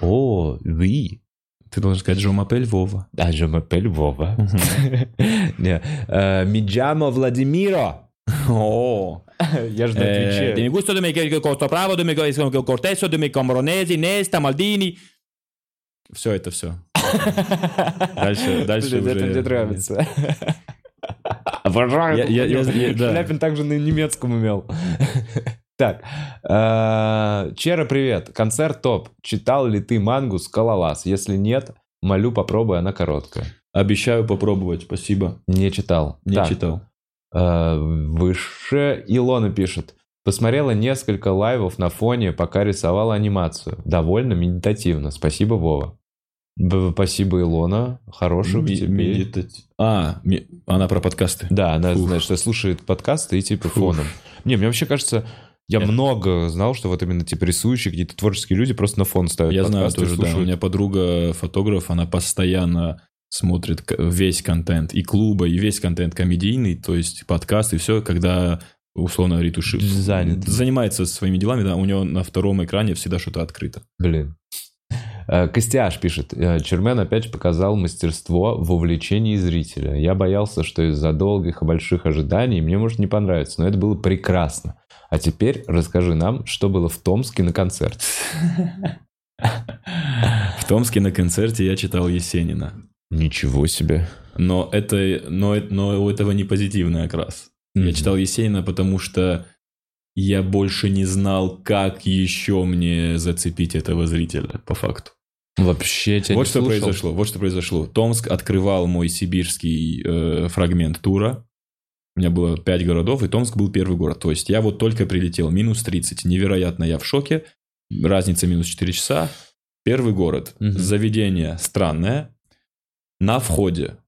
О, oui. Ты должен сказать Жо Мапель Вова. А je m'appelle Вова. Миджамо Владимиро. О, Я же на Eh, Твиче. di gusto de mi Costa Право, de mi Corteso, de mi Комбронези, Неста, Мальдини. Все это все. Дальше, дальше Блин, это уже... мне нравится. Обожаю. Я- я- я- я- да. Шляпин также на немецком умел. Так, э, Чера, привет. Концерт топ. Читал ли ты мангу «Скалолаз»? Если нет, молю, попробуй, она короткая. Обещаю попробовать, спасибо. Не читал. Не Так, читал. Э, Выше Илона пишет. Посмотрела несколько лайвов на фоне, пока рисовала анимацию. Довольно медитативно. Спасибо, Вова. Б- Спасибо, Илона. Хороших Ми- тебе. медитати- А, ми- она про подкасты. Да, она, Фух. знаешь, что слушает подкасты и типа Фух. фоном. Не, мне вообще кажется, я Я- много знал, что вот именно типа рисующие, какие-то творческие люди просто на фон ставят Я знаю тоже, да. У меня подруга фотограф, она постоянно смотрит весь контент и клуба, и весь контент комедийный, то есть подкаст и все, когда условно ретуши... Занят. Занимается своими делами, да, у него на втором экране всегда что-то открыто. Блин. Э, Костяш пишет, э, Чермен опять показал мастерство в увлечении зрителя. Я боялся, что из-за долгих и больших ожиданий мне может не понравиться, но это было прекрасно. А теперь расскажи нам, что было в Томске на концерте. В Томске на концерте я читал Есенина. Ничего себе. Но, это, но, но у этого не позитивный окрас. Я Мгм. читал Есенина, потому что я больше не знал, как еще мне зацепить этого зрителя, по факту. Вообще тебя вот что слушал? произошло. Вот что произошло. Томск открывал мой сибирский э, фрагмент тура. У меня было пять городов, и Томск был первый город. То есть я вот только прилетел, минус 30. Невероятно, я в шоке. Разница минус 4 часа. Первый город. Мгм. Заведение странное. На входе.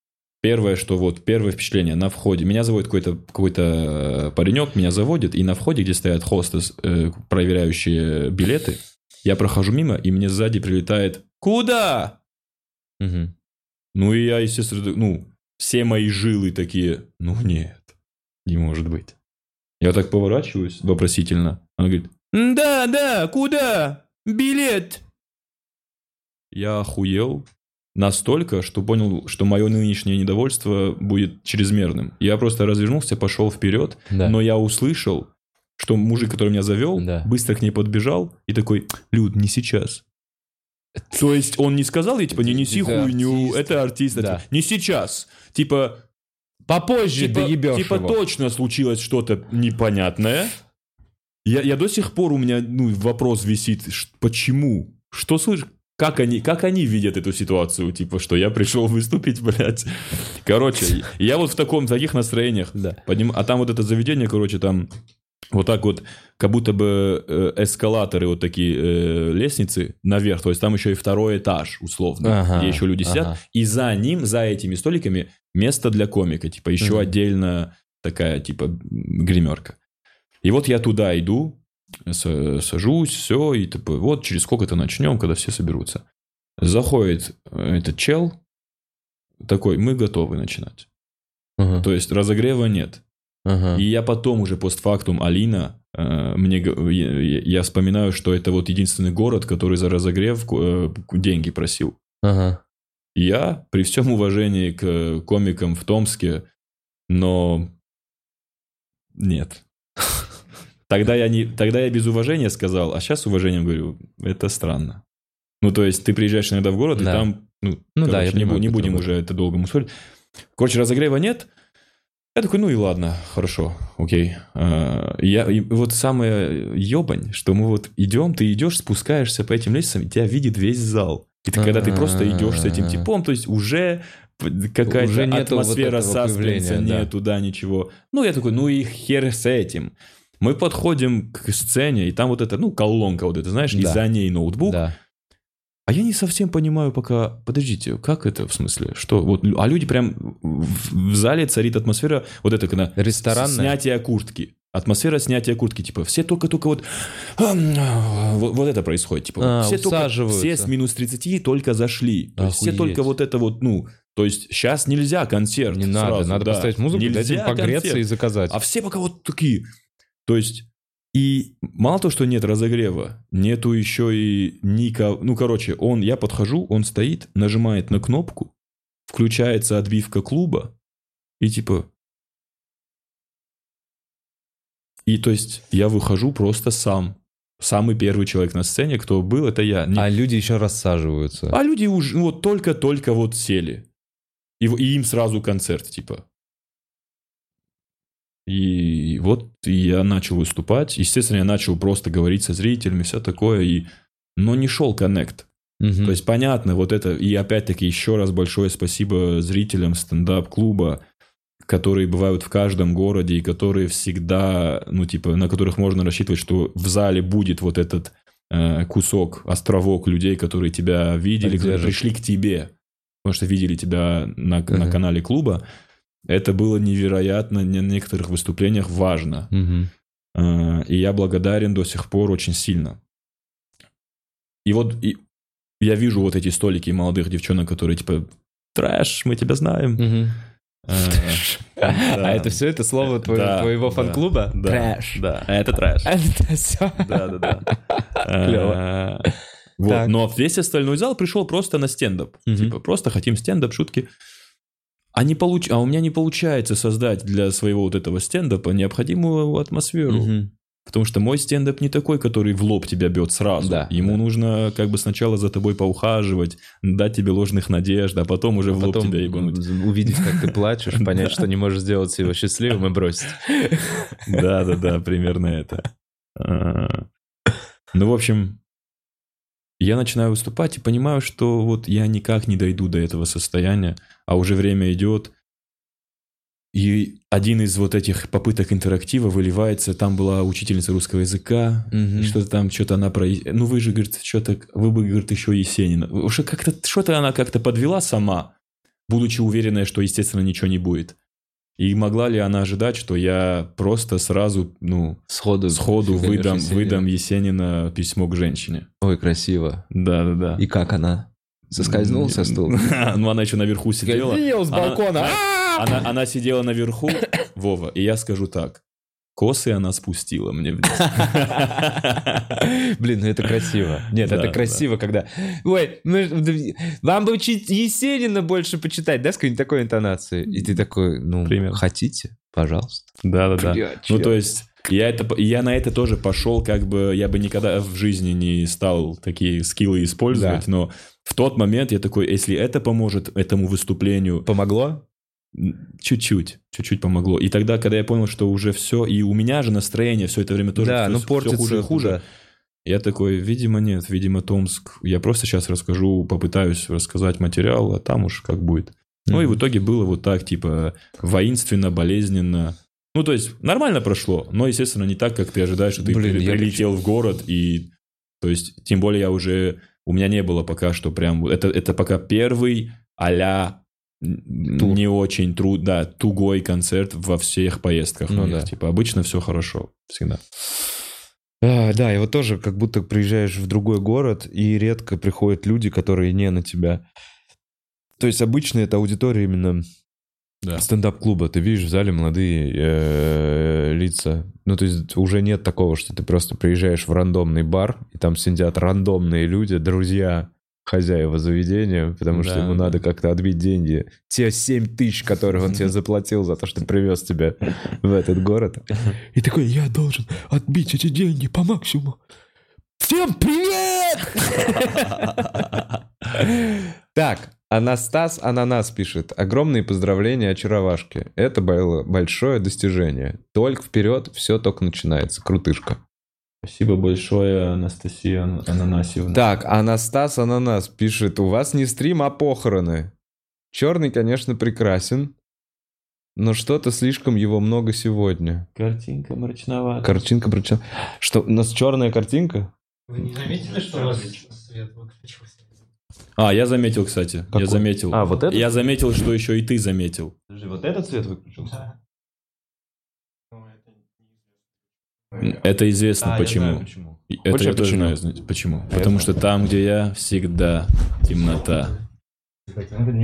Первое, что вот, первое впечатление на входе. Меня заводит какой-то какой паренек, меня заводит, и на входе, где стоят хостес, э, проверяющие билеты, я прохожу мимо, и мне сзади прилетает «Куда?» Мгм. Ну и я, естественно, ну, все мои жилы такие, ну нет, не может быть. Я так поворачиваюсь вопросительно. Она говорит, да, да, куда? Билет. Я охуел настолько, что понял, что мое нынешнее недовольство будет чрезмерным. Я просто развернулся, пошел вперед, Да. но я услышал, что мужик, который меня завел, Да. быстро к ней подбежал и такой, Люд, не сейчас. То есть он не сказал ей, типа, не неси Это хуйню, артист. это артист. Да. Не сейчас. Типа, Попозже типа, доебешь типа его. точно случилось что-то непонятное. Я, я до сих пор у меня ну, вопрос висит, почему? Что слышь? Как они, как они видят эту ситуацию? Типа, что я пришел выступить, блядь. Короче, я вот в таком, в таких настроениях. Да. Подним- А там вот это заведение, короче, там вот так вот, как будто бы э, эскалаторы, вот такие э, лестницы наверх. То есть там еще и второй этаж, условно, Ага, где еще люди сидят. ага. И за ним, за этими столиками, место для комика. Типа еще Мгм. отдельно такая, типа, гримерка. И вот я туда иду, сажусь, все, и типа, вот через сколько-то начнем, когда все соберутся. Заходит э, этот чел, такой, мы готовы начинать. Ага, То есть разогрева нет. ага. И я потом уже постфактум Алина, э, мне, я- я вспоминаю, что это вот единственный город, который за разогрев э, деньги просил. Ага. Я, при всем уважении к комикам в Томске, но нет. Тогда я, не, тогда я без уважения сказал, а сейчас с уважением говорю, это странно. Ну, то есть, ты приезжаешь иногда в город, и Да. там, ну, Ну да, короче, я не, понимаю, не будем уже это долго мусолить. Короче, разогрева нет. Я такой, ну и ладно, хорошо, окей. А, Я, и вот самое ебань, что мы вот идем, ты идешь, спускаешься по этим лестницам, и тебя видит весь зал. И ты, когда ты просто идешь с этим типом, то есть уже какая-то Уже вот атмосфера этого саспенса, да. нету, да, ничего. Ну, я такой, ну и хер с этим. Мы подходим к сцене, и там вот это, ну, колонка вот эта, знаешь, и Да. за ней ноутбук. Да. А я не совсем понимаю пока, подождите, как это в смысле? Что? Вот, а люди прям в, в зале царит атмосфера, вот это когда Ресторанная? снятие куртки. Атмосфера снятия куртки, типа, все только-только вот, вот, вот это происходит, типа, А, все только, все с минус 30 только зашли, то есть все только вот это вот, ну, то есть сейчас нельзя концерт Не надо, сразу, надо да. поставить музыку, дать им Нельзя погреться концерт. и заказать. А все пока вот такие. То есть, и мало то, что нет разогрева, нету еще и никого. Ну, короче, он, я подхожу, он стоит, нажимает на кнопку, включается отбивка клуба, и типа... И то есть я выхожу просто сам. Самый первый человек на сцене, кто был, это я. Не- А люди еще рассаживаются. а люди уже ну, вот только-только вот сели. И, и им сразу концерт, типа. И вот я начал выступать. Естественно, я начал просто говорить со зрителями, все такое. И... Но не шел коннект. Мгм. То есть, понятно, вот это... И опять-таки еще раз большое спасибо зрителям стендап-клуба, которые бывают в каждом городе и которые всегда, ну, типа, на которых можно рассчитывать, что в зале будет вот этот э, кусок, островок людей, которые тебя видели, которые пришли к тебе, потому что видели тебя на, на Ага. канале клуба. Это было невероятно на некоторых выступлениях важно. Э, И я благодарен до сих пор очень сильно. И вот и я вижу вот эти столики молодых девчонок, которые типа трэш, мы тебя знаем. Э, А это все это слово твоего фан-клуба? Трэш. Да, это трэш. Это все. Да, да, да. Клево. Вот, но весь остальной зал пришел просто на стендап. Типа, просто хотим стендап, шутки. А, не получ... а у меня не получается создать для своего вот этого стендапа необходимую атмосферу. Мгм. Потому что мой стендап не такой, который в лоб тебя бьет сразу. Да, Ему да. нужно как бы сначала за тобой поухаживать, дать тебе ложных надежд, а потом уже в лоб Потом тебя ебануть. увидеть, как ты плачешь, понять, что не можешь сделать его счастливым и бросить. Да-да-да, примерно это. А, Ну, в общем, я начинаю выступать и понимаю, что вот я никак не дойду до этого состояния, а уже время идет. И один из вот этих попыток интерактива выливается, там была учительница русского языка, и что-то там, что-то она про... Ну, вы же, говорит, что-то... Вы бы, говорит, еще Есенина. Уже как-то... Что-то она как-то подвела сама, будучи уверенная, что, естественно, ничего не будет. И могла ли она ожидать, что я просто сразу, ну, Сходу. сходу выдам, Есенина. выдам Есенина письмо к женщине? Ой, красиво. Да-да-да. И как она? Соскользнула со стула? Ну, она еще наверху сидела. Видел с Она- балкона. Она, она сидела наверху, Вова, и я скажу так. Косы она спустила мне вниз. Блин, ну это красиво. Нет, это красиво, когда... Ой, ну, вам бы чуть Есенина больше почитать, да, с какой-нибудь такой интонацией? И ты такой, ну, хотите? Пожалуйста. Да-да-да. Ну, то есть, я, это, я на это тоже пошел, как бы я бы никогда в жизни не стал такие скиллы использовать, Да. но в тот момент я такой, если это поможет этому выступлению, Помогло? чуть-чуть, чуть-чуть помогло. И тогда, когда я понял, что уже все, и у меня же настроение все это время тоже да, всё- ну портится. хуже и хуже, да. я такой, видимо, нет, видимо, Томск. Я просто сейчас расскажу, попытаюсь рассказать материал, а там уж как будет. Ну и в итоге было вот так, типа, воинственно, болезненно. Ну, то есть, нормально прошло, но, естественно, не так, как ты ожидаешь, что ты Блин, при- я прилетел в город, и, то есть, тем более я уже, у меня не было пока что прям, это, это пока первый а-ля м, Тур. не очень труд, да, тугой концерт во всех поездках. Ну моих. да. Типа, обычно все хорошо, всегда. А, да, и вот тоже как будто приезжаешь в другой город, и редко приходят люди, которые не на тебя. То есть обычно это аудитория именно Да. стендап-клуба. Ты видишь в зале молодые э, лица. Ну, то есть уже нет такого, что ты просто приезжаешь в рандомный бар, и там сидят рандомные люди, друзья хозяева заведения, потому что Да, ему да. надо как-то отбить деньги. Те 7 тысяч, которые он тебе заплатил за то, что привез тебя в этот город. И такой, я должен отбить эти деньги по максимуму. Всем привет! Так, Анастас Ананас пишет. Огромные поздравления очаровашке. Это было большое достижение. Только вперед, все только начинается. Крутышка. Спасибо большое, Анастасия Ананасьевна. Так, Анастас Ананас пишет. У вас не стрим, а похороны. Черный, конечно, прекрасен, но что-то слишком его много сегодня. Картинка мрачноватая. Картинка причем. Что, у нас черная картинка? Вы не заметили, что у вас свет выключился? А, я заметил, кстати. Какой? Я заметил. А, вот это? Я заметил, что еще и ты заметил. Подожди, вот этот цвет выключился? Ну, это Это известно А, почему. почему. И Это Хочешь, я я тоже почему? знаю, почему. Я Потому знаю. что там, где я, всегда темнота.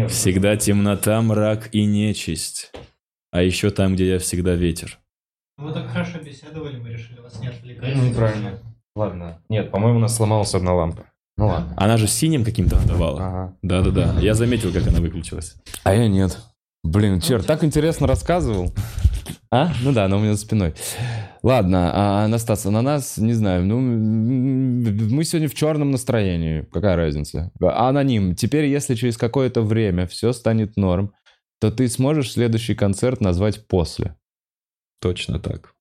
Всегда темнота, мрак и нечисть. А еще там, где я, всегда ветер. Ну, Вы так хорошо беседовали, мы решили вас не отвлекать. Ну, правильно. Ладно. Нет, по-моему, у нас сломалась одна лампа. Ну ладно. Она же синим каким-то отдавала. Ага. Да-да-да. Я заметил, как она выключилась. А я нет. Блин, черт, так интересно рассказывал. А? Ну да, она у меня за спиной. Ладно, а Анастас, ананас, не знаю, ну, мы сегодня в черном настроении, какая разница? Аноним, теперь если через какое-то время все станет норм, то ты сможешь следующий концерт назвать после. Точно так.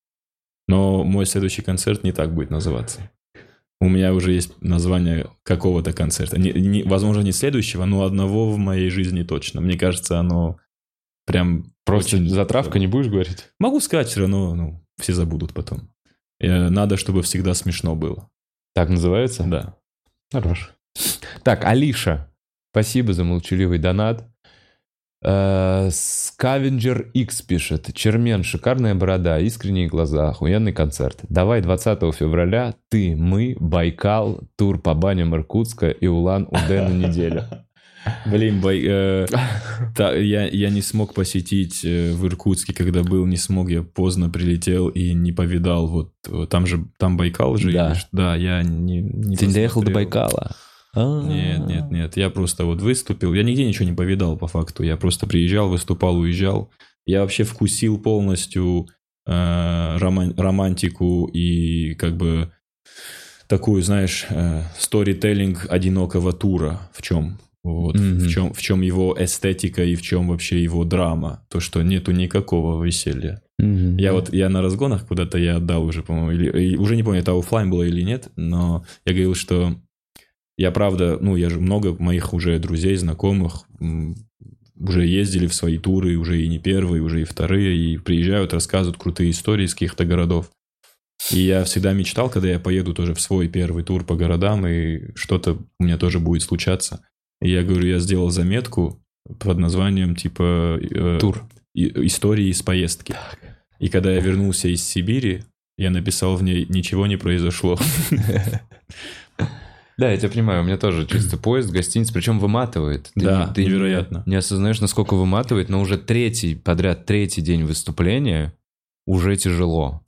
Но мой следующий концерт не так будет называться. У меня уже есть название какого-то концерта. Не- не- возможно, не следующего, но одного в моей жизни точно. Мне кажется, оно прям Просто очень- затравка не будешь говорить? Могу сказать, все равно ну, все забудут потом. Э, Надо, чтобы всегда смешно было. Так называется? Да. Хорош. Так, Алиша, спасибо за молчаливый донат. Э, Скавенджер X пишет. Чермен, шикарная борода, искренние глаза, охуенный концерт. Давай 20 февраля ты, мы, Байкал, тур по баням Иркутска и Улан-Удэ на неделю. Блин, бай- э, та- я, я не смог посетить э, в Иркутске, когда был, не смог, я поздно прилетел и не повидал. Вот там же, там Байкал же. Да. да я не, не Ты не доехал до. Байкала? А. Нет, нет, нет. Я просто вот выступил. Я нигде ничего не повидал по факту. Я просто приезжал, выступал, уезжал. Я вообще вкусил полностью э, роман- романтику и как бы такую, знаешь, э, сторителлинг одинокого тура. В чем? Вот, Мгм. в, чем, в чем его эстетика и в чем вообще его драма. То, что нету никакого веселья. Мгм. Я вот, я на разгонах куда-то я отдал уже, по-моему, или, уже не помню, это оффлайн было или нет, но я говорил, что я правда, ну, я же много моих уже друзей, знакомых уже ездили в свои туры, уже и не первые, уже и вторые, и приезжают, рассказывают крутые истории из каких-то городов. И я всегда мечтал, когда я поеду тоже в свой первый тур по городам, и что-то у меня тоже будет случаться. И я говорю, я сделал заметку под названием типа... э, Тур. и- истории из поездки. И когда я вернулся из Сибири, я написал в ней «Ничего не произошло». Да, я тебя понимаю, у меня тоже чисто поезд, гостиница, причем выматывает. Ты, Да, ты не- невероятно. Не, осознаешь, насколько выматывает, но уже третий подряд, третий день выступления уже тяжело.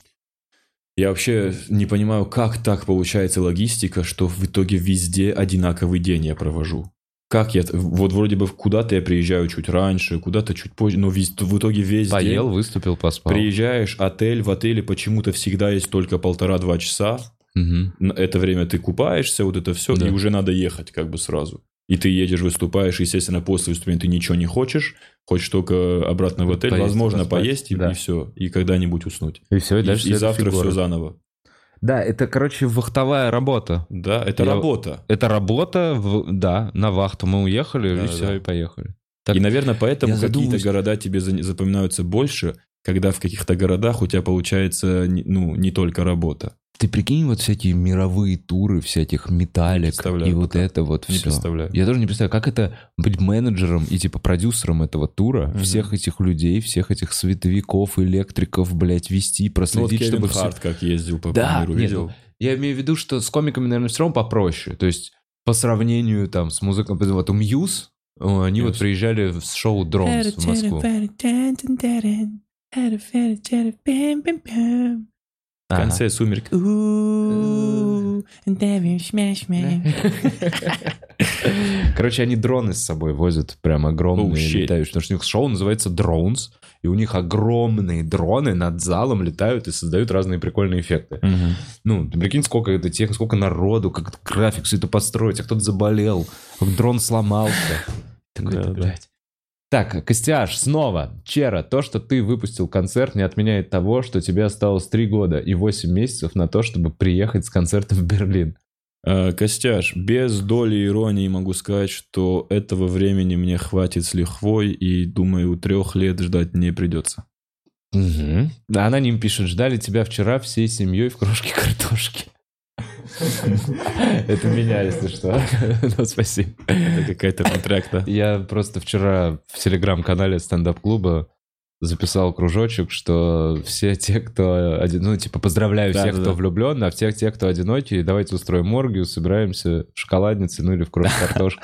Я вообще не понимаю, как так получается логистика, что в итоге везде одинаковый день я провожу. как я... Вот вроде бы куда-то я приезжаю чуть раньше, куда-то чуть позже, но вез- в итоге весь Поел, день... выступил, поспал. Приезжаешь, отель, в отеле почему-то всегда есть только полтора-два часа. На это время ты купаешься, вот это все, Да. и уже надо ехать как бы сразу. И ты едешь, выступаешь, естественно, после выступления ты ничего не хочешь, хочешь только обратно в отель, Поесть, возможно, поспать, поесть, и, да. все, и когда-нибудь уснуть. И все, и И, дальше и следует завтра фигура. все заново. Да, это, короче, вахтовая работа. Да, это Я- работа. Это работа, в- да, на вахту мы уехали, Да, и да, все, и поехали. Так, и, наверное, поэтому какие-то города тебе за- запоминаются больше, когда в каких-то городах у тебя получается ну, не только работа. Ты прикинь, вот всякие мировые туры всяких металлик и вот пока. это вот Не все. представляю. Я тоже не представляю, как это быть менеджером и типа продюсером этого тура, Мгм. всех этих людей, всех этих световиков, электриков, блядь, вести, Ну, вот проследить, Кевин чтобы всё- Харт как ездил по, по Да, миру, нет, видел? ну, я имею в виду, что с комиками, наверное, все равно попроще. То есть по сравнению там с музыкой, вот у Мьюз, э, они вот Muse. приезжали в шоу Drones в Москву. В конце «Сумерек». Короче, они дроны с собой возят, прям огромные Oh, летающие. Потому что у них шоу называется Drones, и у них огромные дроны над залом летают и создают разные прикольные эффекты. Ну, ты прикинь, сколько это тех, сколько народу, как график, все это построить, а кто-то заболел, как дрон сломался. Такой, блядь. Так, Костяш, снова. Чера, то, что ты выпустил концерт, не отменяет того, что тебе осталось 3 года и 8 месяцев на то, чтобы приехать с концертом в Берлин. Э, Костяш, без доли иронии могу сказать, что этого времени мне хватит с лихвой, и, думаю, трех лет ждать не придется. Угу. Да, аноним пишет, ждали тебя вчера всей семьей в кружке картошки. Это меня, если что. Ну, спасибо. Это какая-то контракта. Я просто вчера в телеграм-канале стендап-клуба записал кружочек, что все те, кто... один- Ну, типа, поздравляю Да, всех, да, кто да. влюблен, а всех тех, кто одинокий, давайте устроим моргию, собираемся в шоколаднице, ну или в кружке картошки.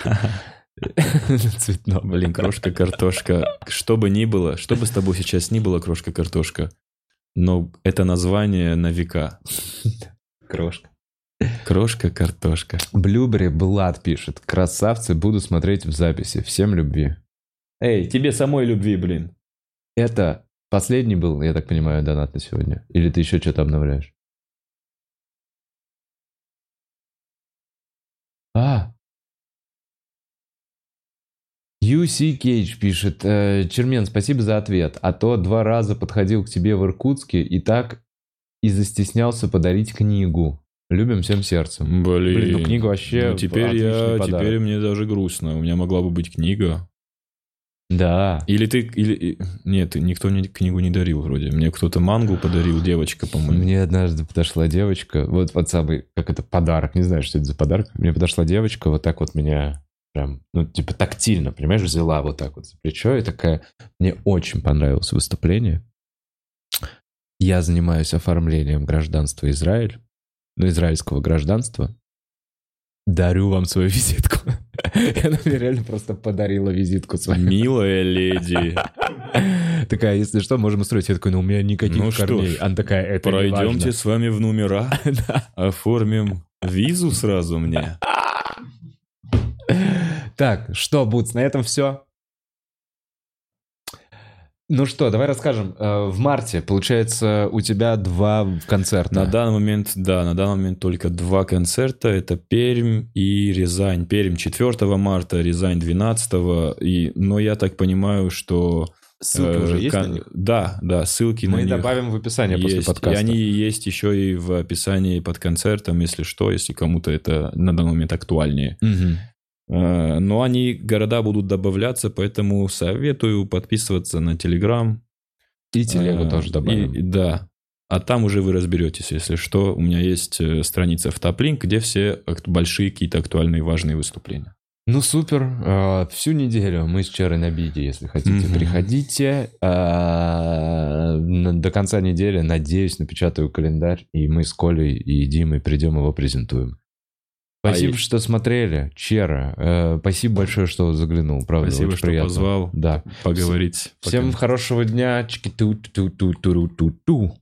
Цветно. Блин, крошка картошка. Что бы ни было, что бы с тобой сейчас ни было, крошка картошка, но это название на века. Крошка. Крошка картошка. Блюбери Блад пишет. Красавцы, буду смотреть в записи. Всем любви. Эй, тебе самой любви, блин. Это последний был, я так понимаю, донат на сегодня? Или ты еще что-то обновляешь? А! UC Кейдж пишет. «Э, Чермен, спасибо за ответ. А то два раза подходил к тебе в Иркутске и так и застеснялся подарить книгу. Любим всем сердцем. Блин. Блин, ну книга вообще Ну, теперь я, подарок. теперь мне даже грустно. У меня могла бы быть книга. Да. Или ты, или... Нет, никто мне книгу не дарил вроде. Мне кто-то мангу подарил, девочка, по-моему. Мне однажды подошла девочка, вот, вот самый, как это, подарок, не знаю, что это за подарок. Мне подошла девочка, вот так вот меня прям, ну, типа тактильно, понимаешь, взяла вот так вот за плечо и такая, мне очень понравилось выступление. Я занимаюсь оформлением гражданства Израиль, ну, израильского гражданства. Дарю вам свою визитку. И она мне реально просто подарила визитку свою. Милая леди, Такая, если что, можем устроить. Я такой, ну, у меня никаких Ну что корней. ж, Она такая, это пройдемте с вами в номера, оформим визу сразу мне. Так, что, Бутс, на этом все? Ну что, давай расскажем. Э, В марте, получается, у тебя два концерта. На данный момент, да, на данный момент только два концерта. Это Пермь и Рязань. Пермь 4 марта, Рязань 12. И, но я так понимаю, что... Ссылки э, уже есть кон- на них? Да, да, ссылки на Мы них. добавим в описание после есть. подкаста. И они есть еще и в описании под концертом, если что, если кому-то это на данный момент актуальнее. Мгм. Э, Но они, города будут добавляться, поэтому советую подписываться на Телеграм. И телегу Э, тоже добавим. и- да. А там уже вы разберетесь, если что. У меня есть э, страница в Топлинк, где все большие какие-то актуальные важные выступления. Ну супер. Всю неделю мы с Черой на биде, если хотите, Мгм. приходите. До конца недели, надеюсь, напечатаю календарь, и мы с Колей и Димой придем его презентуем. Спасибо, А что смотрели. Чера, э, спасибо большое, что заглянул. Правда, Спасибо, очень что приятно. позвал Да. поговорить. Всем Пока. хорошего дня. Чики-ту-ту-ту-ту-ту-ту.